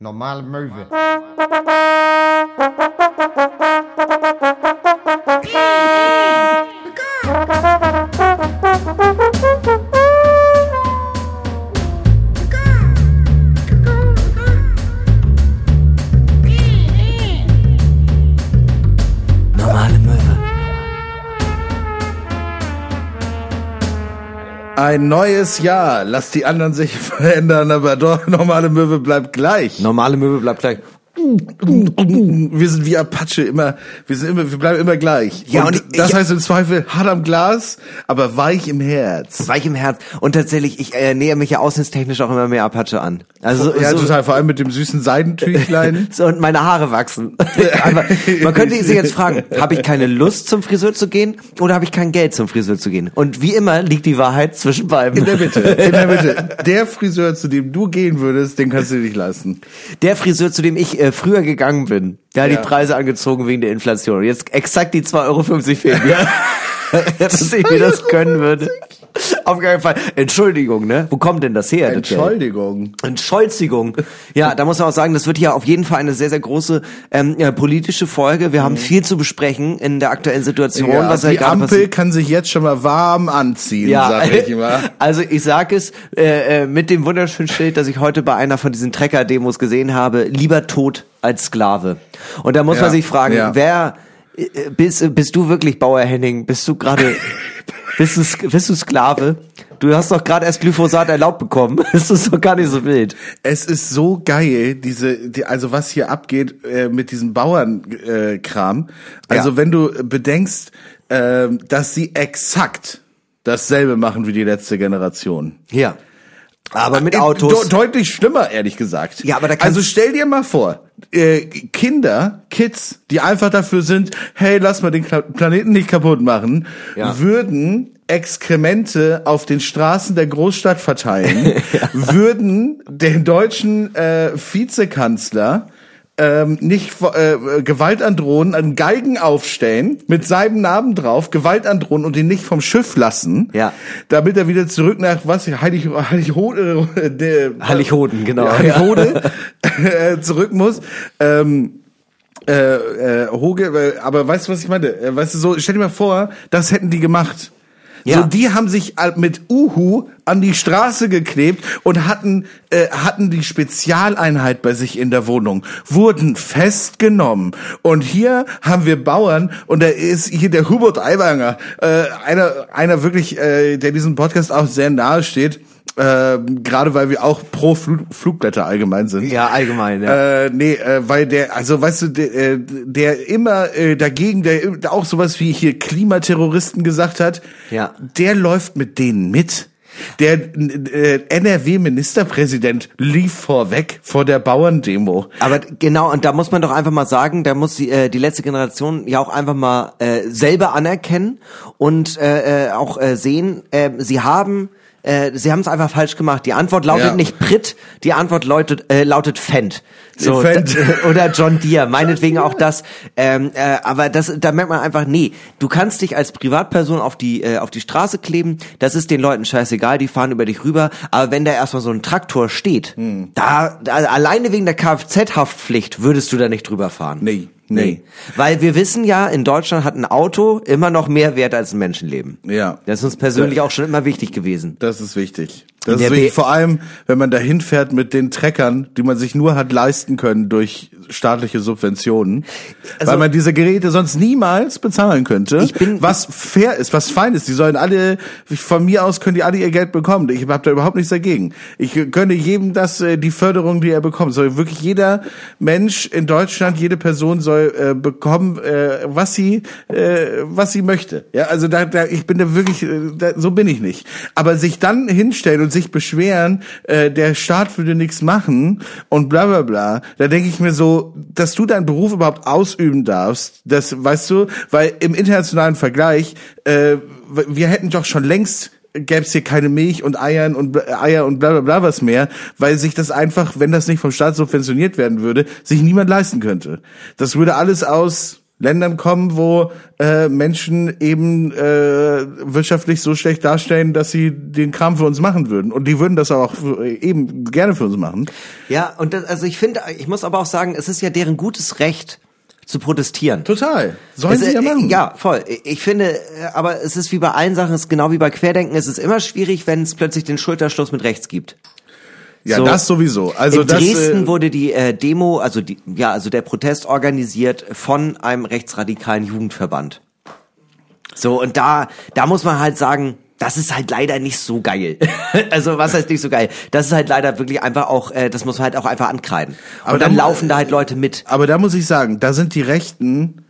Normale Möwe. Ein neues Jahr. Lass die anderen sich verändern, aber doch, normale Möwe bleibt gleich. Normale Möwe bleibt gleich. Wir sind wie Apache immer, wir sind immer, wir bleiben immer gleich. Ja, und, und das ich- heißt im Zweifel hart am Glas, aber weich im Herz. Weich im Herz. Und tatsächlich, ich äh, näher mich ja außenstechnisch auch immer mehr Apache an. Also ja, so, total, vor allem mit dem süßen Seidentüchlein. so und meine Haare wachsen. Aber man könnte sich jetzt fragen, habe ich keine Lust zum Friseur zu gehen oder habe ich kein Geld zum Friseur zu gehen? Und wie immer liegt die Wahrheit zwischen beiden. In der Mitte, in der Mitte. Der Friseur, zu dem du gehen würdest, den kannst du nicht leisten. Der Friseur, zu dem ich äh, früher gegangen bin, der hat Ja. die Preise angezogen wegen der Inflation. Jetzt exakt die 2,50 Euro fehlen. Ja. Dass ich mir das gönnen würde. Auf keinen Fall. Entschuldigung, ne? Wo kommt denn das her? Entschuldigung. Entschuldigung. Ja, da muss man auch sagen, das wird hier auf jeden Fall eine sehr, sehr große ähm, ja, politische Folge. Wir haben viel zu besprechen in der aktuellen Situation, Mhm. Ja, was die halt Ampel kann sich jetzt schon mal warm anziehen, Ja, sag ich immer. also ich sag es äh, äh, mit dem wunderschönen Schild, das ich heute bei einer von diesen Trecker-Demos gesehen habe, lieber tot als Sklave. Und da muss Ja, man sich fragen, wer äh, bist, bist du wirklich Bauer Henning? Bist du gerade bist du, bist du Sklave? Du hast doch gerade erst Glyphosat erlaubt bekommen. Das ist doch gar nicht so wild. Es ist so geil, diese, die, also was hier abgeht äh, mit diesem Bauernkram. Äh, also Ja. wenn du bedenkst, äh, dass sie exakt dasselbe machen wie die letzte Generation. Ja. Aber mit Äh, Autos. De deutlich schlimmer, ehrlich gesagt. Ja, aber da also stell dir mal vor, äh, Kinder, Kids, die einfach dafür sind, hey, lass mal den Planeten nicht kaputt machen, Ja. würden Exkremente auf den Straßen der Großstadt verteilen, würden den deutschen äh, Vizekanzler ähm, nicht äh, Gewalt androhen, einen Galgen aufstellen, mit seinem Namen drauf, Gewalt androhen und ihn nicht vom Schiff lassen, Ja. damit er wieder zurück nach was Heilig Heilighoden äh, der Heilighoden, genau. ja, Heilighoden äh, zurück muss. Ähm, äh, äh, Hoge, äh, aber weißt du, was ich meine? Äh, Weißt du, so, stell dir mal vor, das hätten die gemacht. Ja. So, die haben sich mit Uhu an die Straße geklebt und hatten, äh, hatten die Spezialeinheit bei sich in der Wohnung, wurden festgenommen. Und hier haben wir Bauern und da ist hier der Hubert Aiwanger, äh, einer, einer wirklich, äh, der diesem Podcast auch sehr nahe steht, äh, gerade weil wir auch pro Fl Flugblätter allgemein sind. Ja, allgemein, ja. Äh, nee, äh, weil der, also weißt du, der, äh, der immer äh, dagegen, der auch sowas wie hier Klimaterroristen gesagt hat, Ja. der läuft mit denen mit. Der äh, NRW-Ministerpräsident lief vorweg vor der Bauerndemo. Aber genau, und da muss man doch einfach mal sagen, da muss die, äh, die letzte Generation ja auch einfach mal äh, selber anerkennen und äh, äh, auch äh, sehen, äh, sie haben äh, sie haben es einfach falsch gemacht. Die Antwort lautet Ja. nicht Pritt, die Antwort lautet, äh, lautet Fendt. So, oder John Deere, meinetwegen auch das. Ähm, äh, aber das, da merkt man einfach, nee, du kannst dich als Privatperson auf die, äh, auf die Straße kleben, das ist den Leuten scheißegal, die fahren über dich rüber. Aber wenn da erstmal so ein Traktor steht, Hm. da, da alleine wegen der Kfz-Haftpflicht würdest du da nicht drüber fahren. Nee, nee. Weil wir wissen ja, in Deutschland hat ein Auto immer noch mehr Wert als ein Menschenleben. Ja. Das ist uns persönlich auch schon immer wichtig gewesen. Das ist wichtig. Das ist. B- Vor allem, wenn man dahin fährt mit den Treckern, die man sich nur hat leisten können durch staatliche Subventionen, Also- weil man diese Geräte sonst niemals bezahlen könnte. Ich bin- was fair ist, was fein ist. Die sollen alle, von mir aus können die alle ihr Geld bekommen. Ich habe da überhaupt nichts dagegen. Ich gönne jedem das, äh, die Förderung, die er bekommt. Soll wirklich jeder Mensch in Deutschland, jede Person soll äh, bekommen, äh, was sie, äh, was sie möchte. Ja, also da, da ich bin da wirklich, äh, da, so bin ich nicht. Aber sich dann hinstellen und sich beschweren, äh, der Staat würde nichts machen und bla bla bla, da denke ich mir so, dass du deinen Beruf überhaupt ausüben darfst, das weißt du, weil im internationalen Vergleich, äh, wir hätten doch schon längst gäbe es hier keine Milch und Eiern und bla- Eier und bla bla bla was mehr, weil sich das einfach, wenn das nicht vom Staat subventioniert werden würde, sich niemand leisten könnte. Das würde alles aus Ländern kommen, wo äh, Menschen eben äh, wirtschaftlich so schlecht darstellen, dass sie den Kram für uns machen würden. Und die würden das auch für, eben gerne für uns machen. Ja, und das, also ich finde, ich muss aber auch sagen, es ist ja deren gutes Recht zu protestieren. Total. Sollen Es, sie ja äh, machen. Ja, voll. Ich finde, äh, aber es ist wie bei allen Sachen, es ist genau wie bei Querdenken, es ist immer schwierig, wenn es plötzlich den Schulterschluss mit rechts gibt. Ja so. das sowieso. Also in das, Dresden äh, wurde die äh, Demo, also die, ja, also der Protest organisiert von einem rechtsradikalen Jugendverband. So und da, da muss man halt sagen, das ist halt leider nicht so geil. also was heißt nicht so geil? Das ist halt leider wirklich einfach auch, äh, das muss man halt auch einfach ankreiden. Aber und dann da- laufen da halt Leute mit. Aber da muss ich sagen, da sind die Rechten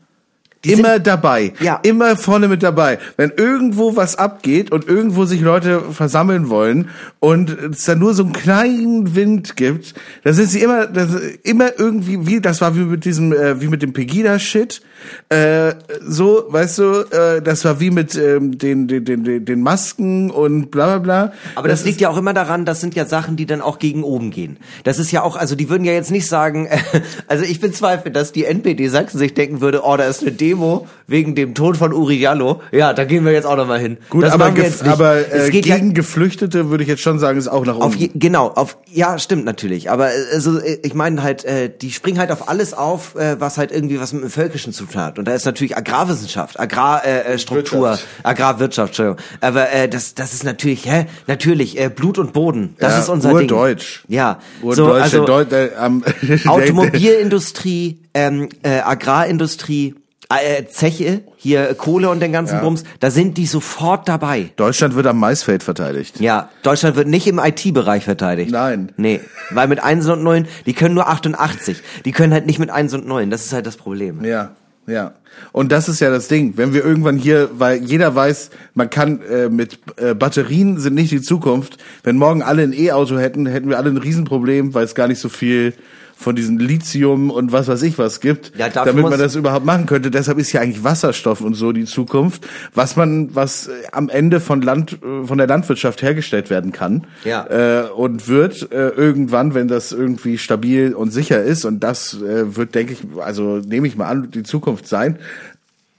Die immer sind- dabei. Ja. Immer vorne mit dabei. Wenn irgendwo was abgeht und irgendwo sich Leute versammeln wollen und es da nur so einen kleinen Wind gibt, dann sind sie immer, das, immer irgendwie, wie, das war wie mit diesem, äh, wie mit dem Pegida-Shit. Äh, so, weißt du, äh, das war wie mit ähm, den, den, den, den, Masken und bla bla bla. Aber das, liegt ja auch immer daran, das sind ja Sachen, die dann auch gegen oben gehen. Das ist ja auch, also die würden ja jetzt nicht sagen, also ich bezweifle, dass die NPD Sachsen sich denken würde, oh, da ist eine Demo wegen dem Tod von Uri Jallo. Ja, da gehen wir jetzt auch noch mal hin. Gut, das aber, aber äh, geht ja gegen Geflüchtete würde ich jetzt schon sagen, ist auch nach oben. genau, auf ja, stimmt natürlich, aber äh, also äh, ich meine halt, äh, die springen halt auf alles auf, äh, was halt irgendwie was mit dem Völkischen zu tun hat. Und da ist natürlich Agrarwissenschaft, Agrarstruktur, äh, Wirtschaft. Agrarwirtschaft, Entschuldigung. Aber äh, das das ist natürlich, hä, natürlich äh, Blut und Boden. Das Ja, ist unser Ding. Urdeutsch. Ja, Urdeutsch, so also Deut, am- der- Automobilindustrie, ähm, äh, Agrarindustrie, äh, Zeche, hier Kohle und den ganzen Ja. Bums, da sind die sofort dabei. Deutschland wird am Maisfeld verteidigt. Ja, Deutschland wird nicht im IT-Bereich verteidigt. Nein. Nee, weil mit 1 und 9, die können nur 88. Die können halt nicht mit 1 und 9, das ist halt das Problem. Ja, ja. Und das ist ja das Ding, wenn wir irgendwann hier, weil jeder weiß, man kann äh, mit äh, Batterien sind nicht die Zukunft. Wenn morgen alle ein E-Auto hätten, hätten wir alle ein Riesenproblem, weil es gar nicht so viel von diesen Lithium und was weiß ich was gibt, Ja, damit man das überhaupt machen könnte. Deshalb ist ja eigentlich Wasserstoff und so die Zukunft, was man, was äh, am Ende von Land, äh, von der Landwirtschaft hergestellt werden kann Ja. äh, und wird äh, irgendwann, wenn das irgendwie stabil und sicher ist und das äh, wird, denke ich, also nehme ich mal an, die Zukunft sein.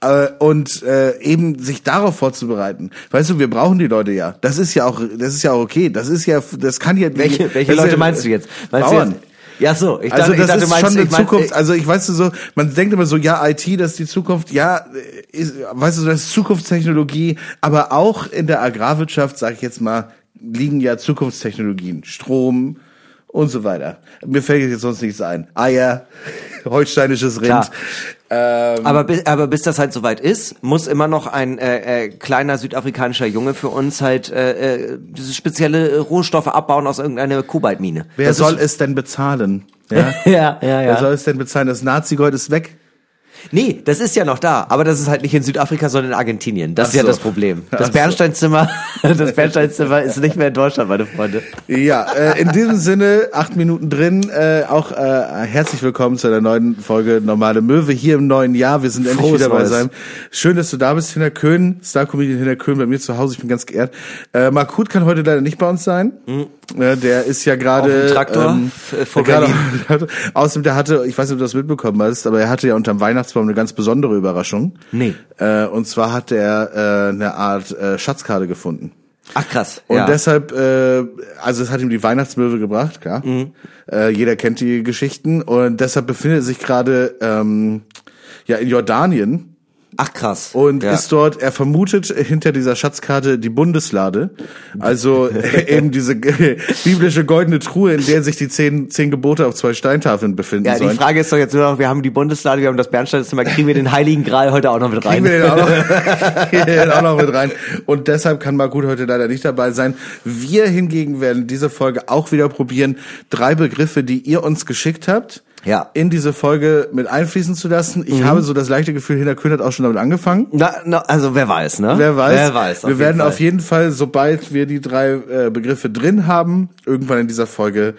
Äh, und äh, eben sich darauf vorzubereiten. Weißt du, wir brauchen die Leute ja. Das ist ja auch, das ist ja auch okay. Das ist ja, das kann ja. Welche, welche Leute ja, meinst du jetzt? Meinst Bauern. Du jetzt? Ja, so, ich Also dachte, das ich dachte, ist meinst, schon eine Zukunft. Also ich weiß du so, man denkt immer so, ja IT, das ist die Zukunft. Ja, ist, weißt du, das ist Zukunftstechnologie. Aber auch in der Agrarwirtschaft, sage ich jetzt mal, liegen ja Zukunftstechnologien, Strom und so weiter. Mir fällt jetzt sonst nichts ein. Eier, holsteinisches Rind. Klar. Ähm, Aber bis, aber bis das halt soweit ist, muss immer noch ein äh, äh, kleiner südafrikanischer Junge für uns halt äh, äh, diese spezielle Rohstoffe abbauen aus irgendeiner Kobaltmine. wer Das soll ist, es denn bezahlen? Ja? Ja, ja, Wer ja. soll es denn bezahlen? Das Nazi-Gold ist weg. Nee, das ist ja noch da, aber das ist halt nicht in Südafrika, sondern in Argentinien. Das Ach ist ja so. das Problem. Ach Das so. Bernsteinzimmer, das Bernsteinzimmer ist nicht mehr in Deutschland, meine Freunde. Ja, äh, in diesem Sinne, acht Minuten drin, äh, auch äh, herzlich willkommen zu einer neuen Folge Normale Möwe hier im neuen Jahr. Wir sind endlich Frohes wieder Neues. beisammen. Schön, dass du da bist, Hinner Köhn, Star-Comedian Hinner Köhn bei mir zu Hause. Ich bin ganz geehrt. Äh, Markut kann heute leider nicht bei uns sein. Äh, der ist ja gerade... Traktor, ähm, f- vor Berlin. Außerdem, der hatte, ich weiß nicht, ob du das mitbekommen hast, aber er hatte ja unterm Weihnachtsbaum eine ganz besondere Überraschung. Nee. Äh, und zwar hat er äh, eine Art äh, Schatzkarte gefunden. Ach krass. Und ja. deshalb, äh, also es hat ihm die Weihnachtsmöwe gebracht, klar. Mhm. Äh, jeder kennt die Geschichten und deshalb befindet er sich gerade ähm, ja in Jordanien Ach krass. und ja. ist dort, er vermutet hinter dieser Schatzkarte die Bundeslade, also äh, eben diese biblische goldene Truhe, in der sich die zehn, zehn Gebote auf zwei Steintafeln befinden ja, die sollen. Frage ist doch jetzt nur noch, wir haben die Bundeslade, wir haben das Bernsteinzimmer, kriegen wir den Heiligen Gral heute auch noch mit rein? Kriegen wir den auch noch, den auch noch mit rein. Und deshalb kann Margut heute leider nicht dabei sein. Wir hingegen werden diese Folge auch wieder probieren, drei Begriffe, die ihr uns geschickt habt, Ja. in diese Folge mit einfließen zu lassen. Ich habe so das leichte Gefühl, Hinter Kühn hat auch schon damit angefangen. Na, na, also wer weiß, ne? Wer weiß. Wer weiß. wir werden auf jeden Fall, sobald wir die drei äh, Begriffe drin haben, irgendwann in dieser Folge,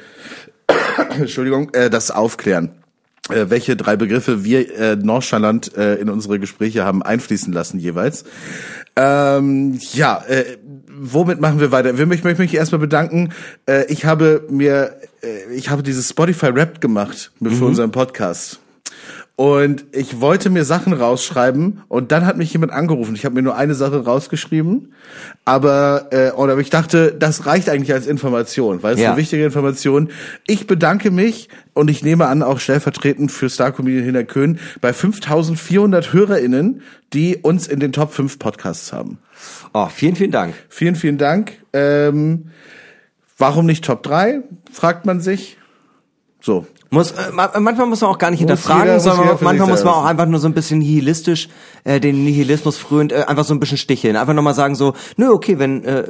Entschuldigung, äh, das aufklären. Äh, welche drei Begriffe wir äh, nonchalant äh, in unsere Gespräche haben einfließen lassen jeweils. Ähm, ja, äh, womit machen wir weiter? Möchten möchte mich erstmal bedanken. Äh, ich habe mir, äh, ich habe dieses Spotify Rap gemacht für unseren Podcast. Und ich wollte mir Sachen rausschreiben und dann hat mich jemand angerufen. Ich habe mir nur eine Sache rausgeschrieben, aber äh, oder ich dachte, das reicht eigentlich als Information, weil es Ja. eine wichtige Information. Ich bedanke mich und ich nehme an auch stellvertretend für Star Comedian Hinterkön bei 5400 HörerInnen, die uns in den Top 5 Podcasts haben. Oh, vielen, vielen Dank. Vielen, vielen Dank. Ähm, warum nicht Top 3? Fragt man sich. So. Muss, äh, ma- manchmal muss man auch gar nicht Muss hinterfragen, jeder- muss sondern für manchmal muss man auch einfach nur so ein bisschen nihilistisch, äh, den Nihilismus frühend, äh, einfach so ein bisschen sticheln. Einfach nochmal sagen so, nö, okay, wenn äh,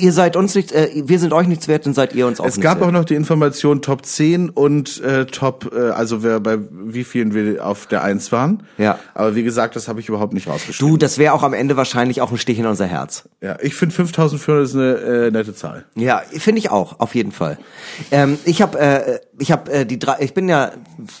ihr seid uns nichts, äh, wir sind euch nichts wert, dann seid ihr uns auch Es gab wert. auch noch die Information Top 10 und äh, Top, äh, also wer bei wie vielen wir auf der 1 waren. Ja. Aber wie gesagt, das habe ich überhaupt nicht rausgeschrieben. Du, das wäre auch am Ende wahrscheinlich auch ein Stich in unser Herz. Ja, ich finde 5400 ist eine äh, nette Zahl. Ja, finde ich auch, auf jeden Fall. Ähm, ich habe, äh, ich habe äh, die drei, ich bin ja,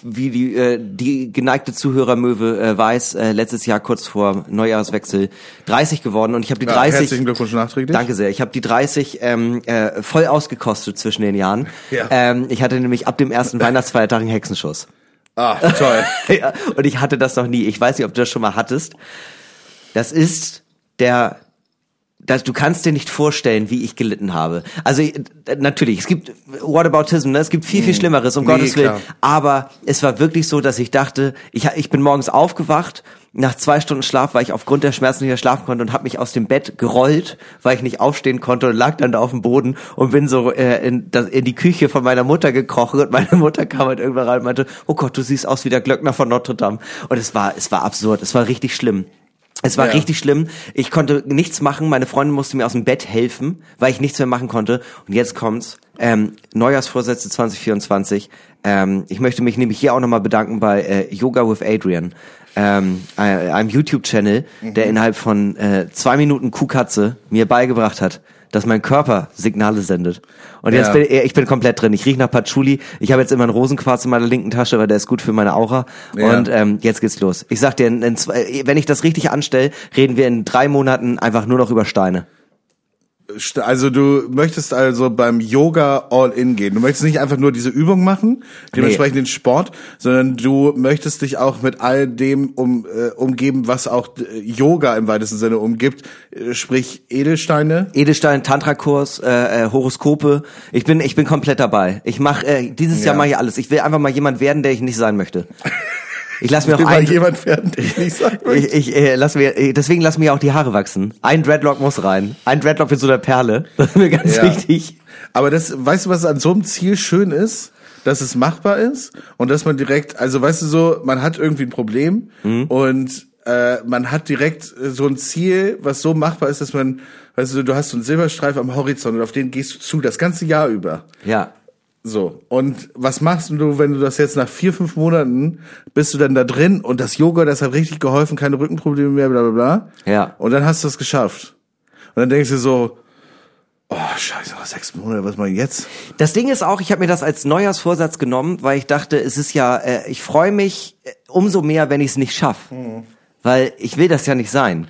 wie die äh, die geneigte Zuhörermöwe äh, weiß, äh, letztes Jahr kurz vor Neujahrswechsel 30 geworden und ich habe die Ja, 30. herzlichen Glückwunsch nachträglich. Danke sehr. Ich habe die 30 ähm, äh, voll ausgekostet zwischen den Jahren. Ja. Ähm, ich hatte nämlich ab dem ersten Weihnachtsfeiertag einen Hexenschuss. Ah, toll. ja, und ich hatte das noch nie. Ich weiß nicht, ob du das schon mal hattest. Das ist der das, du kannst dir nicht vorstellen, wie ich gelitten habe. Also äh, natürlich, es gibt Whataboutism, ne? es gibt viel, viel Schlimmeres, um Nee, Gottes Willen. klar. Aber es war wirklich so, dass ich dachte, ich, ich bin morgens aufgewacht, nach zwei Stunden Schlaf, weil ich aufgrund der Schmerzen nicht mehr schlafen konnte und habe mich aus dem Bett gerollt, weil ich nicht aufstehen konnte und lag dann da auf dem Boden und bin so äh, in, das, in die Küche von meiner Mutter gekrochen und meine Mutter kam halt irgendwann rein und meinte, oh Gott, du siehst aus wie der Glöckner von Notre Dame. Und es war, es war absurd, es war richtig schlimm. Es war Ja. richtig schlimm. Ich konnte nichts machen. Meine Freundin musste mir aus dem Bett helfen, weil ich nichts mehr machen konnte. Und jetzt kommt's. Ähm, Neujahrsvorsätze 2024. Ähm, ich möchte mich nämlich hier auch nochmal bedanken bei äh, Yoga with Adrian. Ähm, äh, einem YouTube-Channel, der innerhalb von äh, zwei Minuten Kuhkatze mir beigebracht hat, dass mein Körper Signale sendet. Und jetzt Ja. bin ich, ich bin komplett drin. Ich riech nach Patchouli. Ich habe jetzt immer einen Rosenquarz in meiner linken Tasche, weil der ist gut für meine Aura. Ja. Und ähm, jetzt geht's los. Ich sag dir, in, in zwei, wenn ich das richtig anstelle, reden wir in drei Monaten einfach nur noch über Steine. Also du möchtest also beim Yoga all in gehen. Du möchtest nicht einfach nur diese Übung machen, dementsprechend den Sport, sondern du möchtest dich auch mit all dem um, äh, umgeben, was auch äh, Yoga im weitesten Sinne umgibt, äh, sprich Edelsteine. Edelstein, Tantra-Kurs, äh, äh, Horoskope. Ich bin, ich bin komplett dabei. Ich mache äh, dieses Ja. Jahr mache ich alles. Ich will einfach mal jemand werden, der ich nicht sein möchte. Ich lass mir auch ein, jemand werden, den ich nicht sagen möchte. ich, ich äh, lass mir, äh, deswegen lass mir auch die Haare wachsen. Ein Dreadlock muss rein. Ein Dreadlock mit so einer Perle. Das ist mir ganz Ja. wichtig. Aber das, weißt du, was an so einem Ziel schön ist? Dass es machbar ist und dass man direkt, also weißt du so, man hat irgendwie ein Problem Mhm. und äh, man hat direkt äh, so ein Ziel, was so machbar ist, dass man, weißt du, du hast so einen Silberstreif am Horizont und auf den gehst du zu, das ganze Jahr über. Ja. So. Und was machst du, wenn du das jetzt nach vier, fünf Monaten bist du dann da drin und das Yoga, das hat richtig geholfen, keine Rückenprobleme mehr, bla bla bla. Ja. Und dann hast du es geschafft. Und dann denkst du so, oh scheiße, sechs Monate, was mache ich jetzt? Das Ding ist auch, ich habe mir das als Neujahrsvorsatz genommen, weil ich dachte, es ist ja, äh, ich freue mich äh, umso mehr, wenn ich es nicht schaff, Weil ich will das ja nicht sein.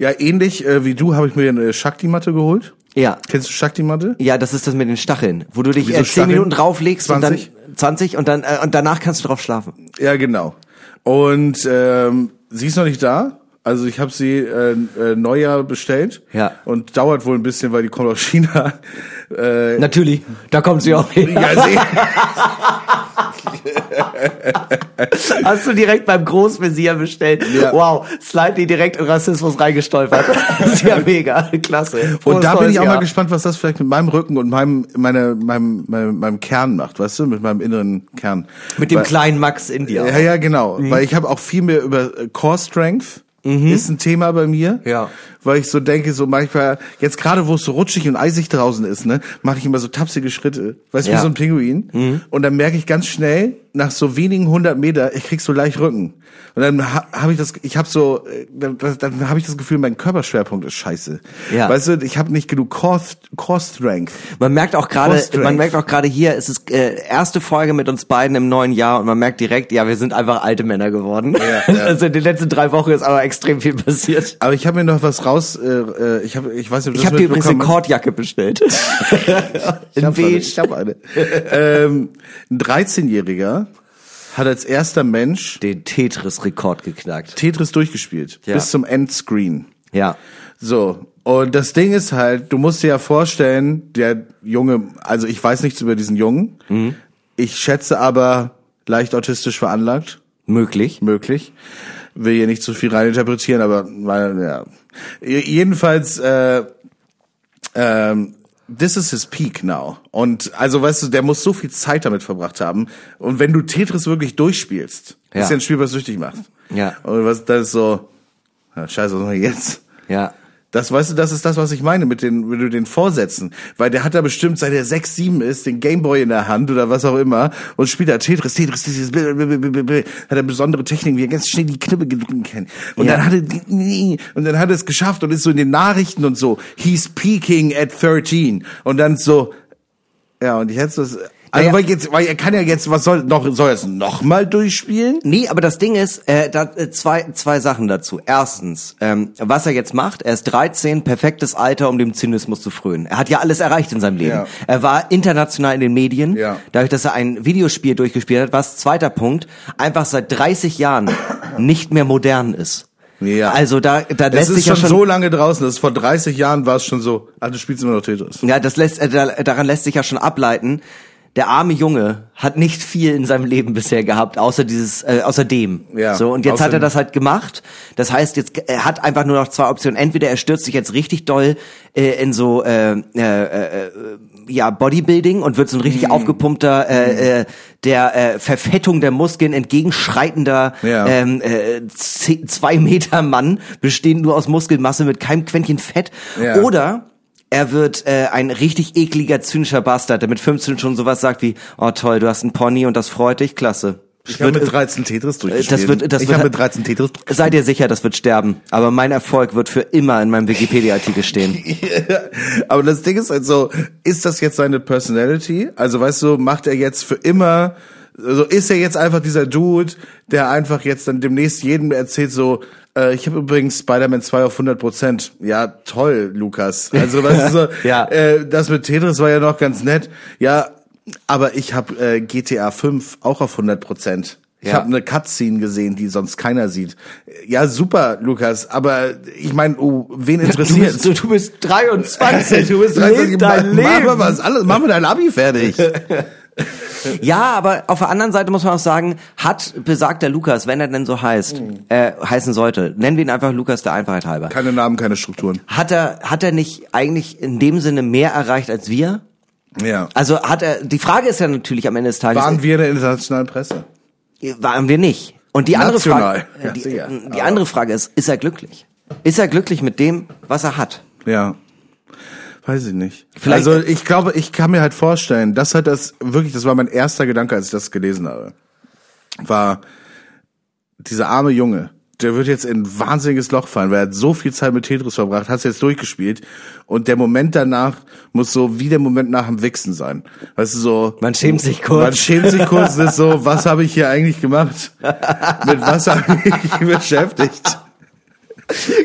Ja, ähnlich äh, wie du habe ich mir eine Shakti-Matte geholt. Ja. Kennst du Shakti-Matte? Ja, das ist das mit den Stacheln, wo du dich Wieso äh, zehn Stacheln? Minuten drauflegst 20? und dann 20 und dann äh, und danach kannst du drauf schlafen. Ja, genau. Und ähm, sie ist noch nicht da. Also ich habe sie äh, äh, Neujahr bestellt. Ja. Und dauert wohl ein bisschen, weil die kommt aus China. Äh, Natürlich, da kommt sie auch hin. ja, sie, Hast du direkt beim Großvisier bestellt. Ja. Wow, slightly direkt in Rassismus reingestolpert. Das ist ja mega, klasse. und Frohes da bin ich auch Jahr. mal gespannt, was das vielleicht mit meinem Rücken und meinem, meine, meinem, meinem, meinem Kern macht, weißt du, mit meinem inneren Kern. Mit dem Weil- kleinen Max in dir. Ja, ja, genau. Mhm. Weil ich habe auch viel mehr über Core Strength. Ist ein Thema bei mir. Ja. Weil ich so denke, so manchmal, jetzt gerade wo es so rutschig und eisig draußen ist, ne, mache ich immer so tapsige Schritte. Weißt du, Ja. Mhm. wie so ein Pinguin. Und dann merke ich ganz schnell, nach so wenigen hundert Meter, ich krieg so leicht Rücken. Und dann ha, habe ich das, ich habe so, äh, dann, dann habe ich das Gefühl, mein Körperschwerpunkt ist scheiße. Ja. Weißt du, ich habe nicht genug Core, Core Strength. Man merkt auch gerade, man merkt auch gerade hier, es ist äh, erste Folge mit uns beiden im neuen Jahr und man merkt direkt, ja, wir sind einfach alte Männer geworden. Ja, ja. Also in den letzten drei Wochen ist aber extrem viel passiert. Aber ich habe mir noch was raus, äh, äh, ich habe, ich weiß nicht, ob du Ich habe dir übrigens eine. Kordjacke bestellt. Ich in hab eine, ich hab eine. ähm, ein 13-Jähriger hat als erster Mensch Den Tetris-Rekord geknackt. Tetris durchgespielt. Ja. Bis zum Endscreen. Ja. So. Und das Ding ist halt, du musst dir ja vorstellen, der Junge, also ich weiß nichts über diesen Jungen. Mhm. Ich schätze aber leicht autistisch veranlagt. Möglich. möglich. Will hier nicht zu viel reininterpretieren, aber ja. Jedenfalls, äh, ähm, this is his peak now. Und also weißt du, der muss so viel Zeit damit verbracht haben. Und wenn du Tetris wirklich durchspielst, Ja. ist ja ein Spiel, was süchtig macht. Ja. Und was das ist so, ja, scheiße, was machen wir jetzt? Ja. Das, weißt du, das ist das, was ich meine mit den, mit den Vorsätzen. Weil der hat da bestimmt, seit er 6, 7 ist, den Gameboy in der Hand oder was auch immer und spielt da Tetris, Tetris, Tetris, blablabla. hat er besondere Techniken, wie er ganz schnell die Knippe gedrücken kann. Und Ja. dann hat er, und dann hat er es geschafft und ist so in den Nachrichten und so, he's peaking at 13. Und dann so, ja, und jetzt das, also weil jetzt, weil er kann ja jetzt, was soll, noch, soll er es noch mal durchspielen? Nee, aber das Ding ist, äh, da, äh, zwei, zwei Sachen dazu. Erstens, ähm, was er jetzt macht, er ist 13, perfektes Alter, um dem Zynismus zu frönen. Er hat ja alles erreicht in seinem Leben. Ja. Er war international in den Medien, Ja. dadurch, dass er ein Videospiel durchgespielt hat, was zweiter Punkt, einfach seit 30 Jahren nicht mehr modern ist. Ja. Also da, da Es lässt ist sich schon ja schon so lange draußen, dass vor 30 Jahren war es schon so, ah, du spielst immer noch Tetris. Ja, das lässt, äh, da, daran lässt sich ja schon ableiten. Der arme Junge hat nicht viel in seinem Leben bisher gehabt, außer dieses, äh, außer dem. Ja, so und jetzt hat er das halt gemacht. Das heißt, jetzt er hat einfach nur noch zwei Optionen. Entweder er stürzt sich jetzt richtig doll äh, in so äh, äh, äh, ja Bodybuilding und wird so ein richtig Mhm. aufgepumpter äh, äh, der äh, Verfettung der Muskeln entgegenschreitender Ja. ähm, äh, zwei Meter Mann, bestehend nur aus Muskelmasse mit keinem Quäntchen Fett. Ja. Oder er wird äh, ein richtig ekliger, zynischer Bastard, der mit 15 schon sowas sagt wie, oh toll, du hast einen Pony und das freut dich, klasse. Ich habe Wird- mit 13 Tetris durchgespielt. das wird- das ich habe mit 13 Tetris Sei dir sicher, das wird sterben. Aber mein Erfolg wird für immer in meinem Wikipedia-Artikel stehen. Aber das Ding ist halt so, ist das jetzt seine Personality? Also weißt du, macht er jetzt für immer, also ist er jetzt einfach dieser Dude, der einfach jetzt dann demnächst jedem erzählt so, äh, ich habe übrigens Spider-Man 2 auf 100 Prozent. Ja, toll, Lukas. Also weißt du so, Ja. äh, das mit Tetris war ja noch ganz nett. Ja, aber ich habe äh, GTA 5 auch auf 100 Prozent. Ich Ja. habe eine Cutscene gesehen, die sonst keiner sieht. Ja, super, Lukas. Aber ich meine, oh, wen Du interessiert? bist, du, du bist 23. Du bist Leb 23, dein mach, mach Leben. mal was alles, mach mal dein Abi fertig. Ja, aber auf der anderen Seite muss man auch sagen, hat besagter Lukas, wenn er denn so heißt, Hm. äh, heißen sollte, nennen wir ihn einfach Lukas der Einfachheit halber. Keine Namen, keine Strukturen. Hat er, hat er nicht eigentlich in dem Sinne mehr erreicht als wir? Ja. Also hat er, die Frage ist ja natürlich am Ende des Tages, Waren wir in der internationalen Presse? waren wir nicht. Und die andere National. Frage, Ja, die andere Frage ist, ist er glücklich? Ist er glücklich mit dem, was er hat? Ja. Weiß ich nicht. Vielleicht- also ich glaube, ich kann mir halt vorstellen, das hat das wirklich, das war mein erster Gedanke, als ich das gelesen habe, war dieser arme Junge, der wird jetzt in ein wahnsinniges Loch fallen, weil er hat so viel Zeit mit Tetris verbracht, hat es jetzt durchgespielt und der Moment danach muss so wie der Moment nach dem Wichsen sein. Weißt du, so... Man schämt sich kurz. Man schämt sich kurz, ist so, was habe ich hier eigentlich gemacht? Mit was habe ich mich beschäftigt?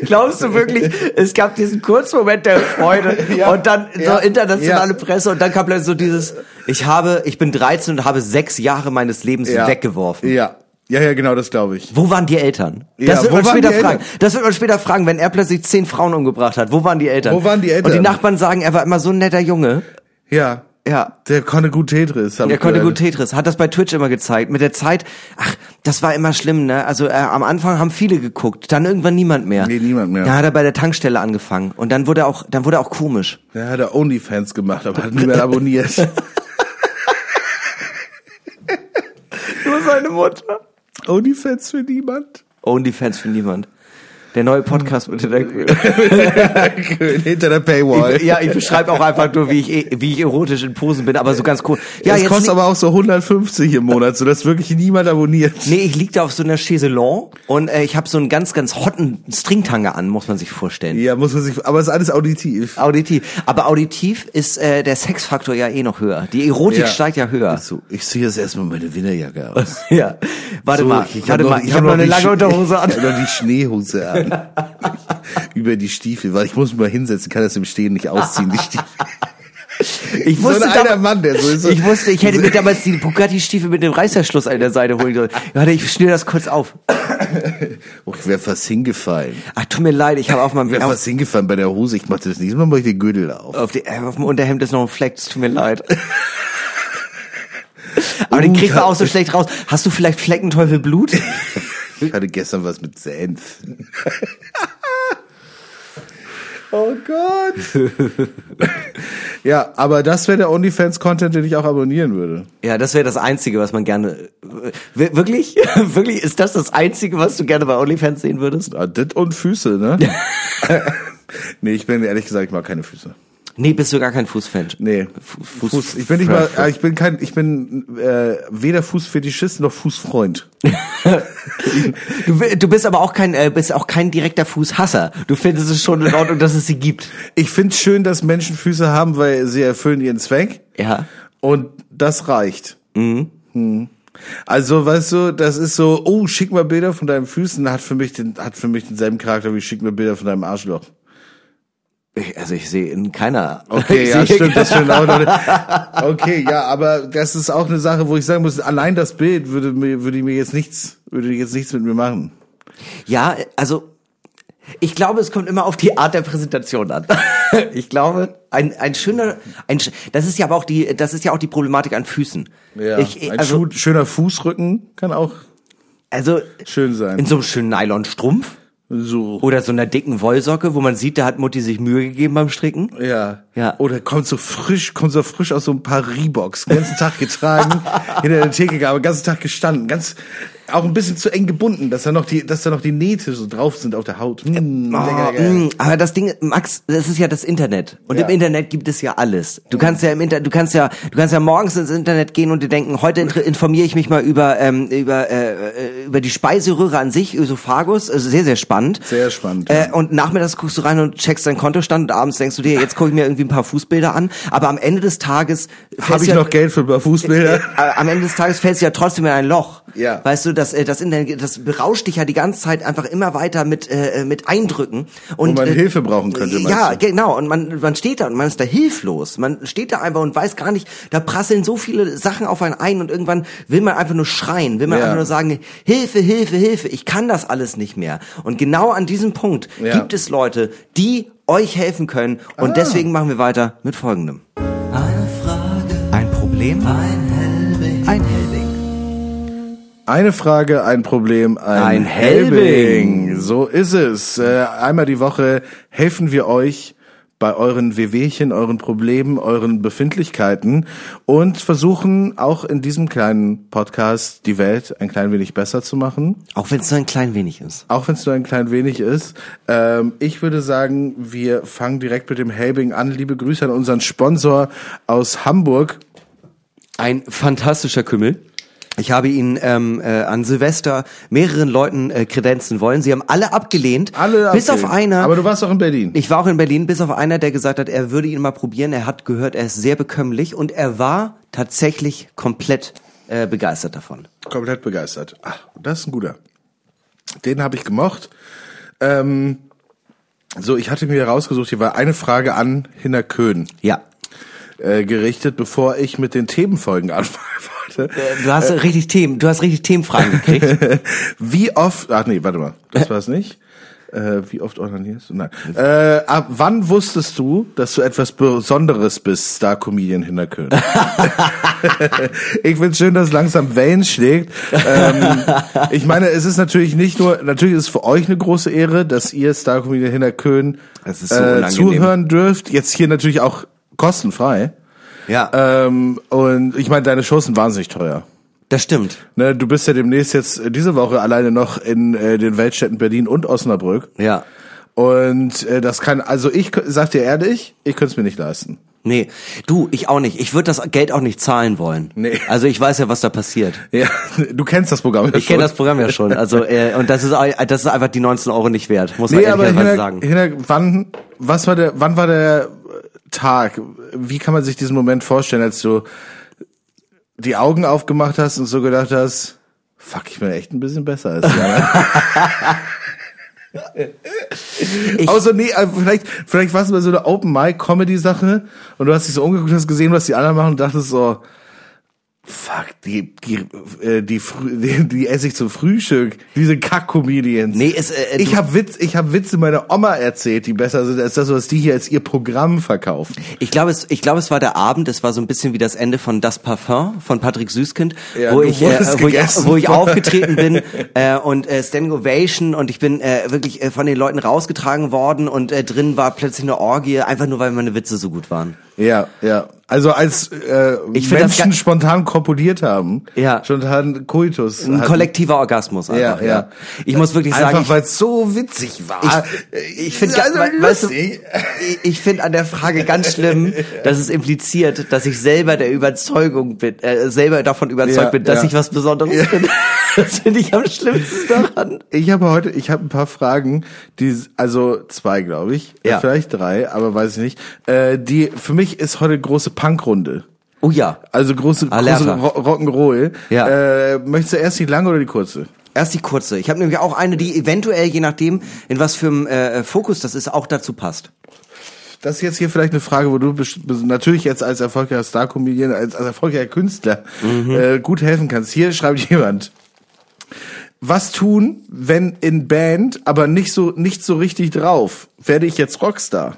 Glaubst du wirklich, es gab diesen kurzen Moment der Freude Ja. und dann Ja. so internationale Ja. Presse und dann kam plötzlich so dieses, ich habe, ich bin 13 und habe sechs Jahre meines Lebens weggeworfen. Ja. Ja, ja, genau, das glaube ich. Wo waren die Eltern? Ja, das wird wo man später fragen. Das wird man später fragen, wenn er plötzlich zehn Frauen umgebracht hat. Wo waren die Eltern? Wo waren die Eltern? Und die Nachbarn sagen, er war immer so ein netter Junge. Ja. Ja. Der konnte gut Tetris. Der konnte gut Tetris, hat das bei Twitch immer gezeigt. Mit der Zeit, ach, das war immer schlimm, ne? Also äh, am Anfang haben viele geguckt, dann irgendwann niemand mehr. Nee, niemand mehr. Dann hat er bei der Tankstelle angefangen und dann wurde er auch, dann wurde er auch komisch. Der hat er Onlyfans gemacht, aber hat niemand abonniert. Nur seine Mutter. Onlyfans für niemand? OnlyFans für niemand. Der neue Podcast mit der Hinter der Paywall. Ja, ich beschreibe auch einfach nur, wie ich, wie ich erotisch in Posen bin, aber so ganz cool. Ja, es jetzt kostet aber auch so 150 im Monat, sodass wirklich niemand abonniert. Nee, ich lieg da auf so einer Chaiselon und äh, ich habe so einen ganz, ganz hotten Stringtanger an, muss man sich vorstellen. Ja, muss man sich, aber es ist alles auditiv. Auditiv. Aber auditiv ist äh, der Sexfaktor ja eh noch höher. Die Erotik Ja. steigt ja höher. So, ich ziehe jetzt erstmal meine Winterjacke aus. Ja. Warte So, mal, ich hab warte noch- mal, ich, hab habe noch eine lange Unterhose an. Ich habe noch die Schneehose an. Über die Stiefel, weil ich muss mich mal hinsetzen, kann das im Stehen nicht ausziehen, die Stiefel. Ich So wusste, ein alter Mann, der so so- ich wusste, ich hätte mir damals die Bugatti-Stiefel mit dem Reißverschluss an der Seite holen sollen. Warte, ich schnür das kurz auf. Oh, ich wäre fast hingefallen. Ach, tut mir leid, ich habe auf meinem Ich wäre fast hingefallen bei der Hose. Ich mache das nächste Mal, mach ich den Gürtel auf. auf, die, äh, auf dem Unterhemd ist noch ein Fleck, es tut mir leid. Aber den kriegt man auch so schlecht raus. Hast du vielleicht Fleckenteufel Blut? Ich hatte gestern was mit Senf. oh Gott. ja, aber das wäre der OnlyFans-Content, den ich auch abonnieren würde. Ja, das wäre das Einzige, was man gerne. Wir- Wirklich? Wirklich? Ist das das Einzige, was du gerne bei OnlyFans sehen würdest? Ah, Dit und Füße, ne? nee, ich bin ehrlich gesagt, ich mag keine Füße. Nee, bist du gar kein Fußfan. Nee, Fuß- Fuß, ich bin nicht mal, ich bin kein, ich bin äh, weder Fußfetischist noch Fußfreund. Du, du bist aber auch kein, äh, bist auch kein direkter Fußhasser. Du findest es schon in Ordnung, dass es sie gibt. Ich finde schön, dass Menschen Füße haben, weil sie erfüllen ihren Zweck. Ja. Und das reicht. Mhm. Also, weißt du, das ist so, oh, schick mal Bilder von deinen Füßen, hat für mich den, hat für mich denselben Charakter wie schick mir Bilder von deinem Arschloch. Ich, also ich sehe in keiner. Okay, ja, stimmt, das stimmt auch noch. Okay, ja, aber das ist auch eine Sache, wo ich sagen muss, allein das Bild würde mir, würde mir jetzt nichts, würde jetzt nichts mit mir machen. Ja, also ich glaube, es kommt immer auf die Art der Präsentation an. Ich glaube, ein, ein schöner, ein, das ist ja aber auch die, das ist ja auch die Problematik an Füßen. Ja, Ich, ein also, schöner Fußrücken kann auch also schön sein. in so einem schönen Nylonstrumpf so. oder so einer dicken Wollsocke, wo man sieht, da hat Mutti sich Mühe gegeben beim Stricken. Ja. Ja. Oder kommt so frisch, kommt so frisch aus so ein paar Reeboks, den ganzen Tag getragen, hinter der Theke gehabt, den ganzen Tag gestanden, ganz, auch ein bisschen zu eng gebunden, dass da noch die, dass da noch die Nähte so drauf sind auf der Haut. Mm, Oh, lecker, lecker. mh, aber das Ding, Max, das ist ja das Internet. Und Ja. im Internet gibt es ja alles. Du kannst ja im Internet, du kannst ja, du kannst ja morgens ins Internet gehen und dir denken, heute informiere ich mich mal über ähm, über äh, äh, über die Speiseröhre an sich, Ösophagus, also sehr sehr spannend. Sehr spannend, Äh, ja. und nachmittags guckst du rein und checkst deinen Kontostand und abends denkst du dir, jetzt gucke ich mir irgendwie ein paar Fußbilder an. Aber am Ende des Tages Habe ich ja, noch Geld für ein paar Fußbilder? äh, am Ende des Tages fällst du ja trotzdem in ein Loch. Ja. Weißt du, das, äh, das, Internet, das berauscht dich ja die ganze Zeit einfach immer weiter mit, äh, mit Eindrücken. Und, Wo man äh, Hilfe brauchen könnte, Ja, du? genau. Und man, man steht da und man ist da hilflos. Man steht da einfach und weiß gar nicht, da prasseln so viele Sachen auf einen ein und irgendwann will man einfach nur schreien, will man Ja. einfach nur sagen, Hilfe, Hilfe, Hilfe, ich kann das alles nicht mehr. Und genau an diesem Punkt Ja. gibt es Leute, die euch helfen können. Und Ah. deswegen machen wir weiter mit folgendem. Eine Frage, Ein Problem, ein. Eine Frage, ein Problem, ein, Ein Helbing. So ist es. Äh, einmal die Woche helfen wir euch bei euren Wehwehchen, euren Problemen, euren Befindlichkeiten und versuchen auch in diesem kleinen Podcast die Welt ein klein wenig besser zu machen. Auch wenn es nur ein klein wenig ist. Auch wenn es nur ein klein wenig ist. Ähm, ich würde sagen, wir fangen direkt mit dem Helbing an. Liebe Grüße an unseren Sponsor aus Hamburg. Ein fantastischer Kümmel. Ich habe ihn ähm, äh, an Silvester mehreren Leuten äh, kredenzen wollen. Sie haben alle abgelehnt. Alle bis auf abgelehnt. einer. Aber du warst auch in Berlin. ich war auch in Berlin, bis auf einer, der gesagt hat, er würde ihn mal probieren. Er hat gehört, er ist sehr bekömmlich und er war tatsächlich komplett äh, begeistert davon. Komplett begeistert. Ach, das ist ein guter. Den habe ich gemocht. Ähm, so, ich hatte mir rausgesucht, hier war eine Frage an Hinner Köhn Ja. Äh, gerichtet, bevor ich mit den Themenfolgen anfangen wollte. Äh, Du hast richtig Themen, du hast richtig Themenfragen gekriegt. Wie oft, ach nee, warte mal, das war es nicht. Äh, wie oft onanierst du? Nein. Äh, ab wann wusstest du, dass du etwas Besonderes bist, Star-Comedian Hinner Köhn? ich find's schön, dass langsam Wellen schlägt. Ähm, ich meine, es ist natürlich nicht nur, natürlich ist es für euch eine große Ehre, dass ihr Köhn Es ist so äh, zuhören dürft. Jetzt hier natürlich auch kostenfrei. ja, Ähm, und ich meine, deine Shows sind wahnsinnig teuer. das stimmt. Ne, du bist ja demnächst jetzt diese Woche alleine noch in äh, den Weltstädten Berlin und Osnabrück. Ja. Und äh, das kann, also ich sag dir ehrlich, ich könnte es mir nicht leisten. Nee, du, ich auch nicht. Ich würde das Geld auch nicht zahlen wollen. Nee. Also ich weiß ja, was da passiert. Ja, du kennst das Programm. ja Ich kenne schon. das Programm ja schon. Also äh, und das ist das ist einfach die 19 Euro nicht wert, muss man Nee, aber ehrlicherweise sagen. hinter, wann, was war der, wann war der Tag? Wie kann man sich diesen Moment vorstellen, als du die Augen aufgemacht hast und so gedacht hast, fuck, ich bin echt ein bisschen besser als die anderen. Ich- Außer nee, äh, vielleicht, vielleicht war es mal so eine Open Mic Comedy Sache und du hast dich so umgeguckt, hast gesehen, was die anderen machen und dachtest so, fuck, die, die, äh, die, die, die esse ich zum Frühstück, diese Kack-Comedians. Nee, es, äh, ich du- habe Witz, ich habe Witze meiner Oma erzählt, die besser sind als das, was die hier als ihr Programm verkaufen. Ich glaube, es, ich glaube, es war der Abend. Es war so ein bisschen wie das Ende von Das Parfum von Patrick Süßkind, Ja, wo ich, äh, wo ich, wo ich aufgetreten bin äh, und äh, Standing Ovation und ich bin äh, wirklich äh, von den Leuten rausgetragen worden und äh, drin war plötzlich eine Orgie, einfach nur weil meine Witze so gut waren. Ja, ja. Also als äh, Ich Menschen spontan kopuliert haben, Ja. spontan Koitus. Ein hatten. kollektiver Orgasmus einfach. Ja, ja. Ich muss wirklich sagen, Einfach weil es so witzig war. ich, ich finde also weißt du, ich, ich finde an der Frage ganz schlimm, dass es impliziert, dass ich selber der Überzeugung bin, äh, selber davon überzeugt Ja, bin, dass ja. ich was Besonderes bin. Das finde ich am schlimmsten daran. Ich habe heute, ich habe ein paar Fragen, die, also zwei, glaube ich, Ja. Vielleicht drei, aber weiß ich nicht. Äh, die für mich ist heute große Punkrunde. Oh ja. Also große, große Alerta. Rock'n'Roll. Ja. Äh, möchtest du erst die lange oder die kurze? Erst die kurze. Ich habe nämlich auch eine, die eventuell, je nachdem, in was für einem äh, Fokus das ist, auch dazu passt. Das ist jetzt hier vielleicht eine Frage, wo du natürlich jetzt als erfolgreicher Star-Comedian, als, als erfolgreicher Künstler äh, gut helfen kannst. Hier schreibt jemand. Was tun, wenn in Band, aber nicht so nicht so richtig drauf? Werde ich jetzt Rockstar?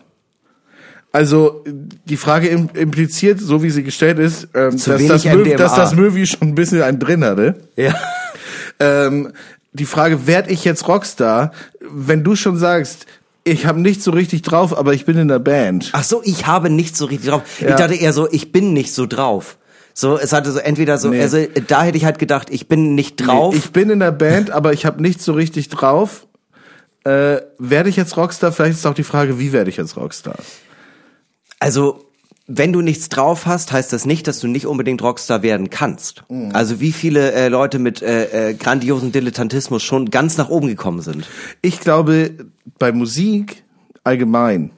Also die Frage im- impliziert, so wie sie gestellt ist, ähm, dass, das MDMA. dass das Möwi schon ein bisschen einen drin hatte. Ja. Ähm, die Frage, werd ich jetzt Rockstar? Wenn du schon sagst, ich habe nicht so richtig drauf, aber ich bin in der Band. Ach so, ich habe nicht so richtig drauf. Ja. Ich dachte eher so, ich bin nicht so drauf. So, es hatte so entweder so, Nee. also da hätte ich halt gedacht, ich bin nicht drauf. Nee, ich bin in der Band, aber ich habe nicht so richtig drauf. Äh, werde ich jetzt Rockstar? Vielleicht ist auch die Frage, wie werde ich jetzt Rockstar? Also, wenn du nichts drauf hast, heißt das nicht, dass du nicht unbedingt Rockstar werden kannst. Mhm. Also wie viele äh, Leute mit äh, äh, grandiosen Dilettantismus schon ganz nach oben gekommen sind. Ich glaube, bei Musik allgemein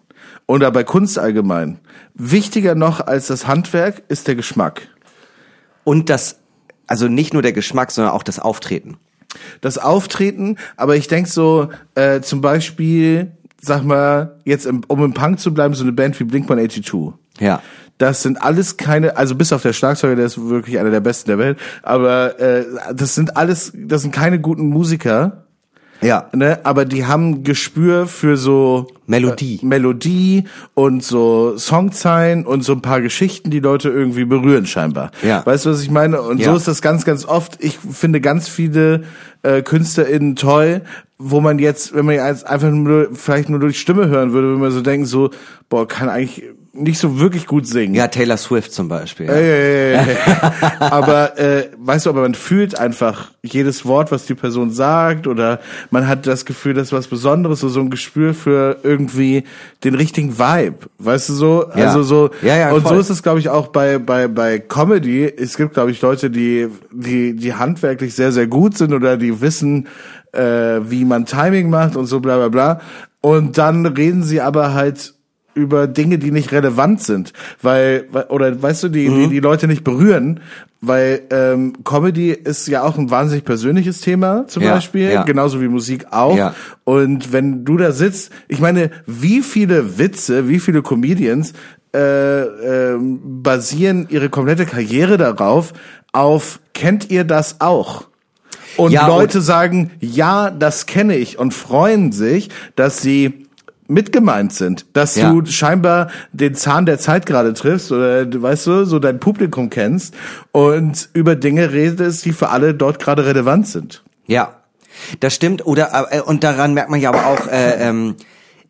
oder bei Kunst allgemein, wichtiger noch als das Handwerk ist der Geschmack. Und das, also nicht nur der Geschmack, sondern auch das Auftreten. das Auftreten, aber ich denk so, äh, zum Beispiel, sag mal, jetzt im, um im Punk zu bleiben, so eine Band wie Blink-182. Ja. Das sind alles keine, also bis auf der Schlagzeuger, der ist wirklich einer der besten der Welt, aber äh, das sind alles, das sind keine guten Musiker, Ja. ne, aber die haben Gespür für so Melodie. äh, Melodie und so Songzeilen und so ein paar Geschichten, die Leute irgendwie berühren scheinbar. Ja. Weißt du, was ich meine? Und Ja. so ist das ganz, ganz oft. Ich finde ganz viele äh, KünstlerInnen toll, wo man jetzt, wenn man jetzt einfach nur, vielleicht nur durch Stimme hören würde, würde man so denken, so, boah, kann eigentlich nicht so wirklich gut singen. Ja, Taylor Swift zum Beispiel. Ja. Äh, äh, aber äh, weißt du, aber man fühlt einfach jedes Wort, was die Person sagt, oder man hat das Gefühl, das ist was Besonderes, so, so ein Gespür für irgendwie den richtigen Vibe, weißt du so? Ja. Also so Ja, ja, und voll. so ist es, glaube ich, auch bei bei bei Comedy. Es gibt, glaube ich, Leute, die die die handwerklich sehr sehr gut sind oder die wissen, äh, wie man Timing macht und so bla bla bla. Und dann reden sie aber halt über Dinge, die nicht relevant sind, weil oder weißt du, die die, Mhm. die Leute nicht berühren, weil ähm, Comedy ist ja auch ein wahnsinnig persönliches Thema zum Ja, Beispiel, ja. genauso wie Musik auch. Ja. Und wenn du da sitzt, ich meine, wie viele Witze, wie viele Comedians äh, ähm, basieren ihre komplette Karriere darauf auf kennt ihr das auch? Und Leute sagen, ja, das kenne ich und freuen sich, dass sie mitgemeint sind, dass Ja. du scheinbar den Zahn der Zeit gerade triffst oder du weißt du, so dein Publikum kennst und über Dinge redest, die für alle dort gerade relevant sind. Ja, das stimmt. Oder äh, und daran merkt man ja aber auch. Äh, ähm,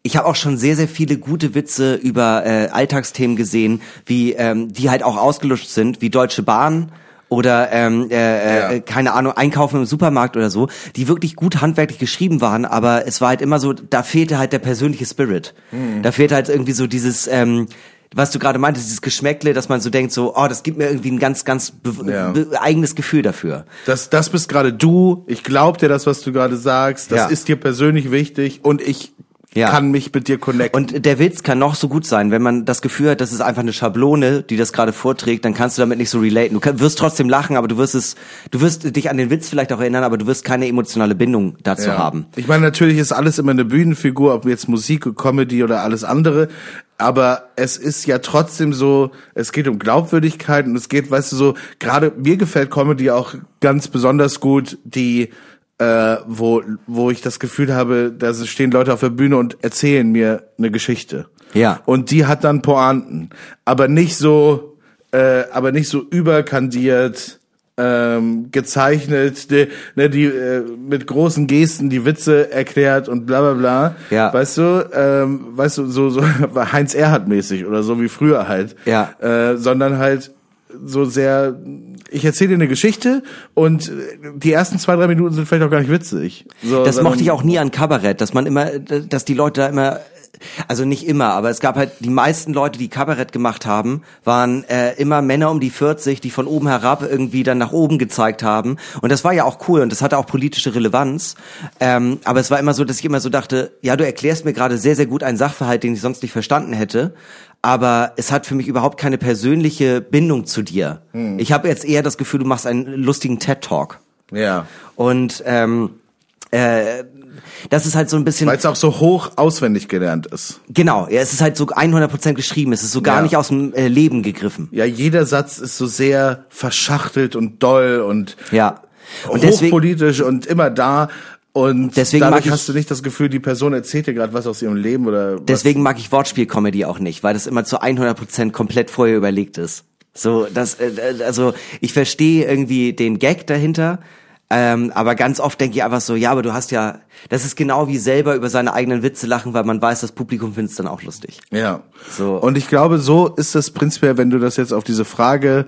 ich habe auch schon sehr, sehr viele gute Witze über äh, Alltagsthemen gesehen, wie ähm, die halt auch ausgelutscht sind, wie Deutsche Bahn oder ähm, äh, Ja. äh, keine Ahnung Einkaufen im Supermarkt oder so, die wirklich gut handwerklich geschrieben waren, aber es war halt immer so, da fehlte halt der persönliche Spirit. Da fehlt halt irgendwie so dieses ähm, was du gerade meintest, dieses Geschmäckle, dass man so denkt, so, oh, das gibt mir irgendwie ein ganz, ganz Ja. eigenes Gefühl dafür. Das, das bist gerade du. Ich glaub dir das, was du gerade sagst. Das Ja. ist dir persönlich wichtig und ich Ja. kann mich mit dir connecten. Und der Witz kann noch so gut sein, wenn man das Gefühl hat, das ist einfach eine Schablone, die das gerade vorträgt, dann kannst du damit nicht so relaten. Du wirst trotzdem lachen, aber du wirst es, du wirst dich an den Witz vielleicht auch erinnern, aber du wirst keine emotionale Bindung dazu Ja. haben. Ich meine, natürlich ist alles immer eine Bühnenfigur, ob jetzt Musik, Comedy oder alles andere. Aber es ist ja trotzdem so, es geht um Glaubwürdigkeit und es geht, weißt du, so, gerade mir gefällt Comedy auch ganz besonders gut, die, äh, wo, wo ich das Gefühl habe, da stehen Leute auf der Bühne und erzählen mir eine Geschichte. Ja. Und die hat dann Pointen. Aber nicht so, äh, aber nicht so überkandiert, ähm, gezeichnet, die, ne, die äh, mit großen Gesten die Witze erklärt und bla bla bla. Ja. Weißt du, ähm, weißt du, so, so Heinz Erhardt mäßig oder so wie früher halt. Ja. Äh, sondern halt so sehr, ich erzähle dir eine Geschichte und die ersten zwei, drei Minuten sind vielleicht auch gar nicht witzig. So, Das mochte ich auch nie an Kabarett, dass man immer, dass die Leute da immer, also nicht immer, aber es gab halt die meisten Leute, die Kabarett gemacht haben, waren äh, immer Männer um die 40, die von oben herab irgendwie dann nach oben gezeigt haben. Und das war ja auch cool und das hatte auch politische Relevanz. Ähm, aber es war immer so, dass ich immer so dachte, ja, du erklärst mir gerade sehr, sehr gut einen Sachverhalt, den ich sonst nicht verstanden hätte. Aber es hat für mich überhaupt keine persönliche Bindung zu dir. Ich habe jetzt eher das Gefühl, du machst einen lustigen TED-Talk. Ja. Und ähm, äh, das ist halt so ein bisschen Weil es auch so hoch auswendig gelernt ist. genau. Ja, es ist halt so 100% geschrieben. Es ist so gar Ja. nicht aus dem äh, Leben gegriffen. Ja, jeder Satz ist so sehr verschachtelt und doll und Ja. Und deswegen hochpolitisch und immer da. Und Deswegen mag dadurch ich- hast du nicht das Gefühl, die Person erzählt dir gerade was aus ihrem Leben oder was. deswegen mag ich Wortspiel-Comedy auch nicht, weil das immer zu 100% komplett vorher überlegt ist. So, das äh, äh, also ich verstehe irgendwie den Gag dahinter. Ähm, aber ganz oft denke ich einfach so, ja, aber du hast ja, das ist genau wie selber über seine eigenen Witze lachen, weil man weiß, das Publikum findet es dann auch lustig. Ja. So. Und ich glaube, so ist das prinzipiell, wenn du das jetzt auf diese Frage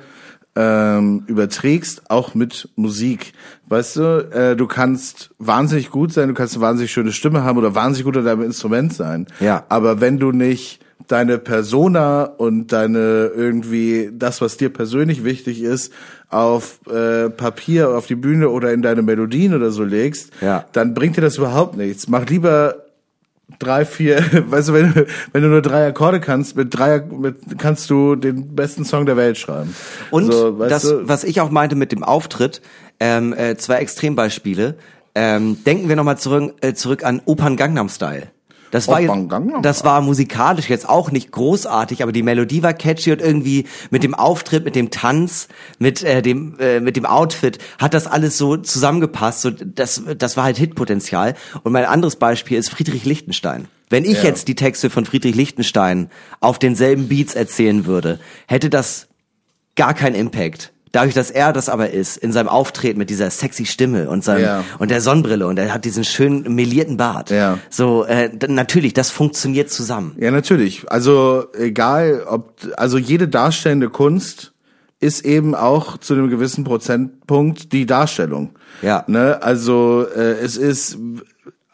ähm, überträgst, auch mit Musik. Weißt du, äh, du kannst wahnsinnig gut sein, du kannst eine wahnsinnig schöne Stimme haben oder wahnsinnig gut an deinem Instrument sein. Ja. Aber wenn du nicht deine Persona und deine irgendwie das, was dir persönlich wichtig ist, auf äh, Papier, auf die Bühne oder in deine Melodien oder so legst, Ja. dann bringt dir das überhaupt nichts. Mach lieber drei, vier, weißt du, wenn, du- wenn du nur drei Akkorde kannst, mit drei, mit, kannst du den besten Song der Welt schreiben. Und so, das, du, was ich auch meinte mit dem Auftritt, ähm, äh, zwei Extrembeispiele. Ähm, denken wir nochmal zurück, äh, zurück an Opern Gangnam Style. Das war, jetzt, das war musikalisch jetzt auch nicht großartig, aber die Melodie war catchy und irgendwie mit dem Auftritt, mit dem Tanz, mit äh, dem äh, mit dem Outfit hat das alles so zusammengepasst. So, das das war halt Hitpotenzial. Und mein anderes Beispiel ist Friedrich Lichtenstein. Wenn ich Ja. jetzt die Texte von Friedrich Lichtenstein auf denselben Beats erzählen würde, hätte das gar keinen Impact. Dadurch, dass er das aber ist, in seinem Auftreten mit dieser sexy Stimme und seinem, Ja. und der Sonnenbrille und er hat diesen schönen melierten Bart. Ja. So, äh, natürlich, das funktioniert zusammen. ja, natürlich. Also, egal, ob, also jede darstellende Kunst ist eben auch zu einem gewissen Prozentpunkt die Darstellung. Ja. Ne? Also, äh, es ist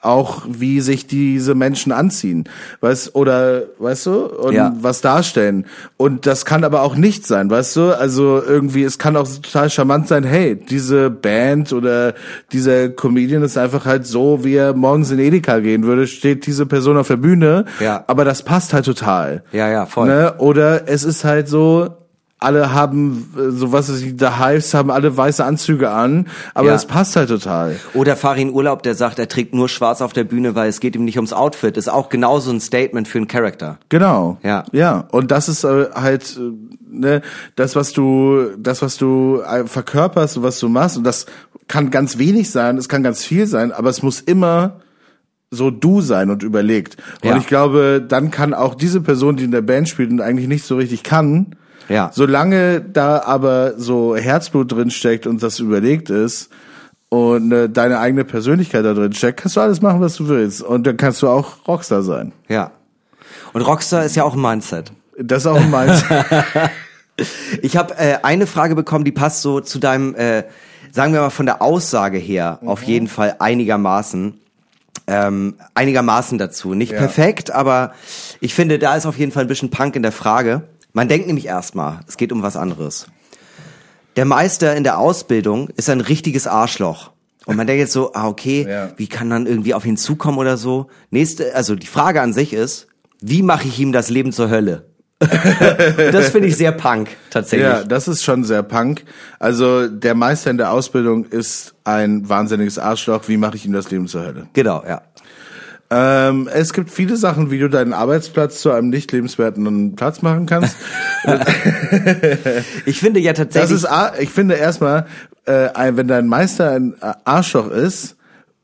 auch, wie sich diese Menschen anziehen, weißt oder weißt du und Ja. was darstellen und das kann aber auch nicht sein, weißt du, also irgendwie es kann auch total charmant sein, hey, diese Band oder dieser Comedian ist einfach halt so, wie er morgens in Edeka gehen würde, steht diese Person auf der Bühne, Ja. aber das passt halt total. Ja, ja, voll. Ne? Oder es ist halt so, alle haben, äh, so was ist, die Hives haben alle weiße Anzüge an, aber Ja. es passt halt total. Oder Farin Urlaub, der sagt, er trägt nur schwarz auf der Bühne, weil es geht ihm nicht ums Outfit. Ist auch genauso ein Statement für einen Charakter. Genau. Ja. Ja. Und das ist äh, halt äh, ne, das, was du, das, was du verkörperst und was du machst. Und das kann ganz wenig sein, es kann ganz viel sein, aber es muss immer so du sein und überlegt. Und Ja. ich glaube, dann kann auch diese Person, die in der Band spielt und eigentlich nicht so richtig kann, Ja. solange da aber so Herzblut drin steckt und das überlegt ist und äh, deine eigene Persönlichkeit da drin steckt, kannst du alles machen, was du willst. Und dann kannst du auch Rockstar sein. Ja. Und Rockstar ist ja auch ein Mindset. Das ist auch meins. Ich habe äh, eine Frage bekommen, die passt so zu deinem, äh, sagen wir mal von der Aussage her, auf jeden Fall einigermaßen. Ähm, einigermaßen dazu. Nicht Ja. perfekt, aber ich finde, da ist auf jeden Fall ein bisschen Punk in der Frage. Man denkt nämlich erstmal, es geht um was anderes. Der Meister in der Ausbildung ist ein richtiges Arschloch. Und man denkt jetzt so, ah, okay, Ja. wie kann man irgendwie auf ihn zukommen oder so? Nächste, also die Frage an sich ist, wie mache ich ihm das Leben zur Hölle? das finde ich sehr punk, tatsächlich. Ja, das ist schon sehr punk. Also der Meister in der Ausbildung ist ein wahnsinniges Arschloch. Wie mache ich ihm das Leben zur Hölle? Genau, ja. Ähm, es gibt viele Sachen, wie du deinen Arbeitsplatz zu einem nicht lebenswerten Platz machen kannst. Ich finde ja Das tatsächlich. ist, A- ich finde erstmal, äh, wenn dein Meister ein Arschloch ist,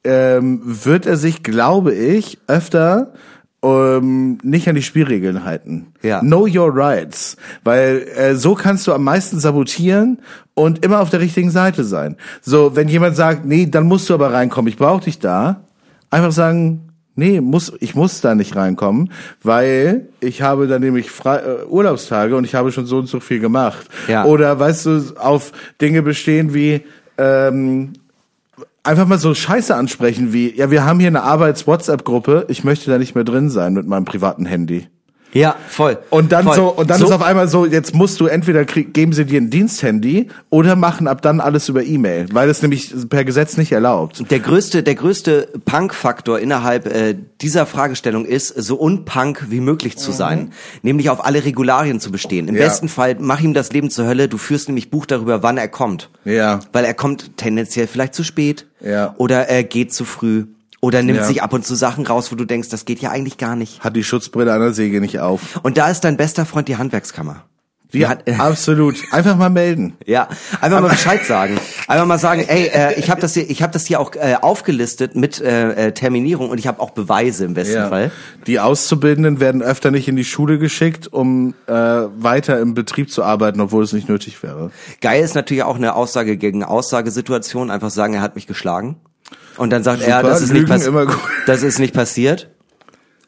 ähm, wird er sich, glaube ich, öfter ähm, nicht an die Spielregeln halten. Ja. Know your rights, weil äh, so kannst du am meisten sabotieren und immer auf der richtigen Seite sein. So, wenn jemand sagt, nee, dann musst du aber reinkommen, ich brauche dich da, einfach sagen, nee, muss ich muss da nicht reinkommen, weil ich habe dann nämlich frei, äh, Urlaubstage und ich habe schon so und so viel gemacht. Ja. Oder weißt du, auf Dinge bestehen wie ähm, einfach mal so Scheiße ansprechen wie, ja, wir haben hier eine Arbeits-WhatsApp-Gruppe, ich möchte da nicht mehr drin sein mit meinem privaten Handy. Ja, voll. Und dann voll. so, und dann ist auf einmal so, jetzt musst du entweder krieg, geben sie dir ein Diensthandy oder machen ab dann alles über E-Mail, weil es nämlich per Gesetz nicht erlaubt. Der größte, der größte Punk-Faktor innerhalb äh, dieser Fragestellung ist, so unpunk wie möglich zu sein, nämlich auf alle Regularien zu bestehen. Im Mhm. Ja. besten Fall mach ihm das Leben zur Hölle. Du führst nämlich Buch darüber, wann er kommt, Ja. weil er kommt tendenziell vielleicht zu spät Ja. oder er geht zu früh oder nimmt Ja. sich ab und zu Sachen raus, wo du denkst, das geht ja eigentlich gar nicht. Hat die Schutzbrille an der Säge nicht auf. Und da ist dein bester Freund die Handwerkskammer. Ja, hat, äh, absolut. Einfach mal melden. Ja, einfach mal Bescheid sagen. Einfach mal sagen, ey, äh, ich habe das hier, ich habe das hier auch äh, aufgelistet mit äh, äh, Terminierung und ich habe auch Beweise im besten Fall. Die Auszubildenden werden öfter nicht in die Schule geschickt, um äh, weiter im Betrieb zu arbeiten, obwohl es nicht nötig wäre. Geil ist natürlich auch eine Aussage gegen Aussagesituation, einfach sagen, er hat mich geschlagen. Und dann sagt er, Super, das ist nicht Lügen gut. Das ist nicht passiert.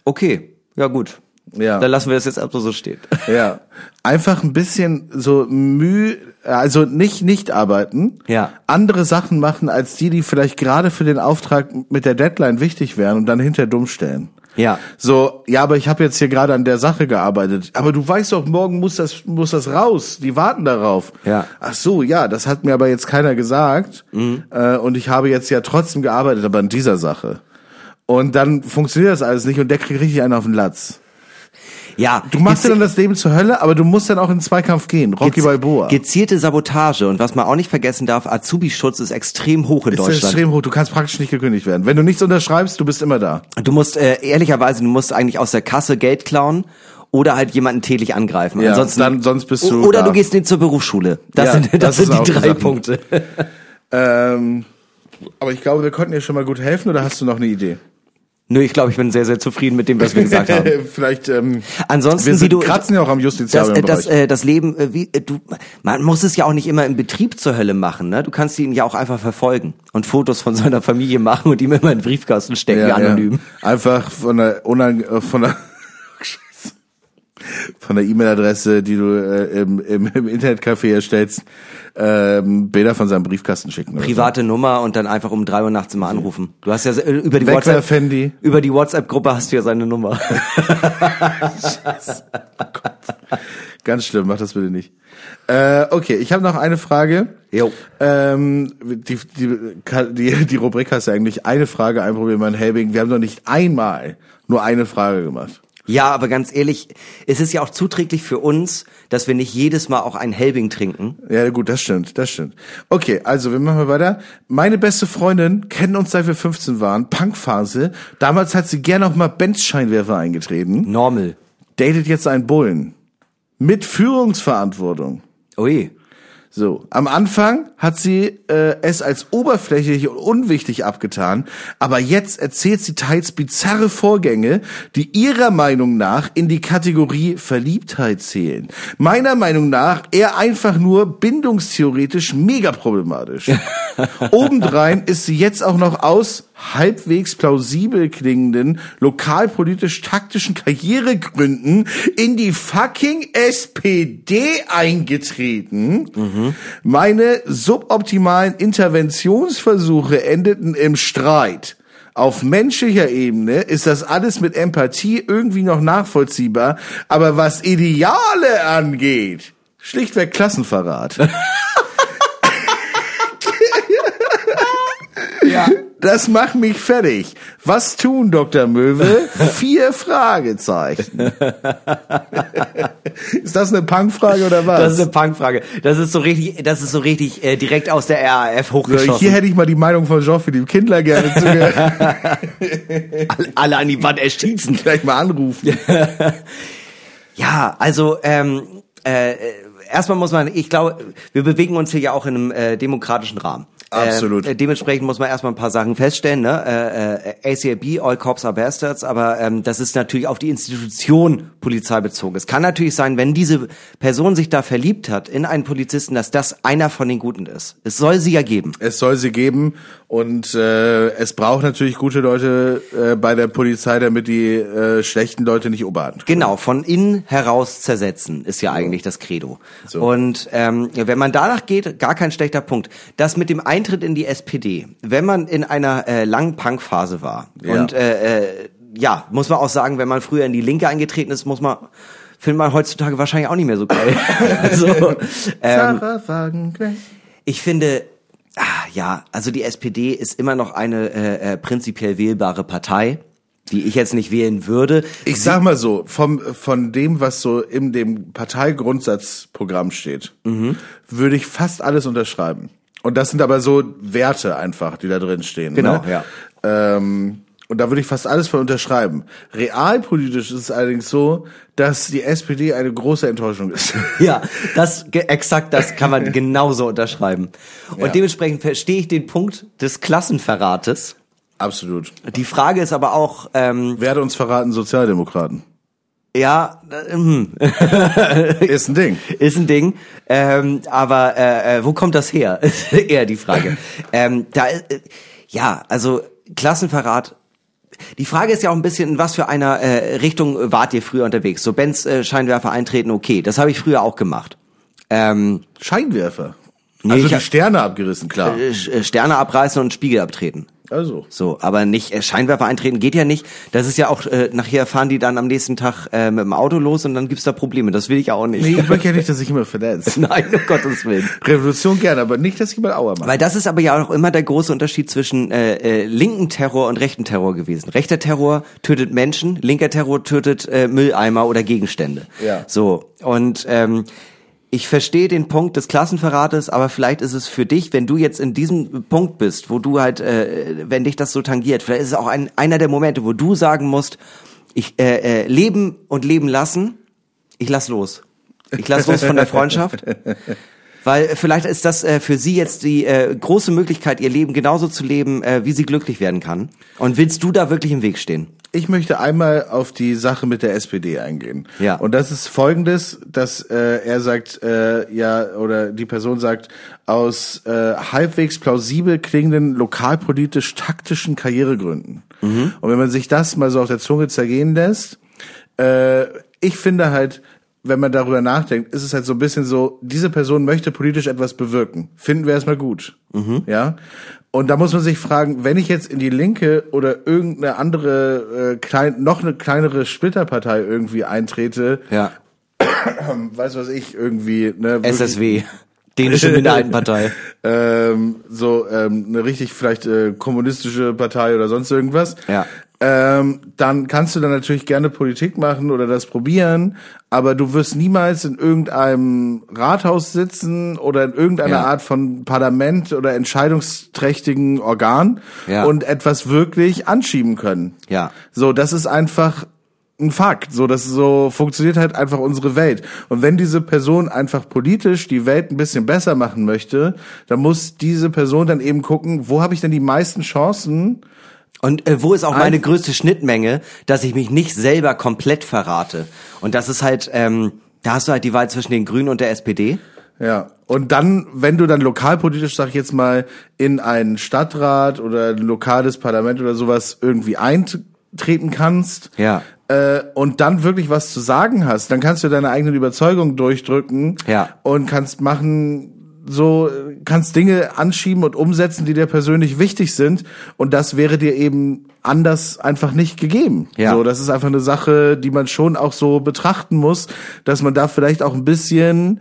Okay, ja gut. Ja. Dann lassen wir das jetzt einfach so stehen. Ja. Einfach ein bisschen so Mühe, also nicht nicht arbeiten. Ja. Andere Sachen machen als die, die vielleicht gerade für den Auftrag mit der Deadline wichtig wären und dann hinterher dumm stellen. Ja. So, ja, aber ich habe jetzt hier gerade an der Sache gearbeitet. Aber du weißt doch, morgen muss das muss das raus. Die warten darauf. Ja. Ach so, ja, das hat mir aber jetzt keiner gesagt. Mhm. Äh, und ich habe jetzt ja trotzdem gearbeitet, aber an dieser Sache. Und dann funktioniert das alles nicht und der kriegt richtig einen auf den Latz. Ja. Du machst dir dann das Leben zur Hölle, aber du musst dann auch in den Zweikampf gehen. Rocky Balboa. Gezielte Sabotage und was man auch nicht vergessen darf, Azubi-Schutz ist extrem hoch in ist Deutschland. extrem hoch. Du kannst praktisch nicht gekündigt werden. Wenn du nichts unterschreibst, du bist immer da. Du musst äh, ehrlicherweise, du musst eigentlich aus der Kasse Geld klauen oder halt jemanden täglich angreifen. Ja, Ansonsten dann- sonst bist du oder da. du gehst nicht zur Berufsschule. Das Ja, sind das, das sind die drei Sachen. Punkte. Ähm, aber ich glaube, wir konnten dir schon mal gut helfen. Oder hast du noch eine Idee? Nö, ich glaube, ich bin sehr sehr zufrieden mit dem, was wir gesagt haben. Vielleicht. Ähm, Ansonsten, wir wie sind, du kratzen ja auch am das, justiziablen äh, das, Bereich. äh, das Leben, äh, wie äh, du, man muss es ja auch nicht immer im Betrieb zur Hölle machen. Ne? Du kannst ihn ja auch einfach verfolgen und Fotos von seiner Familie machen und ihm immer in den Briefkasten stecken, wie anonym. Ja. Einfach von der unang äh, von der. Von der E-Mail-Adresse, die du äh, im, im, im Internetcafé erstellst, ähm, Bilder von seinem Briefkasten schicken. oder so. Private Nummer und dann einfach um drei Uhr nachts immer anrufen. Du hast ja äh, über die WhatsApp Wegwerf-Handy. über die WhatsApp-Gruppe hast du ja seine Nummer. Ganz schlimm, mach das bitte nicht. Äh, okay, ich habe noch eine Frage. Jo. Ähm, die, die, die, die Rubrik hast ja eigentlich eine Frage, ein Problem an Helbing. Wir haben noch nicht einmal nur eine Frage gemacht. Ja, aber ganz ehrlich, es ist ja auch zuträglich für uns, dass wir nicht jedes Mal auch ein Helbing trinken. Ja, gut, das stimmt, das stimmt. Okay, also wir machen mal weiter. Meine beste Freundin kennen uns seit wir 15 waren, Punkphase. Damals hat sie gerne auch mal Benz-Scheinwerfer eingetreten. Normal. Datet jetzt einen Bullen. Mit Führungsverantwortung. Ui. So, am Anfang hat sie äh, es als oberflächlich und unwichtig abgetan, aber jetzt erzählt sie teils bizarre Vorgänge, die ihrer Meinung nach in die Kategorie Verliebtheit zählen. Meiner Meinung nach eher einfach nur bindungstheoretisch mega problematisch. Obendrein ist sie jetzt auch noch aus halbwegs plausibel klingenden lokalpolitisch-taktischen Karrieregründen in die fucking SPD eingetreten. Meine suboptimalen Interventionsversuche endeten im Streit. Auf menschlicher Ebene ist das alles mit Empathie irgendwie noch nachvollziehbar, aber was Ideale angeht, schlichtweg Klassenverrat. Das macht mich fertig. Was tun, Dr. Möwe? Vier Fragezeichen. ist das eine Punkfrage oder was? Das ist eine Punkfrage. Das ist so richtig, das ist so richtig äh, direkt aus der RAF so, hochgeschossen. hier hätte ich mal die Meinung von Jean-Philippe Kindler gerne zugehört. alle, alle an die Wand erschießen. Gleich mal anrufen. Ja, also ähm, äh, äh, erstmal muss man, ich glaube, wir bewegen uns hier ja auch in einem äh, demokratischen Rahmen. Absolut. Äh, dementsprechend muss man erstmal ein paar Sachen feststellen. Ne? Äh, äh, ACAB, All Cops are Bastards, aber ähm, das ist natürlich auf die Institution Polizei bezogen. Es kann natürlich sein, wenn diese Person sich da verliebt hat in einen Polizisten, dass das einer von den Guten ist. Es soll sie ja geben. Es soll sie geben und äh, es braucht natürlich gute Leute äh, bei der Polizei, damit die äh, schlechten Leute nicht oberhand. Genau, von innen heraus zersetzen ist ja eigentlich das Credo. So. Und ähm, wenn man danach geht, gar kein schlechter Punkt. Das mit dem Eintritt in die SPD, wenn man in einer äh, langen Punkphase war Ja. und äh, äh, ja, muss man auch sagen, wenn man früher in die Linke eingetreten ist, muss man findet man heutzutage wahrscheinlich auch nicht mehr so geil. also, ähm, Sarah Wagenknecht. ich finde, ah, ja, also die SPD ist immer noch eine äh, äh, prinzipiell wählbare Partei, die ich jetzt nicht wählen würde. Ich sag mal so, vom, von dem, was so in dem Parteigrundsatzprogramm steht, Mhm. würde ich fast alles unterschreiben. Und das sind aber so Werte einfach, die da drin stehen. Genau, ne? ja. Ähm, und da würde ich fast alles für unterschreiben. Realpolitisch ist es allerdings so, dass die SPD eine große Enttäuschung ist. Ja, das exakt das kann man genauso unterschreiben. Und Ja. dementsprechend verstehe ich den Punkt des Klassenverrates. Absolut. Die Frage ist aber auch, ähm, Wer hat uns verraten? Sozialdemokraten. Ja, hm, Ist ein Ding. ist ein Ding, ähm, aber äh, äh, wo kommt das her? Ist eher die Frage. ähm, da, äh, ja, also Klassenverrat. Die Frage ist ja auch ein bisschen, in was für einer äh, Richtung wart ihr früher unterwegs? So Benz äh, Scheinwerfer eintreten, okay, das habe ich früher auch gemacht. Ähm, Scheinwerfer. Nee, also die Sterne abgerissen, klar. äh, äh, Sterne abreißen und Spiegel abtreten. Also. So, aber nicht äh, Scheinwerfer eintreten geht ja nicht. Das ist ja auch äh, nachher fahren die dann am nächsten Tag äh, mit dem Auto los und dann gibt's da Probleme. Das will ich ja auch nicht. Nee, ich möchte ja nicht, dass ich immer verletzt. Nein, um Gottes Willen. Revolution gerne, aber nicht, dass ich mal Aua mache. Weil das ist aber ja auch immer der große Unterschied zwischen äh, äh, linken Terror und rechten Terror gewesen. Rechter Terror tötet Menschen, linker Terror tötet äh, Mülleimer oder Gegenstände. Ja. So und ähm, ich verstehe den Punkt des Klassenverrates, aber vielleicht ist es für dich, wenn du jetzt in diesem Punkt bist, wo du halt, äh, wenn dich das so tangiert, vielleicht ist es auch ein, einer der Momente, wo du sagen musst, ich äh, äh, leben und leben lassen, ich lass los. Ich lass los von der Freundschaft. Weil vielleicht ist das äh, für sie jetzt die äh, große Möglichkeit, ihr Leben genauso zu leben, äh, wie sie glücklich werden kann. Und willst du da wirklich im Weg stehen? Ich möchte einmal auf die Sache mit der SPD eingehen. Ja. Und das ist folgendes, dass äh, er sagt, äh, ja, oder die Person sagt, aus äh, halbwegs plausibel klingenden lokalpolitisch-taktischen Karrieregründen. Und wenn man sich das mal so auf der Zunge zergehen lässt, äh, ich finde halt, wenn man darüber nachdenkt, ist es halt so ein bisschen so, diese Person möchte politisch etwas bewirken. Finden wir erstmal gut. Ja. Und da muss man sich fragen, wenn ich jetzt in die Linke oder irgendeine andere, äh, klein, noch eine kleinere Splitterpartei irgendwie eintrete, Ja. weiß was ich, irgendwie, ne, SSW. Dänische Minderheitenpartei. ähm, so ähm, eine richtig vielleicht äh, kommunistische Partei oder sonst irgendwas, Ja. Ähm, dann kannst du dann natürlich gerne Politik machen oder das probieren, aber du wirst niemals in irgendeinem Rathaus sitzen oder in irgendeiner Ja. Art von Parlament oder entscheidungsträchtigen Organ Ja. und etwas wirklich anschieben können. Ja. So, das ist einfach ein Fakt. So, das so funktioniert halt einfach unsere Welt. Und wenn diese Person einfach politisch die Welt ein bisschen besser machen möchte, dann muss diese Person dann eben gucken, wo habe ich denn die meisten Chancen? Und äh, wo ist auch meine Ein- größte Schnittmenge, dass ich mich nicht selber komplett verrate? Und das ist halt, ähm, da hast du halt die Wahl zwischen den Grünen und der SPD. Ja. Und dann, wenn du dann lokalpolitisch, sag ich jetzt mal, in einen Stadtrat oder ein lokales Parlament oder sowas irgendwie eintreten kannst, Ja. äh, und dann wirklich was zu sagen hast, dann kannst du deine eigenen Überzeugungen durchdrücken Ja. und kannst machen, so äh, kannst Dinge anschieben und umsetzen, die dir persönlich wichtig sind. Und das wäre dir eben anders einfach nicht gegeben. Ja. So, das ist einfach eine Sache, die man schon auch so betrachten muss, dass man da vielleicht auch ein bisschen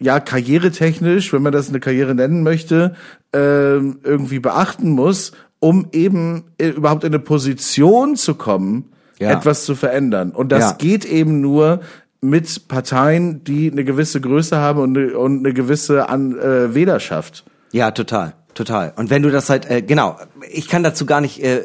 ja, karrieretechnisch, wenn man das eine Karriere nennen möchte, ähm, irgendwie beachten muss. um eben äh, überhaupt in eine Position zu kommen, Ja. etwas zu verändern. Und das Ja. geht eben nur mit Parteien, die eine gewisse Größe haben und eine, und eine gewisse An äh, Wählerschaft. Ja, total, total. Und wenn du das halt, äh, genau, ich kann dazu gar nicht äh,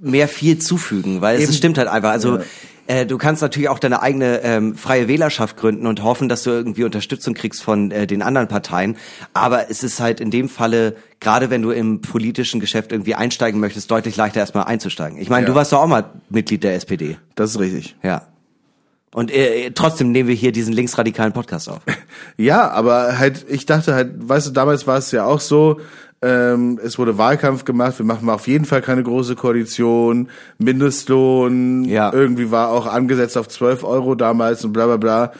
mehr viel zufügen, weil es Eben. stimmt halt einfach. Also Ja. äh, du kannst natürlich auch deine eigene ähm, freie Wählerschaft gründen und hoffen, dass du irgendwie Unterstützung kriegst von äh, den anderen Parteien. Aber es ist halt in dem Falle, gerade wenn du im politischen Geschäft irgendwie einsteigen möchtest, deutlich leichter erstmal einzusteigen. Ich meine, Ja. du warst doch auch mal Mitglied der SPD. Das ist richtig. Ja. Und äh, trotzdem nehmen wir hier diesen linksradikalen Podcast auf. Ja, aber halt, ich dachte halt, weißt du, damals war es ja auch so, ähm, es wurde Wahlkampf gemacht, wir machen auf jeden Fall keine große Koalition, Mindestlohn, Ja. irgendwie war auch angesetzt auf 12 Euro damals und bla bla bla.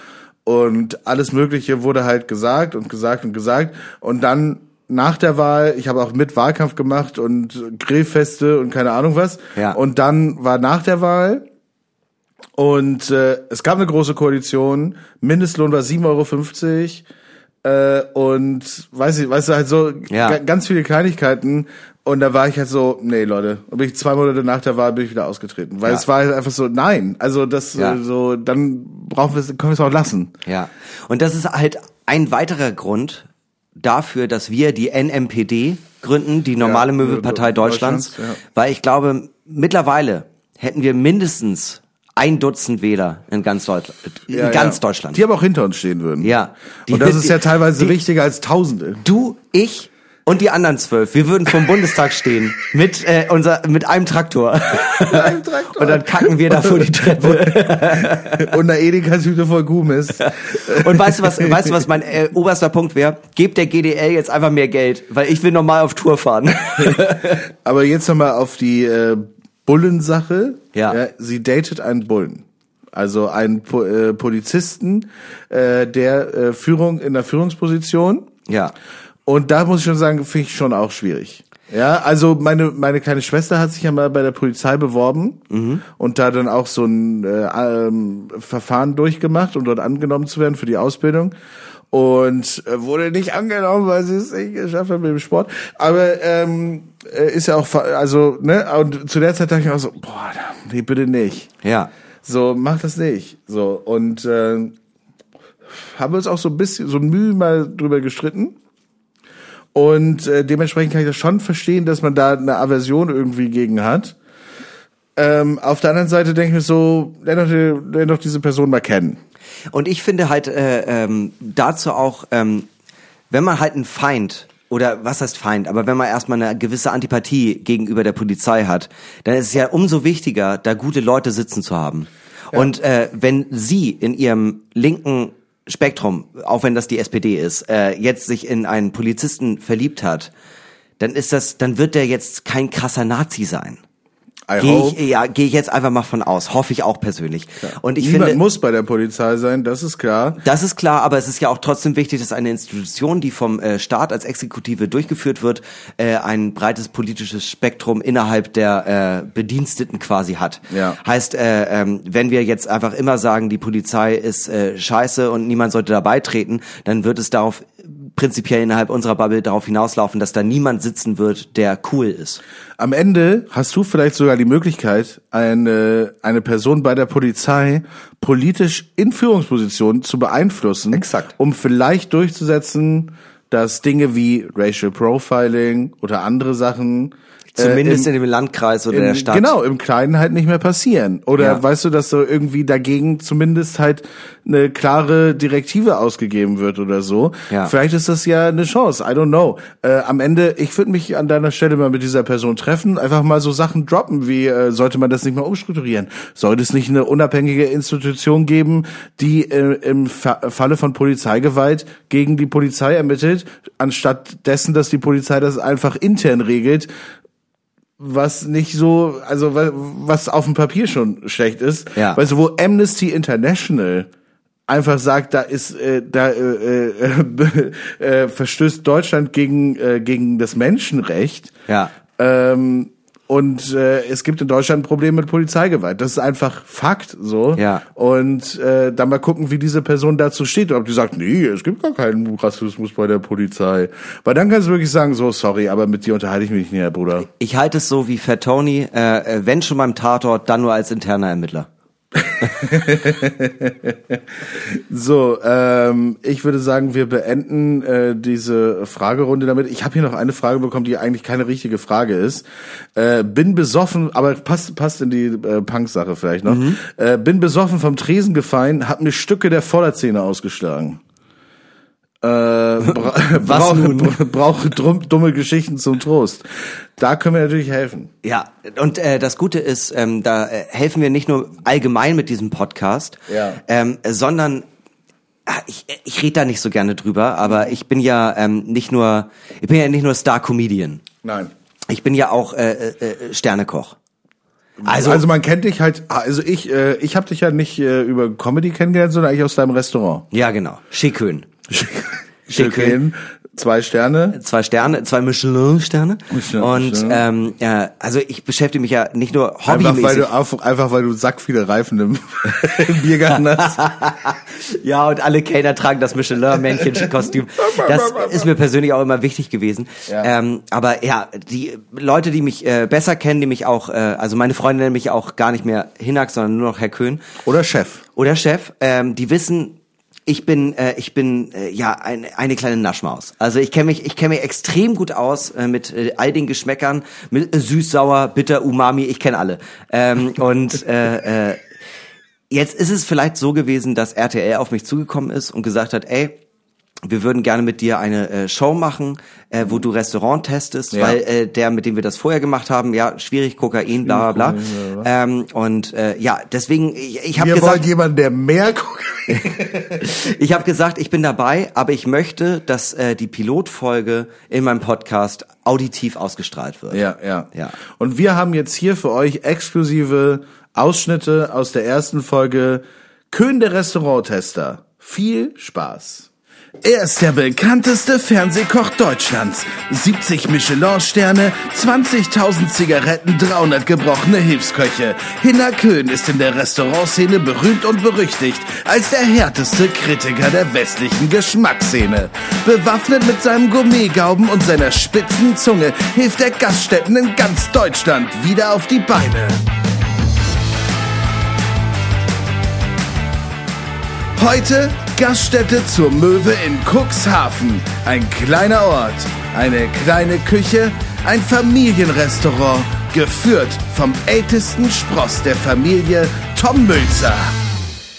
Und alles Mögliche wurde halt gesagt und gesagt und gesagt. Und dann nach der Wahl, ich habe auch mit Wahlkampf gemacht und Grillfeste und keine Ahnung was. Ja. Und dann war nach der Wahl und äh, es gab eine große Koalition. Mindestlohn war 7,50 Euro. Äh, und weiß ich, weißt du, halt so Ja. ga- ganz viele Kleinigkeiten. Und da war ich halt so, nee, Leute. Und bin ich zwei Monate nach der Wahl bin ich wieder ausgetreten. Weil Ja. es war halt einfach so, nein. Also das Ja. äh, so, dann brauchen wir es, können wir es auch lassen. Ja. Und das ist halt ein weiterer Grund dafür, dass wir die NMPD gründen, die normale Ja, Möbelpartei Deutschlands, Deutschlands, ja. weil ich glaube, mittlerweile hätten wir mindestens ein Dutzend Wähler in ganz Deutschland, in Ja, ganz ja. Deutschland. Die aber auch hinter uns stehen würden. Ja. Die- und das ist die- ja teilweise die- wichtiger als Tausende. Du, ich und die anderen zwölf, wir würden vom Bundestag stehen mit äh, unser mit einem Traktor. Einem Traktor. Und dann kacken wir da vor die Treppe. Und eine Edeka-Tüte voll Gummis. Und weißt du was, weißt du was mein äh, oberster Punkt wäre? Gebt der GDL jetzt einfach mehr Geld, weil ich will normal auf Tour fahren. Aber jetzt nochmal auf die äh, Bullensache. Ja. Sie datet einen Bullen. Also einen po äh, Polizisten, äh, der äh, Führung in der Führungsposition. ja. Und da muss ich schon sagen, finde ich schon auch schwierig. Ja, also meine meine kleine Schwester hat sich ja mal bei der Polizei beworben und da dann auch so ein äh, ähm, Verfahren durchgemacht, um dort angenommen zu werden für die Ausbildung und äh, wurde nicht angenommen, weil sie es nicht geschafft hat mit dem Sport. Aber ähm, äh, ist ja auch also ne und zu der Zeit dachte ich auch so, boah, nee, bitte nicht. Ja. So, mach das nicht. So, und äh, haben wir uns auch so ein bisschen, so Mühe mal drüber gestritten. Und äh, dementsprechend kann ich das schon verstehen, dass man da eine Aversion irgendwie gegen hat. Ähm, auf der anderen Seite denke ich mir so, lern doch, die, lern doch diese Person mal kennen. Und ich finde halt äh, ähm, dazu auch, ähm, wenn man halt einen Feind oder was heißt Feind, aber wenn man erstmal eine gewisse Antipathie gegenüber der Polizei hat, dann ist es ja umso wichtiger, da gute Leute sitzen zu haben. Und äh, wenn Sie in Ihrem linken Spektrum, auch wenn das die SPD ist, äh, jetzt sich in einen Polizisten verliebt hat, dann ist das, dann wird der jetzt kein krasser Nazi sein. Gehe ich, ja, gehe ich jetzt einfach mal von aus. Hoffe ich auch persönlich. Und ich Niemand finde, muss bei der Polizei sein, das ist klar. das ist klar, aber es ist ja auch trotzdem wichtig, dass eine Institution, die vom äh, Staat als Exekutive durchgeführt wird, äh, ein breites politisches Spektrum innerhalb der äh, Bediensteten quasi hat. Ja. Heißt, äh, ähm, wenn wir jetzt einfach immer sagen, die Polizei ist äh, scheiße und niemand sollte da beitreten, dann wird es darauf prinzipiell innerhalb unserer Bubble darauf hinauslaufen, dass da niemand sitzen wird, der cool ist. Am Ende hast du vielleicht sogar die Möglichkeit, eine, eine Person bei der Polizei politisch in Führungspositionen zu beeinflussen. Exakt. Um vielleicht durchzusetzen, dass Dinge wie Racial Profiling oder andere Sachen Zumindest äh, in dem Landkreis oder im, der Stadt. Genau, im Kleinen halt nicht mehr passieren. Oder Ja. weißt du, dass so irgendwie dagegen zumindest halt eine klare Direktive ausgegeben wird oder so. Ja. Vielleicht ist das ja eine Chance. I don't know. Äh, am Ende, ich würde mich an deiner Stelle mal mit dieser Person treffen, einfach mal so Sachen droppen, wie äh, sollte man das nicht mal umstrukturieren? Sollte es nicht eine unabhängige Institution geben, die äh, im Fa Falle von Polizeigewalt gegen die Polizei ermittelt, anstatt dessen, dass die Polizei das einfach intern regelt? was nicht so, also wa- was auf dem Papier schon schlecht ist. Ja. Weißt du, wo Amnesty International einfach sagt, da ist, äh, da äh, äh, äh, verstößt Deutschland gegen äh, gegen das Menschenrecht. Ja. Ähm, Und äh, es gibt in Deutschland ein Problem mit Polizeigewalt. Das ist einfach Fakt so. Ja. Und äh, dann mal gucken, wie diese Person dazu steht. Ob die sagt, nee, es gibt gar keinen Rassismus bei der Polizei. Weil dann kannst du wirklich sagen, so, sorry, aber mit dir unterhalte ich mich nicht mehr, Bruder. Ich halte es so wie Fat Tony, äh, äh, wenn schon beim Tatort, dann nur als interner Ermittler. So, ähm, ich würde sagen, wir beenden äh, diese Fragerunde damit. Ich habe hier noch eine Frage bekommen, die eigentlich keine richtige Frage ist. Äh, bin besoffen, aber passt, passt in die äh, Punk-Sache vielleicht noch. Äh, bin besoffen vom Tresen gefallen, hab mir Stücke der Vorderzähne ausgeschlagen. Äh, bra brauche nun? brauche dumme Geschichten zum Trost. Da können wir natürlich helfen. Ja, und äh, das Gute ist, ähm, da äh, helfen wir nicht nur allgemein mit diesem Podcast, Ja. ähm, sondern ah, ich, ich rede da nicht so gerne drüber, aber ich bin ja ähm, nicht nur, ich bin ja nicht nur Star-Comedian. Nein. Ich bin ja auch äh, äh, äh, Sternekoch. Also, also man kennt dich halt, also ich, äh, ich habe dich ja nicht äh, über Comedy kennengelernt, sondern eigentlich aus deinem Restaurant. Ja, genau. Schickhöhen. Schön. Zwei Sterne. Zwei Sterne, zwei Michelin-Sterne. Michelin, und Michelin. ähm, ja, also ich beschäftige mich ja nicht nur Einfach weil hobbymäßig. du auf, einfach weil du sack viele Reifen im, im Biergarten hast. Ja, und alle Kellner tragen das Michelin-Männchen-Kostüm. Das ist mir persönlich auch immer wichtig gewesen. Ja. Ähm, aber ja, die Leute, die mich äh, besser kennen, die mich auch, äh, also meine Freunde nennen mich auch gar nicht mehr Hinak, sondern nur noch Herr Köhn Oder Chef. oder Chef, ähm, die wissen, ich bin, äh, ich bin äh, ja ein, eine kleine Naschmaus. Also ich kenne mich, ich kenne mich extrem gut aus äh, mit äh, all den Geschmäckern, mit äh, süß, sauer, bitter, umami. Ich kenne alle. Ähm, und äh, äh, jetzt ist es vielleicht so gewesen, dass RTL auf mich zugekommen ist und gesagt hat, ey, wir würden gerne mit dir eine äh, Show machen, äh, wo du Restaurant testest, Ja. weil äh, der, mit dem wir das vorher gemacht haben, ja, schwierig, Kokain, bla bla bla. Ähm, und äh, ja, deswegen, ich, ich habe Wir gesagt, jemanden, der mehr guckt. ich habe gesagt, ich bin dabei, aber ich möchte, dass äh, die Pilotfolge in meinem Podcast auditiv ausgestrahlt wird. Ja, ja, Ja. Und wir haben jetzt hier für euch exklusive Ausschnitte aus der ersten Folge Köhn der Restauranttester. Viel Spaß. Er ist der bekannteste Fernsehkoch Deutschlands. 70 Michelin-Sterne, 20.000 Zigaretten, 300 gebrochene Hilfsköche. Hinner Köhn ist in der Restaurantszene berühmt und berüchtigt als der härteste Kritiker der westlichen Geschmacksszene. Bewaffnet mit seinem Gourmetgauben und seiner spitzen Zunge hilft er Gaststätten in ganz Deutschland wieder auf die Beine. Heute Gaststätte zur Möwe in Cuxhaven. Ein kleiner Ort, eine kleine Küche, ein Familienrestaurant, geführt vom ältesten Spross der Familie, Tom Mülzer.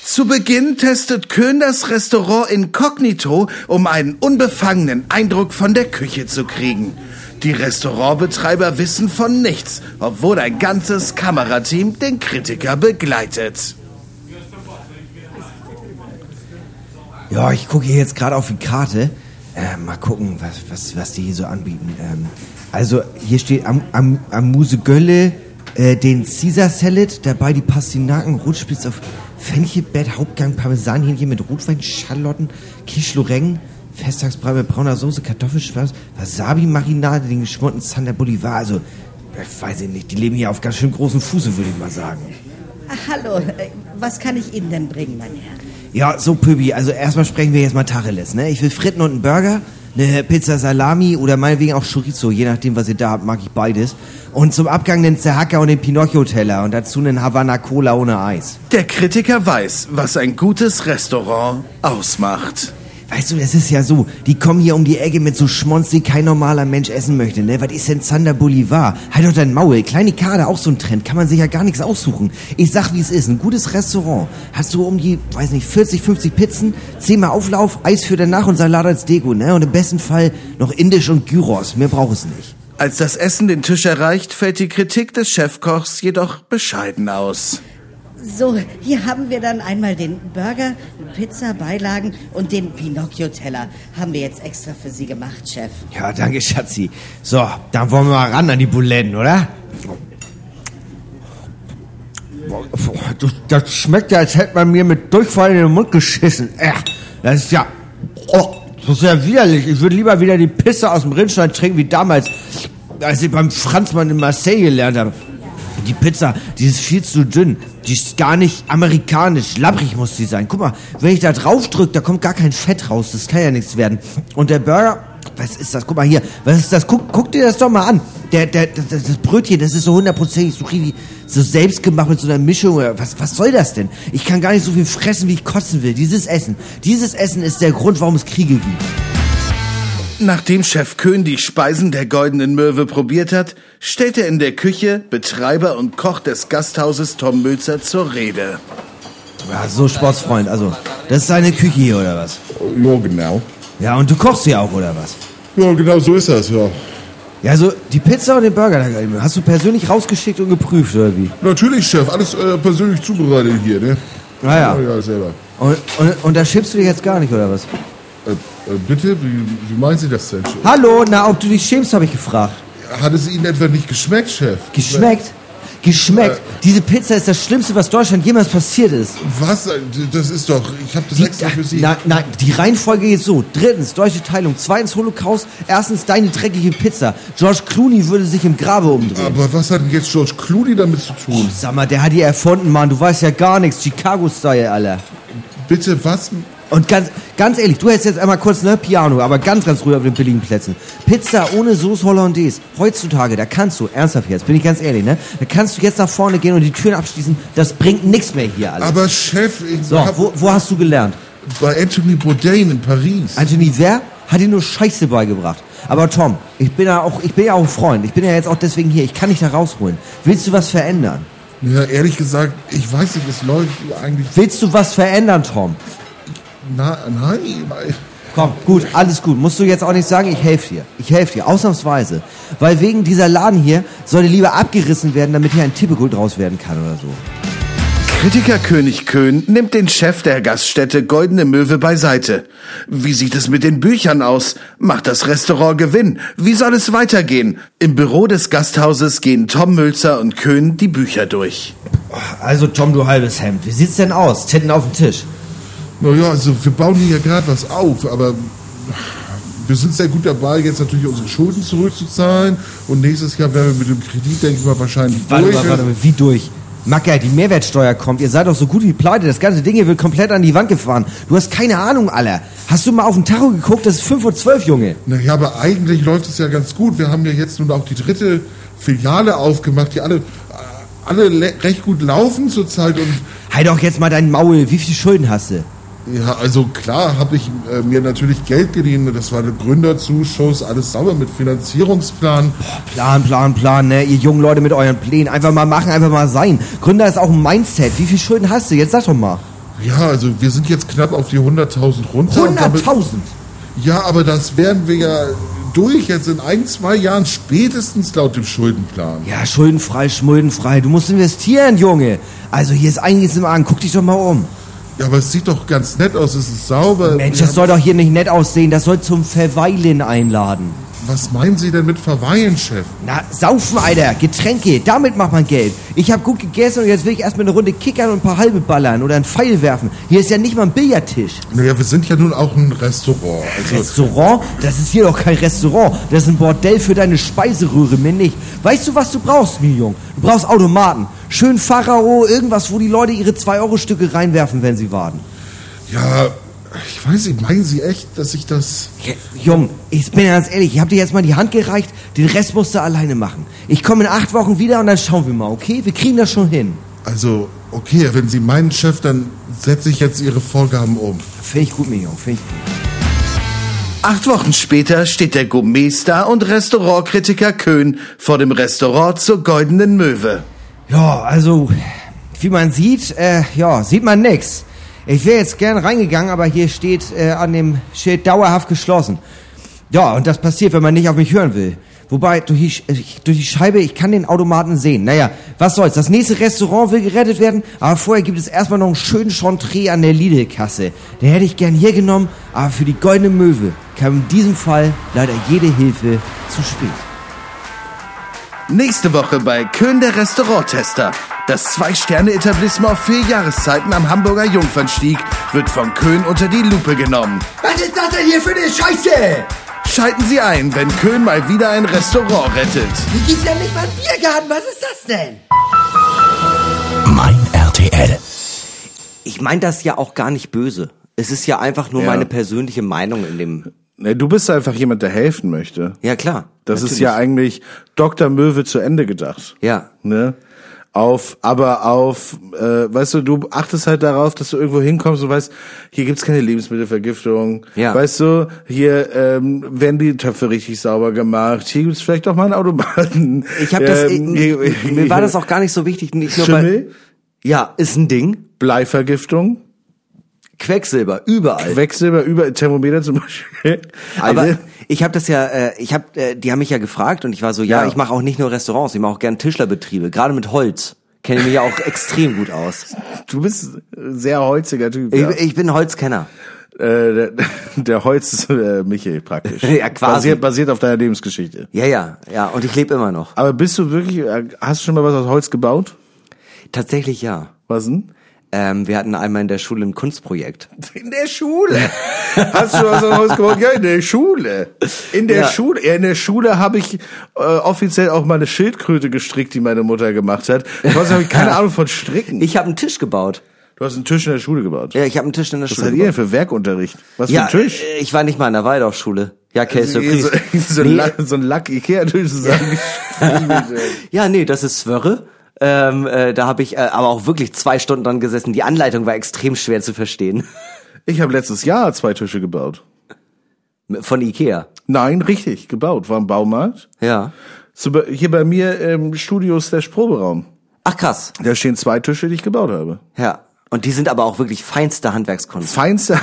Zu Beginn testet Köhn das Restaurant inkognito, um einen unbefangenen Eindruck von der Küche zu kriegen. Die Restaurantbetreiber wissen von nichts, obwohl ein ganzes Kamerateam den Kritiker begleitet. Ja, ich gucke hier jetzt gerade auf die Karte. Äh, mal gucken, was, was, was die hier so anbieten. Ähm, also hier steht am, am, Amuse Gölle, äh, den Caesar Salad, dabei die Pastinaken, Rotspitz auf Fenchelbett, Hauptgang, Parmesanhähnchen mit Rotwein, Schalotten, Quiche Festtagsbrei mit brauner Soße, Kartoffelschwarz, Wasabi-Marinade, den geschmorten Zander Bolivar. Also, ich weiß ich nicht, die leben hier auf ganz schön großen Fuße, würde ich mal sagen. Ah, Hallo, äh, was kann ich Ihnen denn bringen, mein Herr? Ja, so Pöbi, also erstmal sprechen wir jetzt mal Tacheles, ne? Ich will Fritten und einen Burger, eine Pizza Salami oder meinetwegen auch Chorizo, je nachdem, was ihr da habt, mag ich beides. Und zum Abgang den Zerhacker und den Pinocchio-Teller und dazu einen Havana Cola ohne Eis. Der Kritiker weiß, was ein gutes Restaurant ausmacht. Weißt du, das ist ja so, die kommen hier um die Ecke mit so Schmonz, die kein normaler Mensch essen möchte, ne? Was ist denn Zander Bolivar? Halt doch dein Maul, kleine Karte, auch so ein Trend, kann man sich ja gar nichts aussuchen. Ich sag, wie es ist, ein gutes Restaurant. Hast du um die, weiß nicht, 40, 50 Pizzen, zehnmal Auflauf, Eis für danach und Salat als Deko, ne? Und im besten Fall noch Indisch und Gyros, mehr braucht es nicht. Als das Essen den Tisch erreicht, fällt die Kritik des Chefkochs jedoch bescheiden aus. So, hier haben wir dann einmal den Burger, Pizza, Beilagen und den Pinocchio-Teller. Haben wir jetzt extra für Sie gemacht, Chef. Ja, danke, Schatzi. So, dann wollen wir mal ran an die Buletten, oder? Das, schmeckt ja, als hätte man mir mit Durchfall in den Mund geschissen. Das ist ja... Oh, das ist ja widerlich. Ich würde lieber wieder die Pisse aus dem Rindstein trinken wie damals. als ich beim Franzmann in Marseille gelernt habe. Die Pizza, die ist viel zu dünn. Die ist gar nicht amerikanisch. Labbrig muss die sein. Guck mal, wenn ich da drauf drücke, da kommt gar kein Fett raus. Das kann ja nichts werden. Und der Burger, was ist das? Guck mal hier. Was ist das? Guck, guck dir das doch mal an. Der, der, das, das Brötchen, das ist so hundertprozentig so richtig so selbst gemacht mit so einer Mischung. Was, was soll das denn? Ich kann gar nicht so viel fressen, wie ich kotzen will. Dieses Essen. Dieses Essen ist der Grund, warum es Kriege gibt. Nachdem Chef Köhn die Speisen der Goldenen Möwe probiert hat, stellt er in der Küche Betreiber und Koch des Gasthauses Tom Mülzer zur Rede. Ja, so Sportsfreund. Also, das ist deine Küche hier, oder was? Ja, genau. Ja, und du kochst ja auch, oder was? Ja, genau so ist das, ja. Ja, also die Pizza und den Burger, da hast du persönlich rausgeschickt und geprüft, oder wie? Natürlich, Chef, alles äh, persönlich zubereitet hier, ne? Naja. Ja, ja, selber. Und, und, und da schimpfst du dich jetzt gar nicht, oder was? Äh, äh, bitte, wie, wie meinen Sie das denn, Chef? Hallo, na, ob du dich schämst, habe ich gefragt. Hat es Ihnen etwa nicht geschmeckt, Chef? Geschmeckt? Geschmeckt. Diese Pizza ist das Schlimmste, was Deutschland jemals passiert ist. Was? Das ist doch, ich habe das Die, extra für Sie. nein, nein, die Reihenfolge geht so. Drittens, deutsche Teilung. Zweitens, Holocaust. Erstens, deine dreckige Pizza. George Clooney würde sich im Grabe umdrehen. Aber was hat denn jetzt George Clooney damit zu tun? Sag mal, der hat die erfunden, Mann. Du weißt ja gar nichts. Chicago-Style, Alter. Bitte, was? Und ganz, ganz ehrlich, du hättest jetzt einmal kurz, ne, Piano, aber ganz, ganz ruhig auf den billigen Plätzen. Pizza ohne Sauce Hollandaise. Heutzutage, da kannst du, ernsthaft jetzt, bin ich ganz ehrlich, ne, da kannst du jetzt nach vorne gehen und die Türen abschließen. Das bringt nichts mehr hier alles. Aber Chef, ich so, hab wo, wo hast du gelernt? bei Anthony Bourdain in Paris. Anthony, wer hat dir nur Scheiße beigebracht? Aber Tom, ich bin ja auch, ich bin ja auch ein Freund. Ich bin ja jetzt auch deswegen hier. Ich kann dich da rausholen. Willst du was verändern? Ja, ehrlich gesagt, ich weiß nicht, es läuft eigentlich. Willst du was verändern, Tom? Na, nein, weil- Komm, gut, alles gut. Musst du jetzt auch nicht sagen, ich helfe dir. Ich helfe dir, ausnahmsweise. Weil wegen dieser Laden hier sollte lieber abgerissen werden, damit hier ein Tippelgut draus werden kann oder so. Kritikerkönig Köhn nimmt den Chef der Gaststätte Goldene Möwe beiseite. Wie sieht es mit den Büchern aus? Macht das Restaurant Gewinn? Wie soll es weitergehen? Im Büro des Gasthauses gehen Tom Mülzer und Köhn die Bücher durch. Also, Tom, du halbes Hemd. Wie sieht's denn aus? Titten auf dem Tisch. Naja, also wir bauen hier gerade was auf, aber wir sind sehr gut dabei, jetzt natürlich unsere Schulden zurückzuzahlen. Und nächstes Jahr werden wir mit dem Kredit, denke ich mal, wahrscheinlich Warte durch. mal, warte mal, wie durch? Macker, die Mehrwertsteuer kommt. Ihr seid doch so gut wie pleite. Das ganze Ding hier wird komplett an die Wand gefahren. Du hast keine Ahnung, Alter. Hast du mal auf den Tacho geguckt? Das ist 5.12 Uhr, Junge. Naja, aber eigentlich läuft es ja ganz gut. Wir haben ja jetzt nun auch die dritte Filiale aufgemacht, die alle, alle le- recht gut laufen zurzeit. Und Halt doch jetzt mal dein Maul. Wie viele Schulden hast du? Ja, also klar habe ich äh, mir natürlich Geld geliehen. Das war der Gründerzuschuss, alles sauber mit Finanzierungsplan. Plan, Plan, Plan, ne? Ihr jungen Leute mit euren Plänen. Einfach mal machen, einfach mal sein. Gründer ist auch ein Mindset. Wie viele Schulden hast du? Jetzt sag doch mal. Ja, also wir sind jetzt knapp auf die 100.000 runter. und damit- 100.000. Ja, aber das werden wir ja durch jetzt in ein, zwei Jahren spätestens laut dem Schuldenplan. Ja, schuldenfrei, schuldenfrei. Du musst investieren, Junge. Also hier ist einiges im Argen. Guck dich doch mal um. Ja, aber es sieht doch ganz nett aus, es ist sauber. Mensch, das soll doch hier nicht nett aussehen. Das soll zum Verweilen einladen. Was meinen Sie denn mit Verweilen, Chef? Na, saufen, Alter. Getränke. Damit macht man Geld. Ich hab gut gegessen und jetzt will ich erstmal eine Runde kickern und ein paar halbe ballern oder einen Pfeil werfen. Hier ist ja nicht mal ein Billardtisch. Naja, wir sind ja nun auch ein Restaurant. Also, Restaurant? Das ist hier doch kein Restaurant. Das ist ein Bordell für deine Speiseröhre, mir nicht. Weißt du, was du brauchst, mir Jung? Du brauchst Automaten. Schön Pharao, irgendwas, wo die Leute ihre 2-Euro-Stücke reinwerfen, wenn sie warten. ja, ich weiß nicht, meinen Sie echt, dass ich das... Ja, Jung, ich bin ganz ehrlich, ich hab dir jetzt mal die Hand gereicht, den Rest musst du alleine machen. Ich komme in acht Wochen wieder und dann schauen wir mal, okay? Wir kriegen das schon hin. Also, okay, wenn Sie meinen, Chef, dann setze ich jetzt Ihre Vorgaben um. Finde ich gut, mir Jung, finde ich gut. Acht Wochen später steht der Gourmetstar und Restaurantkritiker Köhn vor dem Restaurant zur Goldenen Möwe. Ja, also, wie man sieht, äh, ja, sieht man nix. Ich wäre jetzt gern reingegangen, aber hier steht äh, an dem Schild dauerhaft geschlossen. Ja, und das passiert, wenn man nicht auf mich hören will. Wobei, durch die, äh, durch die Scheibe, ich kann den Automaten sehen. Naja, was soll's. Das nächste Restaurant will gerettet werden, aber vorher gibt es erstmal noch einen schönen Chantre an der Lidl-Kasse. Den hätte ich gern hier genommen, aber für die goldene Möwe kam in diesem Fall leider jede Hilfe zu spät. Nächste Woche bei Köhn der Restauranttester. Das Zwei-Sterne-Etablissement auf vier Jahreszeiten am Hamburger Jungfernstieg wird von Köhn unter die Lupe genommen. Was ist das denn hier für eine Scheiße? Schalten Sie ein, wenn Köln mal wieder ein Restaurant rettet. Hier gibt's ja nicht mal einen Biergarten. Was ist das denn? Mein RTL. Ich meine das ja auch gar nicht böse. Es ist ja einfach nur Ja. meine persönliche Meinung in dem. Ne, du bist einfach jemand, der helfen möchte. Ja, klar. Das ist natürlich. ja eigentlich Dr. Möwe zu Ende gedacht. Ja. Ne? Auf, aber auf, äh, weißt du, du achtest halt darauf, dass du irgendwo hinkommst und weißt, hier gibt's keine Lebensmittelvergiftung. Ja. Weißt du, hier ähm, werden die Töpfe richtig sauber gemacht. Hier gibt's vielleicht auch mal einen Automaten. Ich habe das. Ähm, ich, hier- mir war das auch gar nicht so wichtig. Nicht nur bei, Schimmel, ja, ist ein Ding. Bleivergiftung, Quecksilber überall. Quecksilber über Thermometer zum Beispiel. Aber Eine- ich habe das ja, äh, ich habe, äh, die haben mich ja gefragt und ich war so, ja, Ja. ich mache auch nicht nur Restaurants, ich mache auch gern Tischlerbetriebe, gerade mit Holz. Kenne ich mich ja auch extrem gut aus. du bist ein sehr holziger Typ. Ich, ja. ich bin Holzkenner. äh, der, der Holz äh, Michel praktisch. Ja, quasi. Basiert, basiert auf deiner Lebensgeschichte. Ja, ja, ja. Und ich lebe immer noch. Aber bist du wirklich, äh, hast du schon mal was aus Holz gebaut? Tatsächlich ja. Was denn? Ähm, wir hatten einmal in der Schule ein Kunstprojekt. In der Schule. Hast du was Holz gebaut? Ja, in der Schule. In der Ja. Schule. Ja, in der Schule habe ich äh, offiziell auch mal eine Schildkröte gestrickt, die meine Mutter gemacht hat. Ich weiß, habe ich keine Ahnung von Stricken. Ich habe einen Tisch gebaut. Du hast einen Tisch in der Schule gebaut. Ja, ich habe einen Tisch in der Was Schule seid ihr denn für Werkunterricht? Was Ja, für ein Tisch? äh, ich war nicht mal in der Waldorfschule. Ja, okay, so, Surprise. so, Nee, ein Lack, so ein Lack-Ikea-Tisch zusammen. Ja, nee, das ist Swörre. Ähm, äh, da habe ich äh, aber auch wirklich zwei Stunden dran gesessen. Die Anleitung war extrem schwer zu verstehen. ich habe letztes Jahr zwei Tische gebaut. Von Ikea. Nein, richtig, gebaut. War im Baumarkt. Ja. So, hier bei mir im Studio der Proberaum. Ach krass. Da stehen zwei Tische, die ich gebaut habe. Ja. Und die sind aber auch wirklich feinste Handwerkskunst. Feinste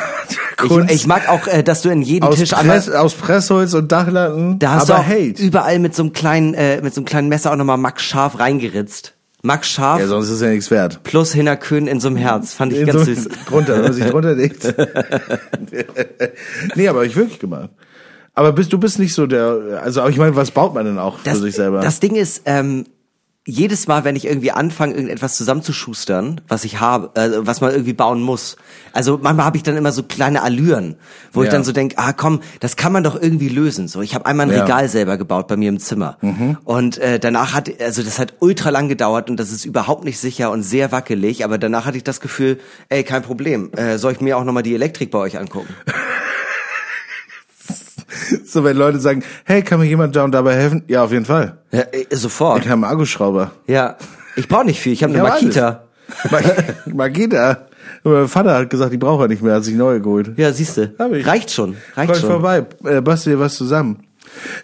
Ich, Kunst ich mag auch, äh, dass du in jedem aus, Tisch einmal, Press, aus Pressholz und Dachlatten. da hast aber du überall mit so einem kleinen, äh, mit so einem kleinen Messer auch nochmal Max Scharf reingeritzt. Max Scharf Ja, sonst ist ja nichts wert. plus Hinnerkön in so einem Herz. Fand ich In ganz so- süß. Drunter, wenn man sich drunter legt. nee, aber hab ich wirklich gemacht. Aber bist, du bist nicht so der, also aber ich meine, was baut man denn auch für Das, sich selber? das Ding ist, ähm, jedes Mal, wenn ich irgendwie anfange, irgendetwas zusammenzuschustern, was ich habe, äh, was man irgendwie bauen muss. Also manchmal habe ich dann immer so kleine Allüren, wo ich Ja. dann so denk, ah komm, das kann man doch irgendwie lösen. So, ich habe einmal ein Ja. Mhm. Regal selber gebaut bei mir im Zimmer und äh, danach hat, also das hat ultra lang gedauert und das ist überhaupt nicht sicher und sehr wackelig. Aber danach hatte ich das Gefühl, ey, kein Problem, äh, soll ich mir auch noch mal die Elektrik bei euch angucken? so, wenn Leute sagen, hey, kann mir jemand da und dabei helfen? Ja, auf jeden Fall. Ja, äh, sofort. Ich habe einen Akkuschrauber. Ja, ich brauche nicht viel. Ich habe eine Ja, Makita. Magita. Mein Vater hat gesagt, die braucht er nicht mehr, hat sich neue geholt. Ja, siehste. Hab ich. Reicht schon. Reicht Komm schon. vorbei, äh, bastel dir was zusammen.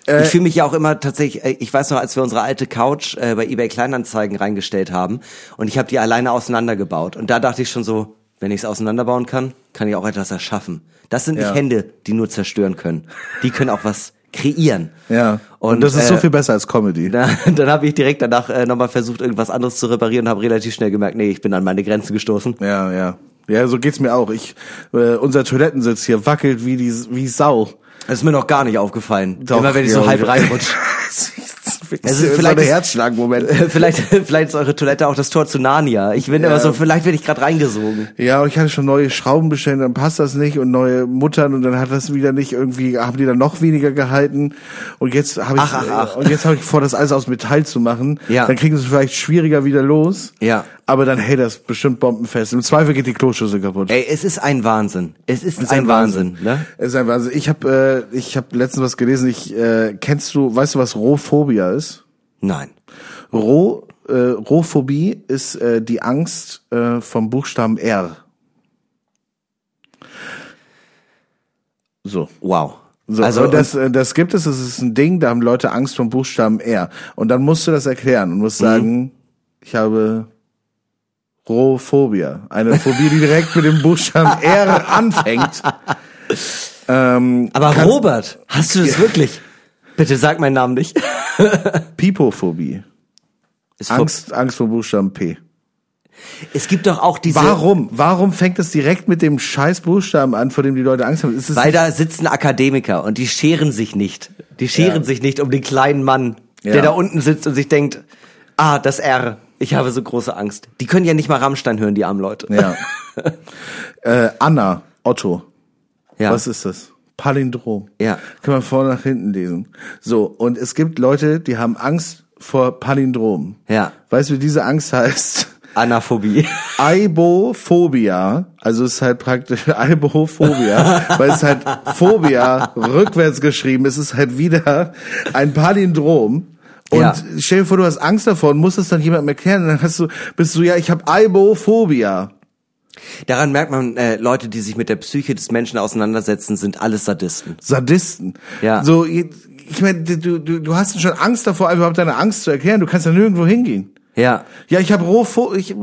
Ich fühle mich ja auch immer tatsächlich, äh, ich weiß noch, als wir unsere alte Couch äh, bei eBay Kleinanzeigen reingestellt haben und ich habe die alleine auseinandergebaut und da dachte ich schon so, wenn ich es auseinanderbauen kann, kann ich auch etwas erschaffen. Das sind Ja. nicht Hände, die nur zerstören können. Die können auch was kreieren. Ja. Und, Und, das ist so äh, viel besser als Comedy. Da, dann habe ich direkt danach äh, nochmal versucht, irgendwas anderes zu reparieren und habe relativ schnell gemerkt, nee, ich bin an meine Grenzen gestoßen. Ja, ja. Ja, so geht's mir auch. Ich, äh, unser Toilettensitz hier wackelt wie die, wie Sau. Das ist mir noch gar nicht aufgefallen. Doch, Immer wenn ich so halb reinrutsche. Es ist ist vielleicht vielleicht ist- ein Herzschlagmoment. vielleicht, vielleicht ist eure Toilette auch das Tor zu Narnia. Ich bin immer so, vielleicht werde ich gerade reingesogen. Ja, und ich hatte schon neue Schrauben bestellt, dann passt das nicht und neue Muttern und dann hat das wieder nicht irgendwie, haben die dann noch weniger gehalten und jetzt habe ich, Ach, ach, ach. und jetzt habe ich vor, das alles aus Metall zu machen. Ja. Dann kriegen sie es vielleicht schwieriger wieder los. Ja. Aber dann hält das bestimmt bombenfest. Im Zweifel geht die Kloschüssel kaputt. Ey, es ist ein Wahnsinn. Es ist, ist ein, Wahnsinn, ne? Es ist ein Wahnsinn. Ich habe äh, ich habe letztens was gelesen. Ich äh, kennst du, weißt du, was Rohphobia ist? Nein. Roh, äh, Rohphobie ist äh, die Angst äh, vom Buchstaben R. So. Wow. So, also das, äh, das gibt es, das ist ein Ding, da haben Leute Angst vom Buchstaben R. Und dann musst du das erklären und musst Mhm. sagen, ich habe Rohphobia. Eine Phobie, die direkt mit dem Buchstaben R anfängt. Ähm, aber Robert, hast du das wirklich? Bitte sag meinen Namen nicht. Pipophobie. Ist Angst, Angst vor Buchstaben P. Es gibt doch auch diese, Warum? Warum fängt es direkt mit dem scheiß Buchstaben an, vor dem die Leute Angst haben? Weil da sitzen Akademiker und die scheren sich nicht. Die scheren Ja. sich nicht um den kleinen Mann, Ja. der da unten sitzt und sich denkt, ah, das R. Ich habe so große Angst. Die können ja nicht mal Rammstein hören, die armen Leute. ja. äh, Anna, Otto. Ja. Was ist das? Palindrom. Ja. Kann man vorne nach hinten lesen. So, und es gibt Leute, die haben Angst vor Palindrom. Ja. Weißt du, wie diese Angst heißt? Anaphobie. Aibophobia, also es ist halt praktisch Aibophobia, weil es halt Phobia rückwärts geschrieben ist, es ist halt wieder ein Palindrom. Und Ja. stell dir vor, du hast Angst davor und musst es dann jemandem erklären dann hast du, bist du, ja, ich habe Aibophobia. Daran merkt man, äh, Leute, die sich mit der Psyche des Menschen auseinandersetzen, sind alles Sadisten. Sadisten. Ja. So, ich meine, du, du, du hast schon Angst davor, überhaupt deine Angst zu erklären. Du kannst ja nirgendwo hingehen. Ja. Ja, ich habe Rohpho ich, äh,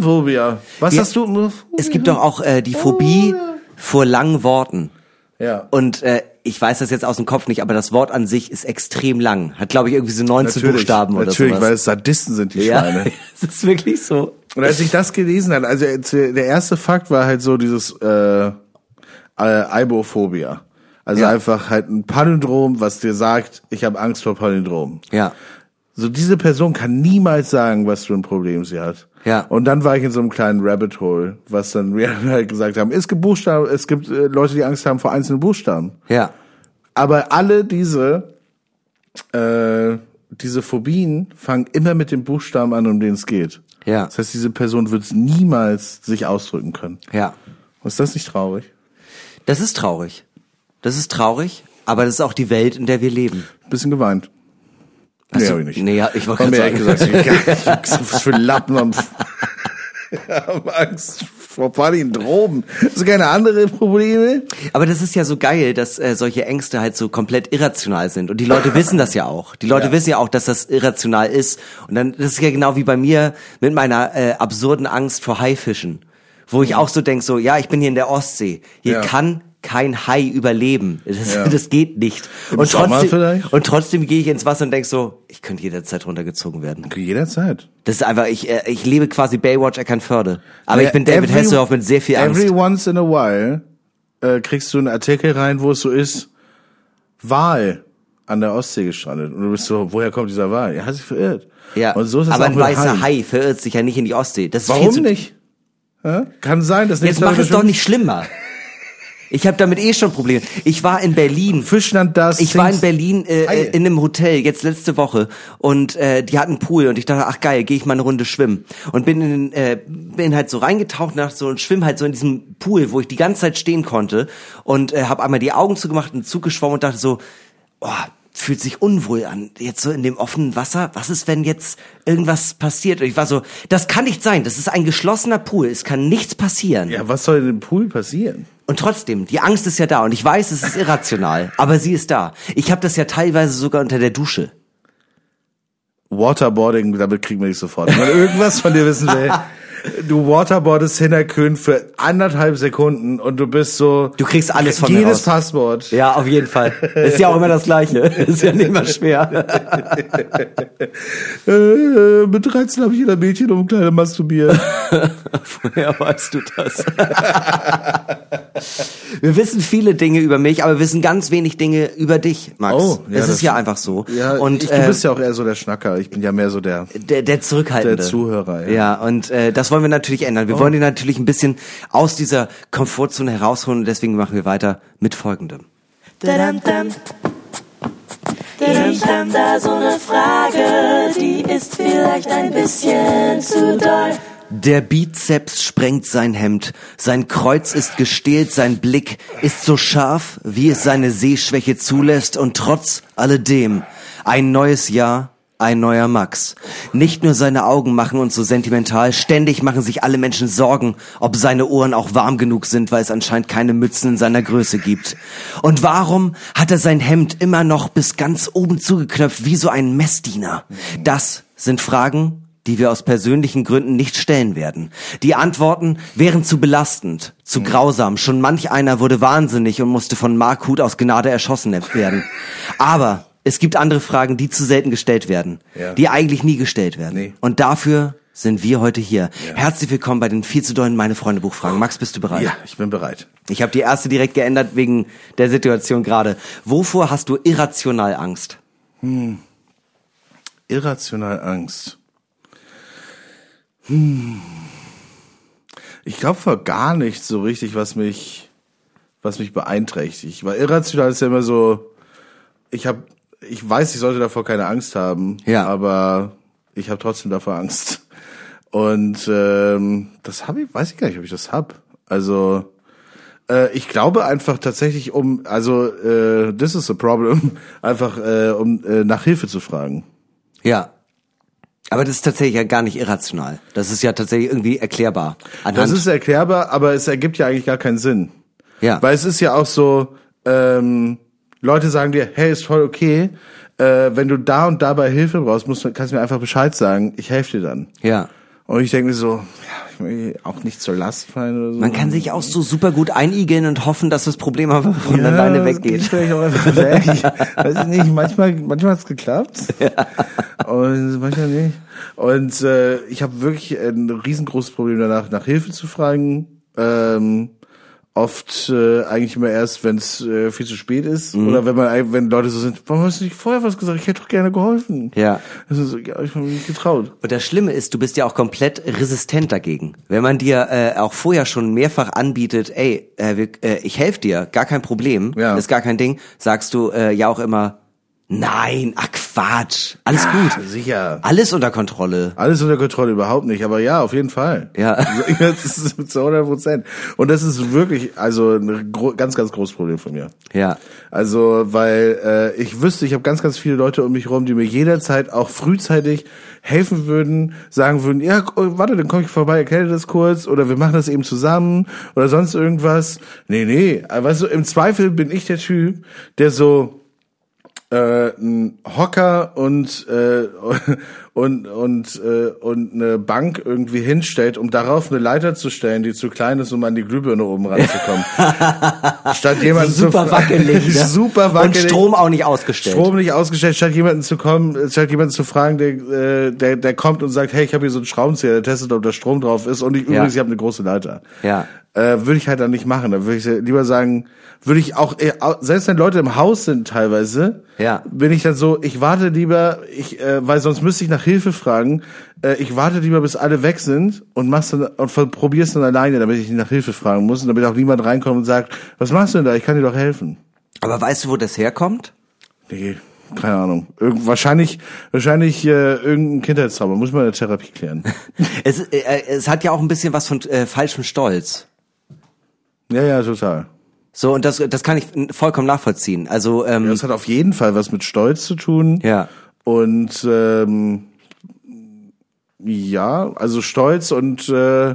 Phobia. Was Ja, hast du? Es gibt doch auch äh, die Phobie vor langen Worten. Ja. Und äh, ich weiß das jetzt aus dem Kopf nicht, aber das Wort an sich ist extrem lang. Hat, glaube ich, irgendwie so 19 Buchstaben oder natürlich, sowas. weil es Sadisten sind, die ja, Schweine. es ist wirklich so. Und als ich das gelesen habe, also der erste Fakt war halt so dieses äh, äh, Aibophobia. Also Ja. einfach halt ein Palindrom, was dir sagt, ich habe Angst vor Palindrom. Ja. So diese Person kann niemals sagen, was für ein Problem sie hat. Ja. Und dann war ich in so einem kleinen Rabbit Hole, was dann wir halt gesagt haben, es gibt Buchstaben, es gibt äh, Leute, die Angst haben vor einzelnen Buchstaben. Ja. Aber alle diese äh, diese Phobien fangen immer mit dem Buchstaben an, um den es geht. Ja. Das heißt, diese Person wird niemals sich ausdrücken können. Ja. Ist das nicht traurig? Das ist traurig. Das ist traurig, aber das ist auch die Welt, in der wir leben. Bisschen geweint. Hast nee, du- hab ich nicht. Nee, ja, ich gerade mir ehrlich gesagt, was für Lappen haben, haben Angst vor Palindromen. Hast du keine andere Probleme? Aber das ist ja so geil, dass äh, solche Ängste halt so komplett irrational sind. Und die Leute wissen das ja auch. Die Leute Ja. wissen ja auch, dass das irrational ist. Und dann, das ist ja genau wie bei mir mit meiner äh, absurden Angst vor Haifischen. Wo ich auch so denk so, ja, ich bin hier in der Ostsee. Hier Ja. kann kein Hai überleben. Das, Ja. das geht nicht. Im und Sommer trotzdem, vielleicht? und trotzdem gehe ich ins Wasser und denk so, ich könnte jederzeit runtergezogen werden. Jederzeit. Das ist einfach, ich, äh, ich lebe quasi Baywatch Eckernförde. Aber ich Ja, bin David every- Hasselhoff mit sehr viel Angst. Every once in a while äh, kriegst du einen Artikel rein, wo es so ist, Wal an der Ostsee gestrandet. Und du bist so, woher kommt dieser Wal? Er hat sich verirrt. Ja, Und so ist es aber ein weißer Haien. Hai verirrt sich ja nicht in die Ostsee. Das ist Warum nicht? Ja? Kann sein, dass Jetzt mach es doch nicht schlimmer. Ich habe damit eh schon Probleme. Ich war in Berlin. Fischland das. Ich war in Berlin äh, äh, in einem Hotel jetzt letzte Woche und äh, die hatten einen Pool und ich dachte, ach geil, gehe ich mal eine Runde schwimmen und bin in, äh, bin halt so reingetaucht nach so und schwimm halt so in diesem Pool, wo ich die ganze Zeit stehen konnte und äh, habe einmal die Augen zugemacht und Zug geschwommen und dachte so, oh, fühlt sich unwohl an jetzt so in dem offenen Wasser. Was ist, wenn jetzt irgendwas passiert? Und ich war so, das kann nicht sein. Das ist ein geschlossener Pool. Es kann nichts passieren. Ja, was soll in dem Pool passieren? Und trotzdem, die Angst ist ja da und ich weiß, es ist irrational, aber sie ist da. Ich habe das ja teilweise sogar unter der Dusche. Waterboarding, damit kriegen wir nicht sofort. Wenn man irgendwas von dir wissen will, du waterboardest Hinterkön für anderthalb Sekunden und du bist so. Du kriegst alles von mir Jedes. Passwort. Ja, auf jeden Fall. Ist ja auch immer das Gleiche. Ist ja nicht mal schwer. Äh, mit 13 habe ich jeder Mädchen um kleine masturbieren. Woher weißt du das? wir wissen viele Dinge über mich, aber wir wissen ganz wenig Dinge über dich, Max. Oh, ja, es das ist ja einfach so. Ja, und ich, du äh, bist ja auch eher so der Schnacker. Ich bin ja mehr so der. der, der Zurückhaltende. Der Zuhörer, ja. Ja, und äh, das wollen wir natürlich ändern. Wir wollen ihn natürlich ein bisschen aus dieser Komfortzone herausholen und deswegen machen wir weiter mit folgendem. Ich hab da so eine Frage, die ist vielleicht ein bisschen zu doll. Der Bizeps sprengt sein Hemd, sein Kreuz ist gestählt, sein Blick ist so scharf, wie es seine Sehschwäche zulässt und trotz alledem ein neues Jahr, ein neuer Max. Nicht nur seine Augen machen uns so sentimental, ständig machen sich alle Menschen Sorgen, ob seine Ohren auch warm genug sind, weil es anscheinend keine Mützen in seiner Größe gibt. Und warum hat er sein Hemd immer noch bis ganz oben zugeknöpft, wie so ein Messdiener? Das sind Fragen, die wir aus persönlichen Gründen nicht stellen werden. Die Antworten wären zu belastend, zu grausam. Schon manch einer wurde wahnsinnig und musste von Markhut aus Gnade erschossen werden. Aber es gibt andere Fragen, die zu selten gestellt werden, Ja. die eigentlich nie gestellt werden. Nee. Und dafür sind wir heute hier. Herzlich willkommen bei den viel zu dollen meine Freunde Buchfragen. Max, bist du bereit? Ja, ich bin bereit. Ich habe die erste direkt geändert wegen der Situation gerade. Wovor hast du irrational Angst? Irrational Angst. Hm. Ich glaube vor gar nicht so richtig, was mich was mich beeinträchtigt. Weil irrational ist ja immer so, ich habe, ich weiß, ich sollte davor keine Angst haben, Ja. aber ich habe trotzdem davor Angst. Und ähm, das habe ich, weiß ich gar nicht, ob ich das hab. Also äh, ich glaube einfach tatsächlich, um, also äh, this is a problem, einfach äh, um äh, nach Hilfe zu fragen. Ja. Aber das ist tatsächlich ja gar nicht irrational. Das ist ja tatsächlich irgendwie erklärbar. Anhand, Das ist erklärbar, aber es ergibt ja eigentlich gar keinen Sinn. ja. Weil es ist ja auch so, ähm, Leute sagen dir, hey, ist voll okay, äh, wenn du da und dabei Hilfe brauchst, musst, kannst du mir einfach Bescheid sagen, ich helfe dir dann. ja. Und ich denke mir so, ja, ich will auch nicht zur Last fallen oder so. Man kann sich auch so super gut einigeln und hoffen, dass das Problem einfach von alleine das weggeht. geht vielleicht auch einfach weg. Ich weiß ich nicht, manchmal, manchmal hat's geklappt. Und manchmal nicht. Und äh, ich habe wirklich ein riesengroßes Problem danach, nach Hilfe zu fragen. Ähm, oft äh, eigentlich immer erst, wenn es äh, viel zu spät ist. Mhm. Oder wenn man wenn Leute so sind, warum hast du nicht vorher was gesagt? Ich hätte doch gerne geholfen. Ja. Also so, ja, ich habe mich nicht getraut. Und das Schlimme ist, du bist ja auch komplett resistent dagegen. Wenn man dir äh, auch vorher schon mehrfach anbietet, ey, äh, wir, äh, ich helfe dir, gar kein Problem, Ja. ist gar kein Ding, sagst du äh, ja auch immer, nein, ach Quatsch, alles gut, Sicher. alles unter Kontrolle. Alles unter Kontrolle, überhaupt nicht. Aber ja, auf jeden Fall. Ja. Das ist zu 100 Prozent. Und das ist wirklich, also ein ganz, ganz großes Problem von mir. Ja. Also, weil äh, ich wüsste, ich habe ganz, ganz viele Leute um mich rum, die mir jederzeit auch frühzeitig helfen würden, sagen würden, ja, warte, dann komme ich vorbei, erkläre das kurz, oder wir machen das eben zusammen, oder sonst irgendwas. Nee, nee, aber weißt du, im Zweifel bin ich der Typ, der so äh, ein Hocker und äh, und und äh, und eine Bank irgendwie hinstellt, um darauf eine Leiter zu stellen, die zu klein ist, um an die Glühbirne oben ranzukommen. statt jemanden Super zu wackelig. Ne? super wackelig. Und Strom auch nicht ausgestellt. Strom nicht ausgestellt, statt jemanden zu kommen, statt jemanden zu fragen, der, äh, der, der kommt und sagt, hey, ich habe hier so einen Schraubenzieher, der testet, ob da Strom drauf ist und ich, übrigens, ich habe eine große Leiter. Ja. Äh, würde ich halt dann nicht machen. Da würde ich lieber sagen, würde ich auch, äh, selbst wenn Leute im Haus sind teilweise, Ja. bin ich dann so, ich warte lieber, ich, äh, weil sonst müsste ich nach Hilfe fragen, äh, ich warte lieber, bis alle weg sind und mach's dann und probier's dann alleine, damit ich nicht nach Hilfe fragen muss und damit auch niemand reinkommt und sagt, was machst du denn da? Ich kann dir doch helfen. Aber weißt du, wo das herkommt? Nee, keine Ahnung. Irgend, wahrscheinlich, wahrscheinlich äh, irgendein Kindheitszauber. Muss man in der Therapie klären. Es, äh, es hat ja auch ein bisschen was von äh, falschem Stolz. Ja, ja, total. So, und das, das kann ich vollkommen nachvollziehen. Also, ähm, Das hat auf jeden Fall was mit Stolz zu tun. ja. Und ähm, ja, also Stolz und äh,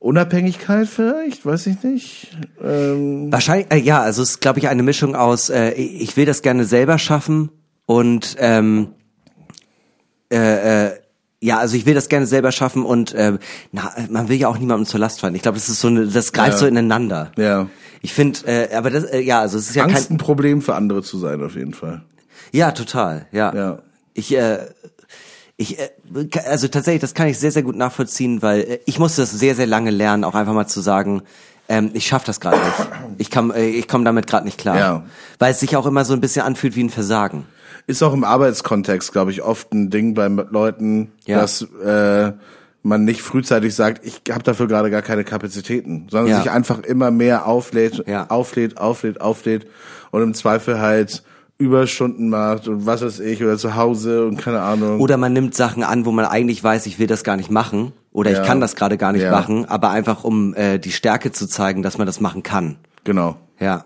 Unabhängigkeit vielleicht, weiß ich nicht. Ähm, Wahrscheinlich, äh, ja, also es ist, glaube ich, eine Mischung aus, äh, ich will das gerne selber schaffen und ähm, äh, äh, ja, also ich will das gerne selber schaffen und äh, na, man will ja auch niemandem zur Last fallen. Ich glaube, das ist so eine, das greift Ja. so ineinander. ja. Ich finde, äh, aber das, äh, ja, also es ist ja Angst kein, ein Problem für andere zu sein, auf jeden Fall. ja, total, ja. Ja. Ich, äh, ich, äh, also tatsächlich, das kann ich sehr, sehr gut nachvollziehen, weil äh, ich musste das sehr, sehr lange lernen, auch einfach mal zu sagen, ähm, ich schaff das gerade nicht. Ich kann, äh, ich komme damit gerade nicht klar, Ja. weil es sich auch immer so ein bisschen anfühlt wie ein Versagen. Ist auch im Arbeitskontext, glaube ich, oft ein Ding bei Leuten, Ja. dass äh, man nicht frühzeitig sagt, ich habe dafür gerade gar keine Kapazitäten, sondern Ja. sich einfach immer mehr auflädt, Ja. auflädt, auflädt, auflädt und im Zweifel halt Überstunden macht und was weiß ich oder zu Hause und keine Ahnung. Oder man nimmt Sachen an, wo man eigentlich weiß, ich will das gar nicht machen oder Ja. ich kann das gerade gar nicht Ja. machen, aber einfach um äh, die Stärke zu zeigen, dass man das machen kann. genau. Ja.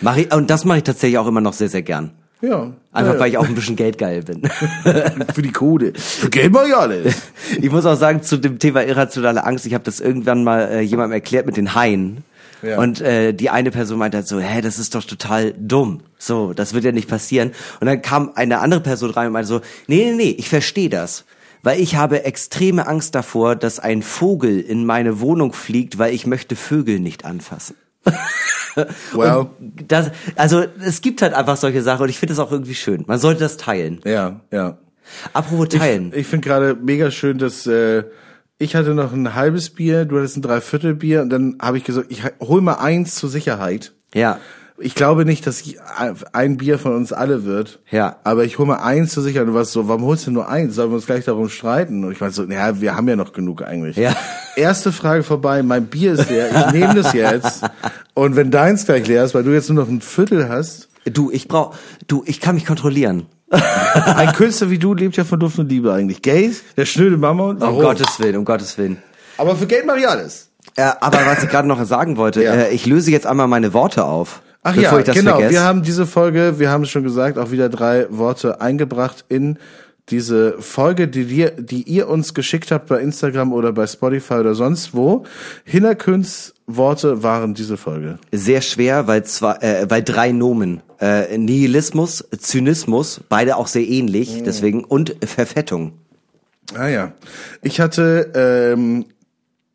Mach ich, und das mache ich tatsächlich auch immer noch sehr, sehr gern. Ja. Einfach ja, weil ich auch ein bisschen geldgeil bin. für die Kohle. Für Geld mach ich alles. Ich muss auch sagen, zu dem Thema irrationale Angst, ich habe das irgendwann mal äh, jemandem erklärt mit den Haien. Ja. Und äh, die eine Person meinte halt so, hä, das ist doch total dumm. So, das wird ja nicht passieren. Und dann kam eine andere Person rein und meinte so, nee, nee, nee, ich verstehe das. Weil ich habe extreme Angst davor, dass ein Vogel in meine Wohnung fliegt, weil ich möchte Vögel nicht anfassen. Well, Das, also es gibt halt einfach solche Sachen und ich finde das auch irgendwie schön. Man sollte das teilen. ja, ja. Apropos teilen. Ich finde gerade mega schön, dass äh, ich hatte noch ein halbes Bier, du hattest ein Dreiviertelbier und dann habe ich gesagt, ich hol mal eins zur Sicherheit. ja. Ich glaube nicht, dass ein Bier von uns alle wird. Ja. Aber ich hol mal eins zur Sicherheit. Und du warst so, warum holst du nur eins? Sollen wir uns gleich darum streiten? Und ich meinte so, naja, wir haben ja noch genug eigentlich. Ja. Erste Frage vorbei, mein Bier ist leer, ich nehme das jetzt. Und wenn deins gleich leer ist, weil du jetzt nur noch ein Viertel hast, Du, ich brauch, du, ich kann mich kontrollieren. ein Künstler wie du lebt ja von Duft und Liebe eigentlich. Geld, der schnöde Mammon. Um warum? Gottes Willen, um Gottes Willen. Aber für Geld mache ich alles. Äh, aber was ich gerade noch sagen wollte, Ja. äh, ich löse jetzt einmal meine Worte auf. Ach ja, genau. vergesse. Wir haben diese Folge, wir haben es schon gesagt, auch wieder drei Worte eingebracht in diese Folge, die, wir, die ihr uns geschickt habt bei Instagram oder bei Spotify oder sonst wo. Hinnerküns Worte waren diese Folge. sehr schwer, weil zwei, äh, weil drei Nomen, äh, Nihilismus, Zynismus, beide auch sehr ähnlich, Mhm. deswegen und Verfettung. Ah ja. Ich hatte ähm,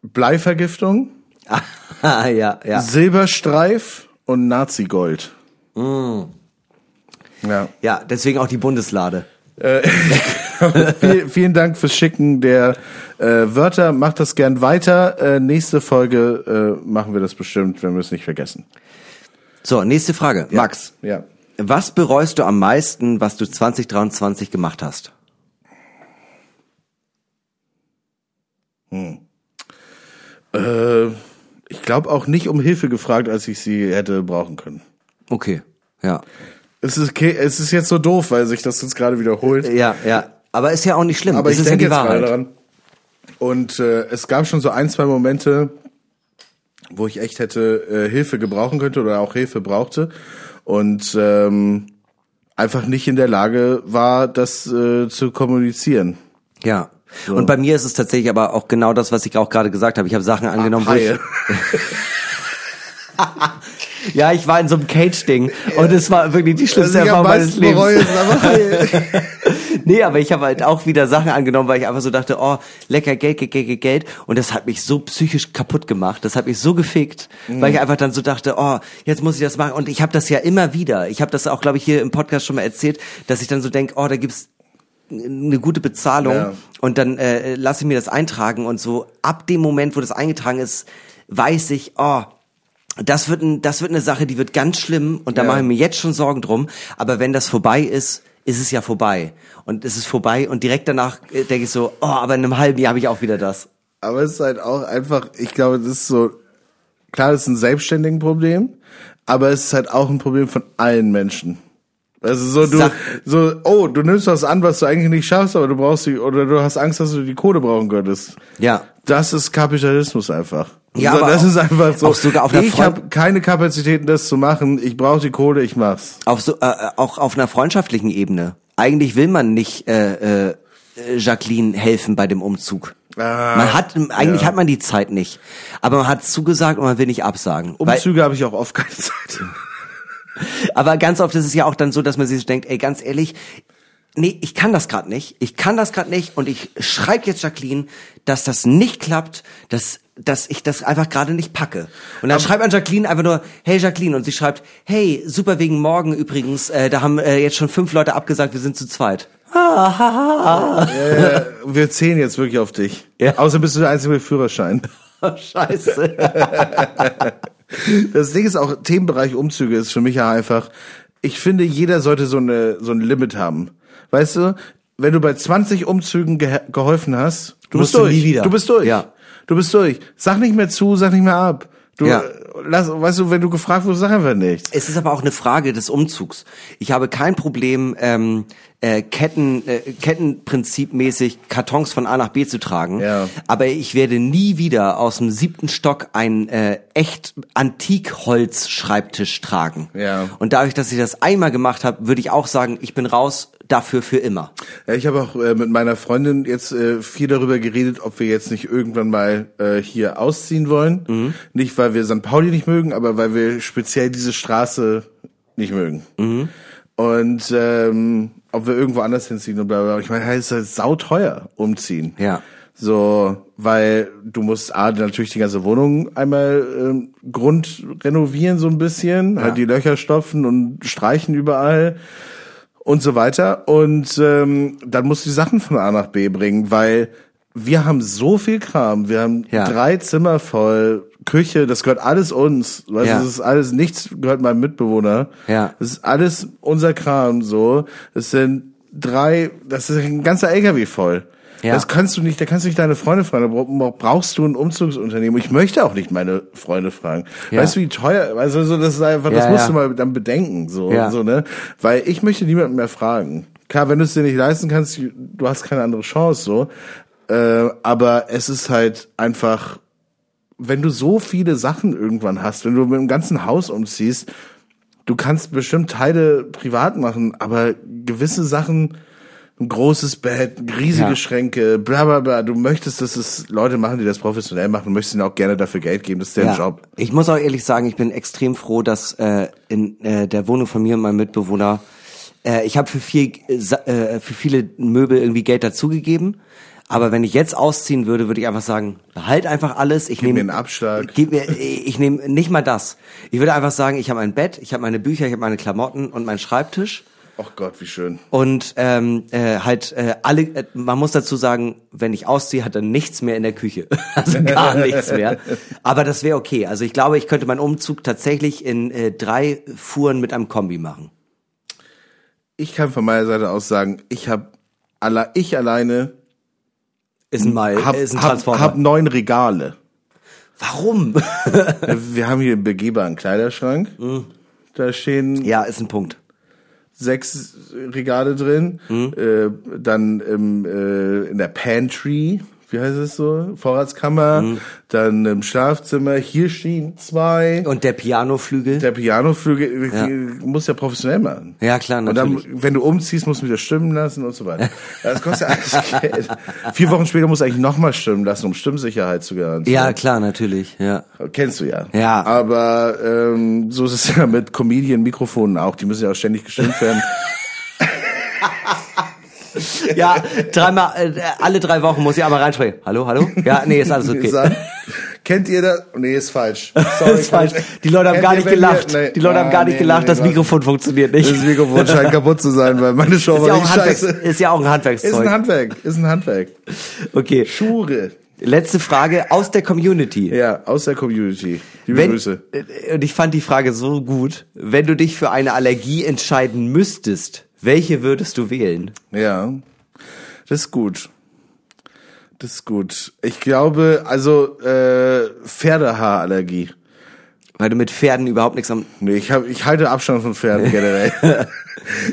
Bleivergiftung, Ah, ja, ja. Silberstreif und Nazigold. Mm. Ja. Ja, deswegen auch die Bundeslade. Viel, vielen Dank fürs Schicken der äh, Wörter. Macht das gern weiter. Äh, nächste Folge äh, machen wir das bestimmt, wenn wir es nicht vergessen. So, nächste Frage. Max, Ja. was bereust du am meisten, was du 2023 gemacht hast? Äh, ich glaube auch nicht um Hilfe gefragt, als ich sie hätte brauchen können. Okay, ja. Es ist, okay, es ist jetzt so doof, weil sich das jetzt gerade wiederholt. Ja, ja. Aber ist ja auch nicht schlimm. Aber das ich ist denke ja jetzt gerade daran. Und äh, es gab schon so ein, zwei Momente, wo ich echt hätte äh, Hilfe gebrauchen könnte oder auch Hilfe brauchte und ähm, einfach nicht in der Lage war, das äh, zu kommunizieren. Ja. Und bei mir ist es tatsächlich aber auch genau das, was ich auch gerade gesagt habe. Ich habe Sachen angenommen, wo ich, ja, ich war in so einem Cage-Ding und es war wirklich die schlimmste Erfahrung meines Lebens. bereue. Nee, aber ich habe halt auch wieder Sachen angenommen, weil ich einfach so dachte, oh, lecker Geld, Geld, Geld, Geld, Geld. Und das hat mich so psychisch kaputt gemacht. Das hat mich so gefickt, weil ich einfach dann so dachte, oh, jetzt muss ich das machen. Und ich habe das ja immer wieder. Ich habe das auch, glaube ich, hier im Podcast schon mal erzählt, dass ich dann so denke, oh, da gibt's eine gute Bezahlung Ja. und dann äh, lasse ich mir das eintragen und so ab dem Moment, wo das eingetragen ist, weiß ich, oh, das wird, ein, das wird eine Sache, die wird ganz schlimm und da Ja. mache ich mir jetzt schon Sorgen drum. Aber wenn das vorbei ist, ist es ja vorbei. Und es ist vorbei und direkt danach äh, denke ich so, oh, aber in einem halben Jahr habe ich auch wieder das. Aber es ist halt auch einfach, ich glaube, das ist so, klar, das ist ein selbstständigen Problem, aber es ist halt auch ein Problem von allen Menschen. Also so du Sag- so oh du nimmst was an was du eigentlich nicht schaffst aber du brauchst die oder du hast Angst dass du die Kohle brauchen könntest Ja. das ist Kapitalismus einfach Ja, so, aber das auch- ist einfach so sogar auf ich habe keine Kapazitäten das zu machen ich brauche die Kohle ich mach's Auf so, äh, auch auf einer freundschaftlichen Ebene. Eigentlich will man nicht äh, äh, Jacqueline helfen bei dem Umzug. Ah, man hat eigentlich ja. hat man die Zeit nicht, aber man hat zugesagt und man will nicht absagen. Umzüge habe ich auch oft keine Zeit aber ganz oft ist es ja auch dann so, dass man sich denkt, ey, ganz ehrlich, nee, ich kann das gerade nicht. Ich kann das gerade nicht und ich schreibe jetzt Jacqueline, dass das nicht klappt, dass dass ich das einfach gerade nicht packe. Und dann schreibt an Jacqueline einfach nur, hey Jacqueline, und sie schreibt, hey, super wegen morgen übrigens, äh, da haben äh, jetzt schon fünf Leute abgesagt, wir sind zu zweit. äh, wir zählen jetzt wirklich auf dich Ja. außer bist du der einzige mit Führerschein Scheiße. Das Ding ist auch, Themenbereich Umzüge ist für mich ja einfach, ich finde, jeder sollte so eine, so ein Limit haben. Weißt du, wenn du bei 20 Umzügen ge geholfen hast, du bist du durch. nie wieder. Du bist durch. Ja. Du bist durch. Sag nicht mehr zu, sag nicht mehr ab. Du, Ja. lass, weißt du, wenn du gefragt wirst, sag einfach nichts. Es ist aber auch eine Frage des Umzugs. Ich habe kein Problem, ähm, äh, Ketten, äh, Kettenprinzipmäßig Kartons von A nach B zu tragen. Ja. Aber ich werde nie wieder aus dem siebten Stock einen äh, echt Antikholz-Schreibtisch tragen. Ja. Und dadurch, dass ich das einmal gemacht habe, würde ich auch sagen, ich bin raus dafür für immer. Ja, ich habe auch äh, mit meiner Freundin jetzt äh, viel darüber geredet, ob wir jetzt nicht irgendwann mal äh, hier ausziehen wollen. Mhm. Nicht, weil wir St. Pauli nicht mögen, aber weil wir speziell diese Straße nicht mögen. Mhm. Und ähm, ob wir irgendwo anders hinziehen und bla bla. Ich meine, es ist halt sauteuer umziehen. Ja. So, weil du musst A, natürlich die ganze Wohnung einmal ähm, Grund renovieren so ein bisschen, halt die Löcher stopfen und streichen überall und so weiter. Und ähm, dann musst du die Sachen von A nach B bringen, weil wir haben so viel Kram. Wir haben Ja. drei Zimmer voll, Küche, das gehört alles uns. Weißt, Ja. das ist alles, nichts gehört meinem Mitbewohner. Ja. Das ist alles unser Kram so. Es sind drei, das ist ein ganzer LKW voll. Ja. Das kannst du nicht, da kannst du nicht deine Freunde fragen. Da bra- brauchst du ein Umzugsunternehmen. Ich möchte auch nicht meine Freunde fragen. Ja. Weißt du, wie teuer, also so, das ist einfach, das Ja, musst du mal dann bedenken, so, so, ne? Weil ich möchte niemanden mehr fragen. Klar, wenn du es dir nicht leisten kannst, du hast keine andere Chance, so. Äh, aber es ist halt einfach, wenn du so viele Sachen irgendwann hast, wenn du mit dem ganzen Haus umziehst, du kannst bestimmt Teile privat machen, aber gewisse Sachen, ein großes Bett, riesige Ja. Schränke, bla bla bla, du möchtest, dass es Leute machen, die das professionell machen, du möchtest ihnen auch gerne dafür Geld geben, das ist deren Job. Ich muss auch ehrlich sagen, ich bin extrem froh, dass äh, in äh, der Wohnung von mir und meinem Mitbewohner, äh, ich habe für viel, äh, äh, für viele Möbel irgendwie Geld dazugegeben. Aber wenn ich jetzt ausziehen würde, würde ich einfach sagen, behalt einfach alles. Ich Gib nehme mir einen Abschlag. Gib mir, ich nehme nicht mal das. Ich würde einfach sagen, ich habe ein Bett, ich habe meine Bücher, ich habe meine Klamotten und meinen Schreibtisch. Ach Gott, wie schön. Und ähm, äh, halt äh, alle, äh, man muss dazu sagen, wenn ich ausziehe, hat er nichts mehr in der Küche. Also gar nichts mehr. Aber das wäre okay. Also ich glaube, ich könnte meinen Umzug tatsächlich in äh, drei Fuhren mit einem Kombi machen. Ich kann von meiner Seite aus sagen, ich habe alle, ich alleine Ist ein Mal, hab, ist ein hab, Transporter. hab neun Regale. Warum? Wir haben hier einen begehbaren Kleiderschrank. Da stehen ja, ist ein Punkt. Sechs Regale drin. Äh, dann im, äh, in der Pantry, wie heißt es so? Vorratskammer. Dann im Schlafzimmer. Hier stehen zwei. Und der Pianoflügel? der Pianoflügel ja. muss ja professionell machen. Ja, klar, Und natürlich. dann, wenn du umziehst, musst du wieder stimmen lassen und so weiter. Das kostet ja alles Geld. Vier Wochen später musst du eigentlich nochmal stimmen lassen, um Stimmsicherheit zu garantieren. ja, klar, natürlich. Ja. Kennst du ja. Ja. Aber ähm, so ist es ja mit Comedian-Mikrofonen auch. Die müssen ja auch ständig gestimmt werden. Ja, dreimal, äh, alle drei Wochen muss ich einmal reinsprechen. Hallo, hallo? Ja, nee, ist alles okay. Kennt ihr das? Nee, ist falsch. Sorry, ist falsch. Die Leute haben gar nicht gelacht. ihr- nee. Die Leute haben gar Ah, nicht nee, gelacht. nee, das Mikrofon funktioniert nicht. Das Mikrofon scheint kaputt zu sein, weil meine Show Ist war ja, Handwerks, scheiße. ist ja auch ein Handwerkszeug. Ist ein Handwerk, ist ein Handwerk. Okay. Schure. Letzte Frage aus der Community. Ja, aus der Community. Liebe Wenn, Grüße. äh, und ich fand die Frage so gut. Wenn du dich für eine Allergie entscheiden müsstest, welche würdest du wählen? Ja, das ist gut. Das ist gut. Ich glaube, also äh, Pferdehaarallergie. Weil du mit Pferden überhaupt nichts am... Nee, ich, hab, ich halte Abstand von Pferden generell.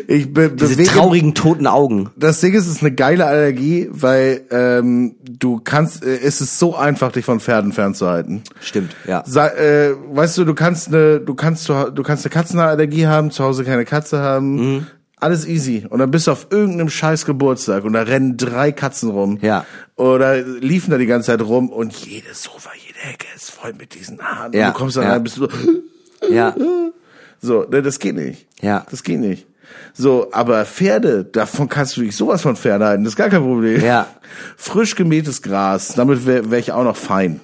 ich bin Diese deswegen- traurigen, toten Augen. Das Ding ist, es ist eine geile Allergie, weil ähm, du kannst, äh, es ist so einfach, dich von Pferden fernzuhalten. Stimmt, ja. Sa äh, weißt du, du kannst eine, du kannst, du kannst eine Katzenallergie haben, zu Hause keine Katze haben. Mhm. Alles easy. Und dann bist du auf irgendeinem scheiß Geburtstag und da rennen drei Katzen rum. Ja. Oder liefen da die ganze Zeit rum und jedes Sofa, jede Ecke ist voll mit diesen Haaren. Ja, Und du kommst dann ja. rein, bist du so, Ja, so, ne, das geht nicht. Ja. Das geht nicht. So, aber Pferde, davon kannst du dich sowas von fernhalten, das ist gar kein Problem. Ja. Frisch gemähtes Gras, damit wäre wär ich auch noch fein.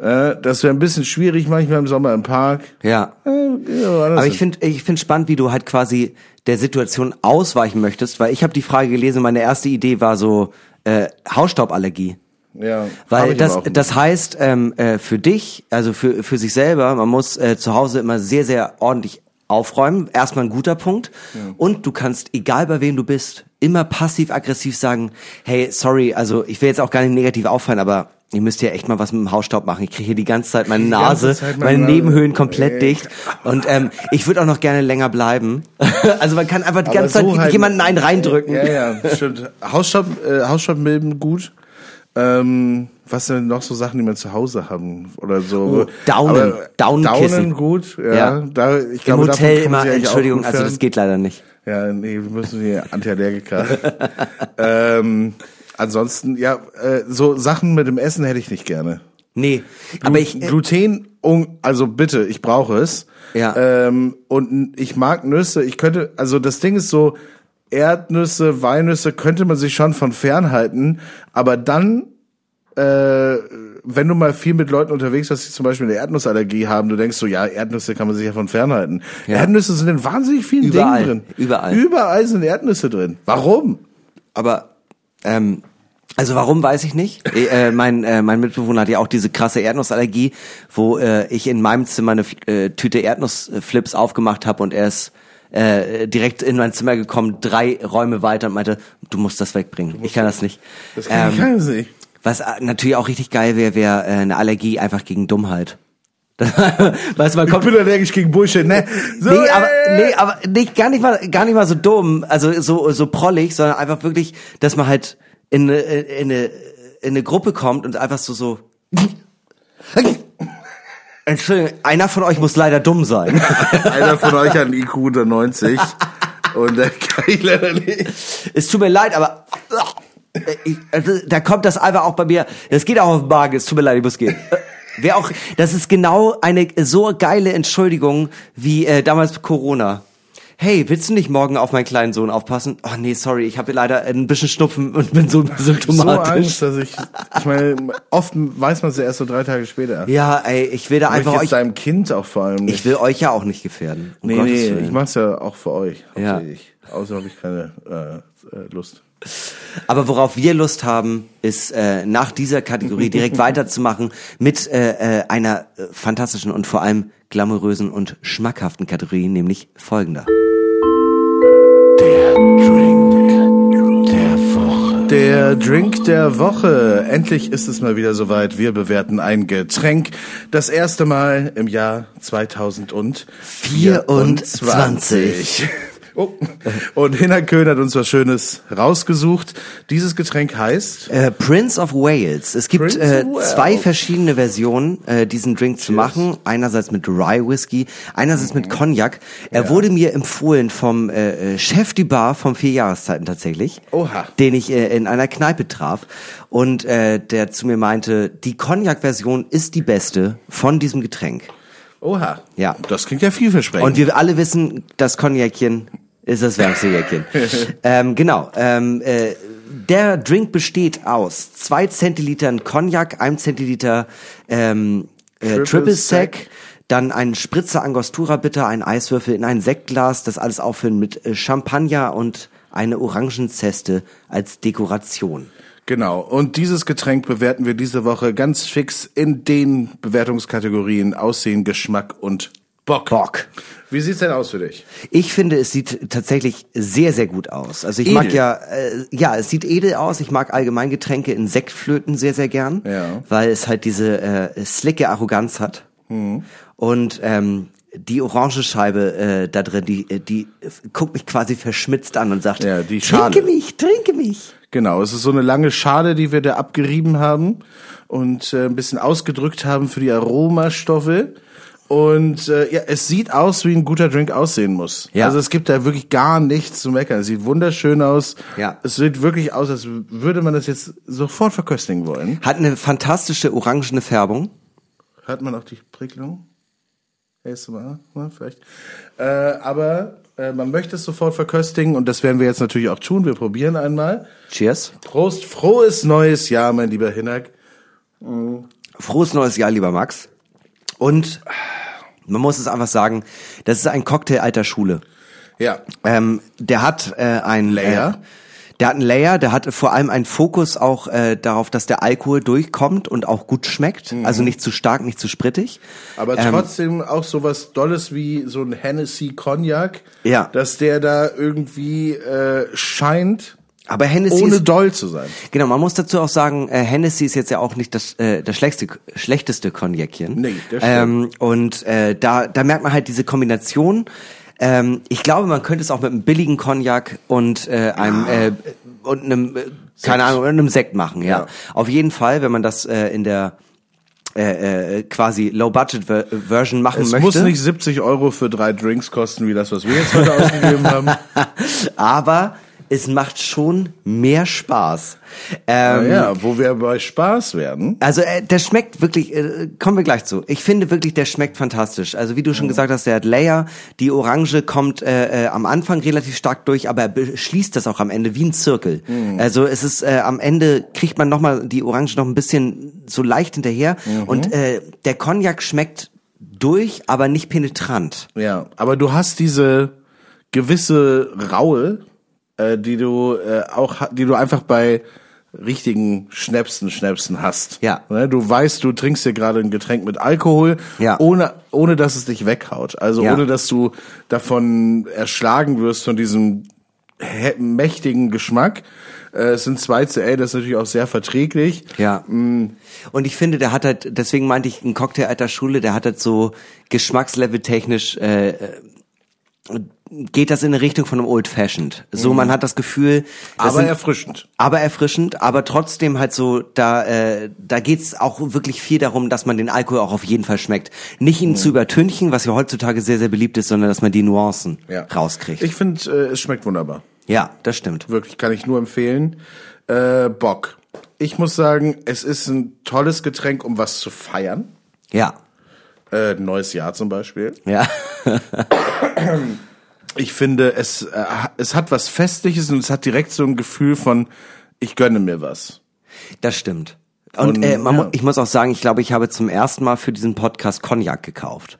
Äh, das wäre ein bisschen schwierig manchmal im Sommer im Park. ja. Äh, Aber ich finde ich find spannend, wie du halt quasi der Situation ausweichen möchtest, weil ich habe die Frage gelesen, meine erste Idee war so äh, Hausstauballergie. ja, Weil das, das heißt, ähm, äh, für dich, also für, für sich selber, man muss äh, zu Hause immer sehr, sehr ordentlich aufräumen. Erstmal ein guter Punkt. Und du kannst, egal bei wem du bist, immer passiv-aggressiv sagen, hey, sorry, also ich will jetzt auch gar nicht negativ auffallen, aber ihr müsst ja echt mal was mit dem Hausstaub machen. Ich kriege hier die ganze Zeit meine Nase, Zeit meine meine. Nebenhöhlen komplett Ey. dicht. Und ähm, ich würde auch noch gerne länger bleiben. also man kann einfach die Aber ganze so Zeit halt- jemanden einen reindrücken. Ja, ja, stimmt. Hausstaub, äh, Hausstaubmilben gut. Ähm, was sind noch so Sachen, die man zu Hause haben oder so? Oh, Daunen. Daunenkissen. Daunen gut. Ja. Ja. Da, ich Im glaube, davon Hotel immer, Entschuldigung, also das geht leider nicht. Ja, nee, wir müssen hier Antiallergiker. ähm, ansonsten, ja, äh, so Sachen mit dem Essen hätte ich nicht gerne. Nee, aber ich, äh, Gluten, also bitte, ich brauche es. Ja. Ähm, und ich mag Nüsse. Ich könnte, also das Ding ist so, Erdnüsse, Walnüsse könnte man sich schon von fernhalten, aber dann, äh, wenn du mal viel mit Leuten unterwegs bist, die zum Beispiel eine Erdnussallergie haben, du denkst so, ja, Erdnüsse kann man sich ja von fernhalten. Ja. Erdnüsse sind in wahnsinnig vielen Überall, Dingen drin. überall. Überall sind Erdnüsse drin. Warum? Aber ähm, also warum weiß ich nicht. Äh, mein äh, mein Mitbewohner hat ja auch diese krasse Erdnussallergie, wo äh, ich in meinem Zimmer eine äh, Tüte Erdnussflips aufgemacht habe und er ist äh, direkt in mein Zimmer gekommen, drei Räume weiter und meinte, du musst das wegbringen. Ich kann das nicht. Das kann ich kann das nicht. Was äh, natürlich auch richtig geil wäre, wäre äh, eine Allergie einfach gegen Dummheit. Weißt man Ich kommt, bin allergisch gegen Bullshit, ne? So, nee, aber äh, nee, aber nicht gar nicht mal gar nicht mal so dumm, also so so prollig, sondern einfach wirklich, dass man halt in eine in eine in eine Gruppe kommt und einfach so so Entschuldigung, einer von euch muss leider dumm sein. Einer von euch hat einen IQ unter 90 und der kann ich leider nicht. es tut mir leid, aber ich, also, da kommt das einfach auch bei mir. Das geht auch auf den Magen. Es tut mir leid, ich muss gehen. Wer auch, das ist genau eine so geile Entschuldigung wie äh, damals Corona. Hey, willst du nicht morgen auf meinen kleinen Sohn aufpassen? Oh nee, sorry, ich habe leider ein bisschen Schnupfen und bin so So symptomatisch. Angst, dass ich, ich meine, oft weiß man es ja erst so drei Tage später. ja, ey, ich will da ich einfach jetzt euch. deinem Kind auch vor allem nicht. Ich will euch ja auch nicht gefährden. Um nee, Gottes nee, Willen. ich mach's ja auch für euch. Ja. Außer habe ich keine äh, äh, Lust. Aber worauf wir Lust haben, ist äh, nach dieser Kategorie direkt weiterzumachen mit äh, äh, einer äh, fantastischen und vor allem glamourösen und schmackhaften Kategorie, nämlich folgender. Der Drink der Woche. Endlich ist es mal wieder soweit. Wir bewerten ein Getränk. Das erste Mal im Jahr 2024. Oh. Und Hinner Köhn hat uns was Schönes rausgesucht. Dieses Getränk heißt Äh, Prince of Wales. Es gibt äh, zwei verschiedene Versionen, äh, diesen Drink zu machen. Einerseits mit Rye Whisky, einerseits Mhm. mit Cognac. Er wurde mir empfohlen vom äh, äh, Chef du Bar vom Vier Jahreszeiten tatsächlich. Oha. Den ich äh, in einer Kneipe traf. Und äh, der zu mir meinte, die Cognac-Version ist die beste von diesem Getränk. Oha. Ja. Das klingt ja vielversprechend. Und wir alle wissen, das Cognacchen ist das Jäckchen. ähm, genau. Ähm, äh, der Drink besteht aus zwei Zentilitern Cognac, einem Zentiliter ähm, äh, Triple Triple, Sec. Sec, dann ein Spritzer Angostura Bitter, ein Eiswürfel in ein Sektglas, das alles auffüllen mit äh, Champagner und eine Orangenzeste als Dekoration. Genau. Und dieses Getränk bewerten wir diese Woche ganz fix in den Bewertungskategorien Aussehen, Geschmack und Bock. Bock. Wie sieht's denn aus für dich? Ich finde, es sieht tatsächlich sehr, sehr gut aus. Also ich Edel. mag ja, äh, ja, es sieht edel aus. Ich mag allgemein Getränke in Sektflöten sehr, sehr gern, Ja. weil es halt diese äh, slicke Arroganz hat. Mhm. Und ähm, die Orangenscheibe äh, da drin, die, äh, die guckt mich quasi verschmitzt an und sagt, Ja, die Schale. trinke mich, trinke mich. Genau, es ist so eine lange Schale, die wir da abgerieben haben und äh, ein bisschen ausgedrückt haben für die Aromastoffe. Und äh, ja, es sieht aus, wie ein guter Drink aussehen muss. Ja. Also es gibt da wirklich gar nichts zu meckern. Es sieht wunderschön aus. Ja. Es sieht wirklich aus, als würde man das jetzt sofort verköstigen wollen. Hat eine fantastische orangene Färbung. Hört man auch die Prickelung? Erste Mal, ne, vielleicht. Äh, aber äh, man möchte es sofort verköstigen und das werden wir jetzt natürlich auch tun. Wir probieren einmal. Cheers. Prost, frohes neues Jahr, mein lieber Hinak. Frohes neues Jahr, lieber Max. Und man muss es einfach sagen, das ist ein Cocktail alter Schule. Ja, Ähm, der hat äh, ein Layer? Äh, der hat einen Layer, der hat vor allem einen Fokus auch äh, darauf, dass der Alkohol durchkommt und auch gut schmeckt. Also nicht zu stark, nicht zu sprittig. Mhm. aber Ähm, trotzdem auch sowas Dolles wie so ein Hennessy Cognac. Ja. Dass der da irgendwie äh, scheint, aber Hennessy ohne ist, doll zu sein. genau, man muss dazu auch sagen, äh, Hennessy ist jetzt ja auch nicht das äh, das schlechteste schlechteste Cognacchen. Nee, das stimmt. ähm, und äh, da da merkt man halt diese Kombination. Ähm, ich glaube, man könnte es auch mit einem billigen Cognac und äh, einem äh, und einem äh, keine Ahnung, einem Sekt machen, ja. Ja. Auf jeden Fall, wenn man das äh, in der äh, äh, quasi Low-Budget-Version machen Es möchte. muss nicht 70 Euro für drei Drinks kosten, wie das, was wir jetzt heute ausgegeben haben. aber es macht schon mehr Spaß. Ähm, ja, wo wir bei Spaß werden. Also äh, der schmeckt wirklich, äh, kommen wir gleich zu. Ich finde wirklich, der schmeckt fantastisch. Also wie du schon gesagt hast, der hat Layer, die Orange kommt äh, äh, am Anfang relativ stark durch, aber er beschließt das auch am Ende wie ein Zirkel. Also es ist äh, am Ende kriegt man noch mal die Orange noch ein bisschen so leicht hinterher und äh, der Cognac schmeckt durch, aber nicht penetrant. Ja, aber du hast diese gewisse Raue, äh, die du äh, auch, die du einfach bei richtigen Schnäpsen, Schnäpsen hast. Ja. Ne, Du weißt, du trinkst dir gerade ein Getränk mit Alkohol, Ja. ohne, ohne dass es dich weghaut. Also Ja. ohne dass du davon erschlagen wirst von diesem mächtigen Geschmack. Äh, Es sind 2CL, das ist natürlich auch sehr verträglich. Ja. Und ich finde, der hat halt, deswegen meinte ich, ein Cocktail alter Schule, der hat halt so geschmackslevel technisch, äh, äh, geht das in eine Richtung von einem Old Fashioned. So, man hat das Gefühl, das Aber sind- erfrischend. aber erfrischend, aber trotzdem halt so, da, äh, da geht's auch wirklich viel darum, dass man den Alkohol auch auf jeden Fall schmeckt. Nicht ihn zu übertünchen, was ja heutzutage sehr, sehr beliebt ist, sondern dass man die Nuancen rauskriegt. Ich finde, äh, es schmeckt wunderbar. ja, das stimmt. Wirklich, kann ich nur empfehlen. Äh, Bock. Ich muss sagen, es ist ein tolles Getränk, um was zu feiern. Ja, Äh, neues Jahr zum Beispiel. ja. Ich finde, es, äh, es hat was Festliches und es hat direkt so ein Gefühl von, ich gönne mir was. Das stimmt. Und Und, äh, man, ja. ich muss auch sagen, ich glaube, ich habe zum ersten Mal für diesen Podcast Cognac gekauft.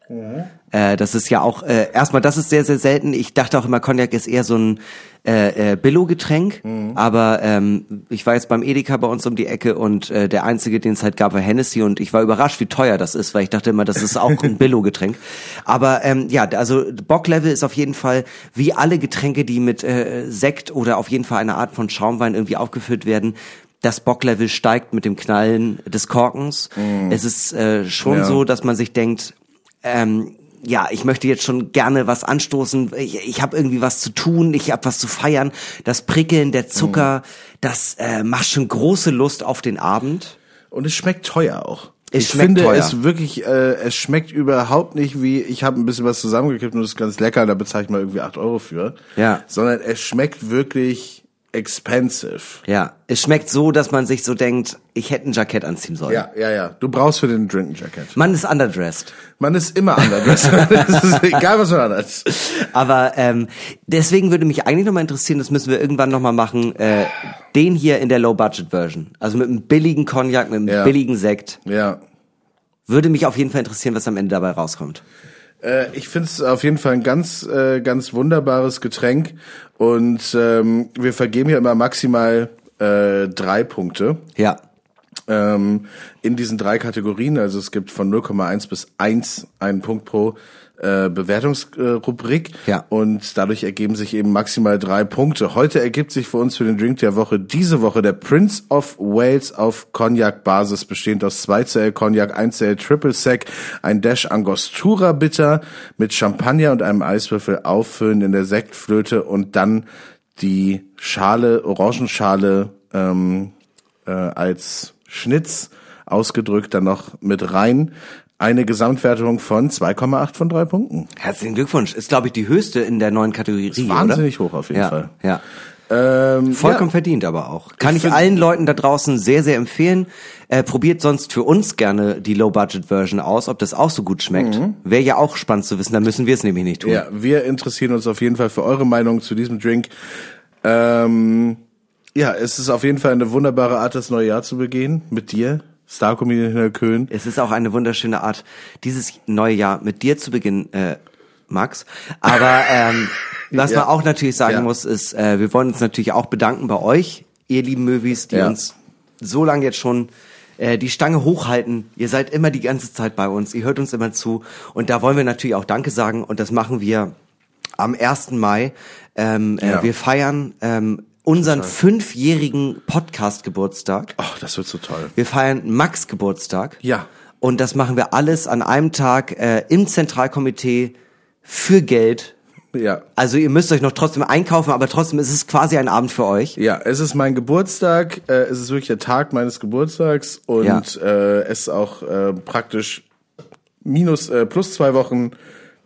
Äh, das ist ja auch, äh, erstmal, das ist sehr, sehr selten. Ich dachte auch immer, Cognac ist eher so ein äh, äh, Billo-Getränk. Aber ähm, ich war jetzt beim Edeka bei uns um die Ecke und äh, der einzige, den es halt gab, war Hennessy. Und ich war überrascht, wie teuer das ist, weil ich dachte immer, das ist auch ein Billo-Getränk. Aber ähm, ja, also Bocklevel ist auf jeden Fall, wie alle Getränke, die mit äh, Sekt oder auf jeden Fall einer Art von Schaumwein irgendwie aufgefüllt werden, das Bocklevel steigt mit dem Knallen des Korkens. Es ist äh, schon Ja. so, dass man sich denkt, ähm, ja, ich möchte jetzt schon gerne was anstoßen. Ich, ich habe irgendwie was zu tun, ich habe was zu feiern. Das Prickeln, der Zucker, das äh, macht schon große Lust auf den Abend. Und es schmeckt teuer auch. Es ich schmeckt finde teuer. es wirklich, äh, es schmeckt überhaupt nicht wie, ich habe ein bisschen was zusammengekippt und das ist ganz lecker, da bezahle ich mal irgendwie 8 Euro für. Ja. Sondern es schmeckt wirklich expensive. Ja, es schmeckt so, dass man sich so denkt, ich hätte ein Jackett anziehen sollen. Ja, ja, ja. Du brauchst für den Drink ein Jacket. Man ist underdressed. Man ist immer underdressed. das ist egal, was man anhat. Aber ähm, deswegen würde mich eigentlich nochmal interessieren, das müssen wir irgendwann nochmal machen, äh, den hier in der Low-Budget-Version. Also mit einem billigen Cognac, mit einem Ja. billigen Sekt. Ja. Würde mich auf jeden Fall interessieren, was am Ende dabei rauskommt. Äh, ich finde es auf jeden Fall ein ganz, äh, ganz wunderbares Getränk. Und ähm, wir vergeben hier immer maximal äh, drei Punkte. Ja. ähm, in diesen drei Kategorien. Also es gibt von 0,1 bis 1 einen Punkt pro äh, Bewertungsrubrik. Ja. Und dadurch ergeben sich eben maximal drei Punkte. Heute ergibt sich für uns für den Drink der Woche diese Woche der Prince of Wales auf Cognac-Basis, bestehend aus 2CL Cognac, 1CL Triple Sec, ein Dash Angostura Bitter mit Champagner und einem Eiswürfel auffüllen in der Sektflöte und dann die Schale, Orangenschale ähm, äh, als Schnitz ausgedrückt dann noch mit rein. Eine Gesamtwertung von 2,8 von drei Punkten. Herzlichen Glückwunsch. Ist, glaube ich, die höchste in der neuen Kategorie, Ist wahnsinnig oder? hoch auf jeden ja, Fall. Ja. Ähm, Vollkommen ja. verdient aber auch. Kann ich, find- allen Leuten da draußen sehr, sehr empfehlen. Äh, probiert sonst für uns gerne die Low-Budget-Version aus, ob das auch so gut schmeckt. Wäre ja auch spannend zu wissen, da müssen wir es nämlich nicht tun. Ja, wir interessieren uns auf jeden Fall für eure Meinung zu diesem Drink. Ähm, ja, es ist auf jeden Fall eine wunderbare Art, das neue Jahr zu begehen. Mit dir, Star-Comedian Hinner Köhn. Es ist auch eine wunderschöne Art, dieses neue Jahr mit dir zu beginnen, äh, Max. Aber ähm, was Ja. man auch natürlich sagen Ja. muss, ist, äh, wir wollen uns natürlich auch bedanken bei euch, ihr lieben Movies, die Ja. uns so lange jetzt schon äh, die Stange hochhalten. Ihr seid immer die ganze Zeit bei uns, ihr hört uns immer zu. Und da wollen wir natürlich auch Danke sagen und das machen wir am 1. Mai. Ähm, äh, wir feiern ähm, unseren fünfjährigen Podcast-Geburtstag. Ach, das wird so toll. Wir feiern Max Geburtstag. Ja. Und das machen wir alles an einem Tag äh, im Zentralkomitee für Geld. Ja. Also ihr müsst euch noch trotzdem einkaufen, aber trotzdem ist es quasi ein Abend für euch. Ja, es ist mein Geburtstag, äh, es ist wirklich der Tag meines Geburtstags und Ja. äh, es ist auch äh, praktisch minus äh, plus zwei Wochen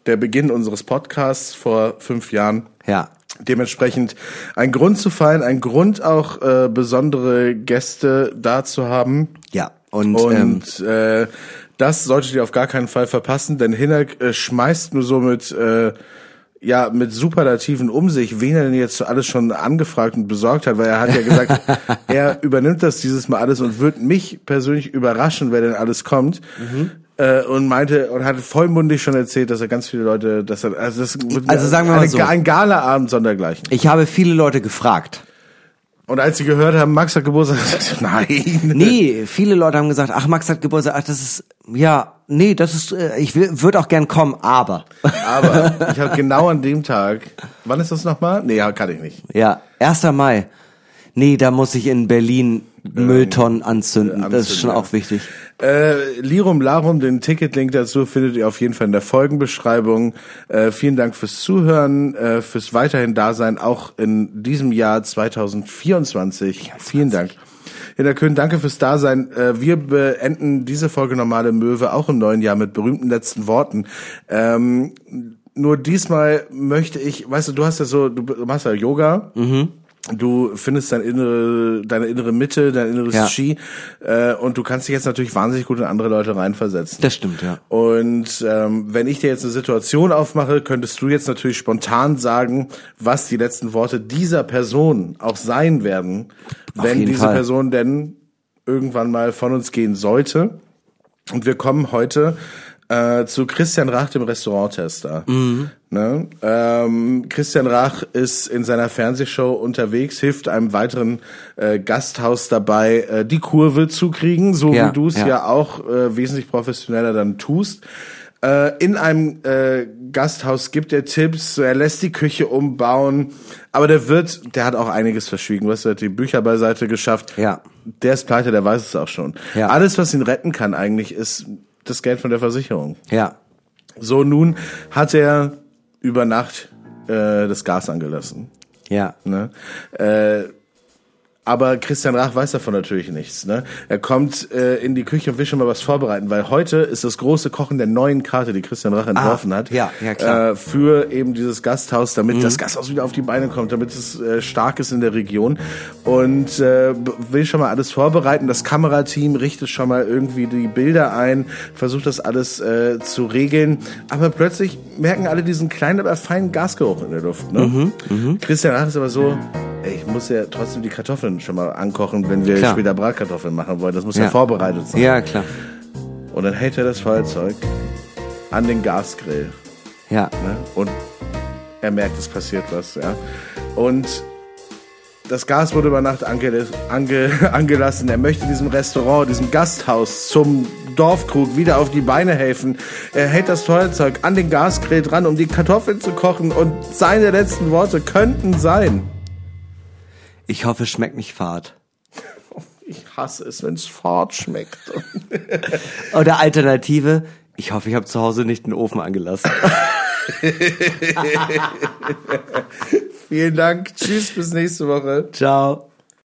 der Beginn unseres Podcasts vor fünf Jahren. Ja. Dementsprechend ein Grund zu feiern, ein Grund auch äh, besondere Gäste da zu haben. Ja. Und, ähm, Und äh, das solltet ihr auf gar keinen Fall verpassen, denn Hinak äh, schmeißt nur so mit äh, ja mit Superlativen um sich, wen er denn jetzt alles schon angefragt und besorgt hat, weil er hat ja gesagt, er übernimmt das dieses Mal alles und wird mich persönlich überraschen, wer denn alles kommt. Mhm. Äh, und meinte und hat vollmundig schon erzählt, dass er ganz viele Leute, dass er also das Also sagen wir mal eine, so. ein Galaabend sondergleichen. ich habe viele Leute gefragt. Und als sie gehört haben, Max hat Geburtstag, nein. Nee, viele Leute haben gesagt, ach, Max hat Geburtstag, ach, das ist, ja, nee, das ist, äh, ich würde auch gern kommen, aber. Aber ich habe genau an dem Tag, wann ist das nochmal? Nee, kann ich nicht. Ja, 1. Mai. Nee, da muss ich in Berlin Mülltonnen anzünden. Das ist schon anzünden, ja. auch wichtig. Äh, Lirum Larum, den Ticketlink dazu findet ihr auf jeden Fall in der Folgenbeschreibung. Äh, vielen Dank fürs Zuhören, äh, fürs weiterhin Dasein, auch in diesem Jahr 2024. Vielen Dank. Hinter Köhn, danke fürs Dasein. Äh, wir beenden diese Folge Normale Möwe auch im neuen Jahr mit berühmten letzten Worten. Ähm, nur diesmal möchte ich, weißt du, du hast ja so, du machst ja Yoga. Du findest dein innere, deine innere Mitte, dein inneres Ja. Chi äh, und du kannst dich jetzt natürlich wahnsinnig gut in andere Leute reinversetzen. Das stimmt, ja. Und ähm, wenn ich dir jetzt eine Situation aufmache, könntest du jetzt natürlich spontan sagen, was die letzten Worte dieser Person auch sein werden, Auf wenn diese Fall. Person denn irgendwann mal von uns gehen sollte. Und wir kommen heute äh, zu Christian Rach, dem Restauranttester. Ne? Ähm, Christian Rach ist in seiner Fernsehshow unterwegs, hilft einem weiteren äh, Gasthaus dabei, äh, die Kurve zu kriegen, so Ja, wie du es ja. ja. auch äh, wesentlich professioneller dann tust. Äh, in einem äh, Gasthaus gibt er Tipps, er lässt die Küche umbauen, aber der Wirt, der hat auch einiges verschwiegen, was er hat die Bücher beiseite geschafft. Ja. Der ist pleite, der weiß es auch schon. Ja. Alles, was ihn retten kann eigentlich, ist das Geld von der Versicherung. Ja. So, nun hat er über Nacht äh, das Gas angelassen. Ja. Ne? Äh, aber Christian Rach weiß davon natürlich nichts. Ne? Er kommt äh, in die Küche und will schon mal was vorbereiten, weil heute ist das große Kochen der neuen Karte, die Christian Rach entworfen hat, ja, ja, klar. Äh, für eben dieses Gasthaus, damit das Gasthaus wieder auf die Beine kommt, damit es äh, stark ist in der Region und äh, will schon mal alles vorbereiten. Das Kamerateam richtet schon mal irgendwie die Bilder ein, versucht das alles äh, zu regeln, aber plötzlich merken alle diesen kleinen, aber feinen Gasgeruch in der Luft. Ne? Christian Rach ist aber so, ey, ich muss ja trotzdem die Kartoffeln schon mal ankochen, wenn wir Klar. später Bratkartoffeln machen wollen. Das muss ja, Ja. vorbereitet sein. Ja, klar. Und dann hält er das Feuerzeug an den Gasgrill. Ja. Ne? Und er merkt, es passiert was. Ja? Und das Gas wurde über Nacht ange ange angelassen. Er möchte diesem Restaurant, diesem Gasthaus zum Dorfkrug wieder auf die Beine helfen. Er hält das Feuerzeug an den Gasgrill dran, um die Kartoffeln zu kochen. Und seine letzten Worte könnten sein: Ich hoffe, es schmeckt nicht fad. Ich hasse es, wenn es fort schmeckt. Oder Alternative, ich hoffe, ich habe zu Hause nicht den Ofen angelassen. Vielen Dank. Tschüss, bis nächste Woche. Ciao.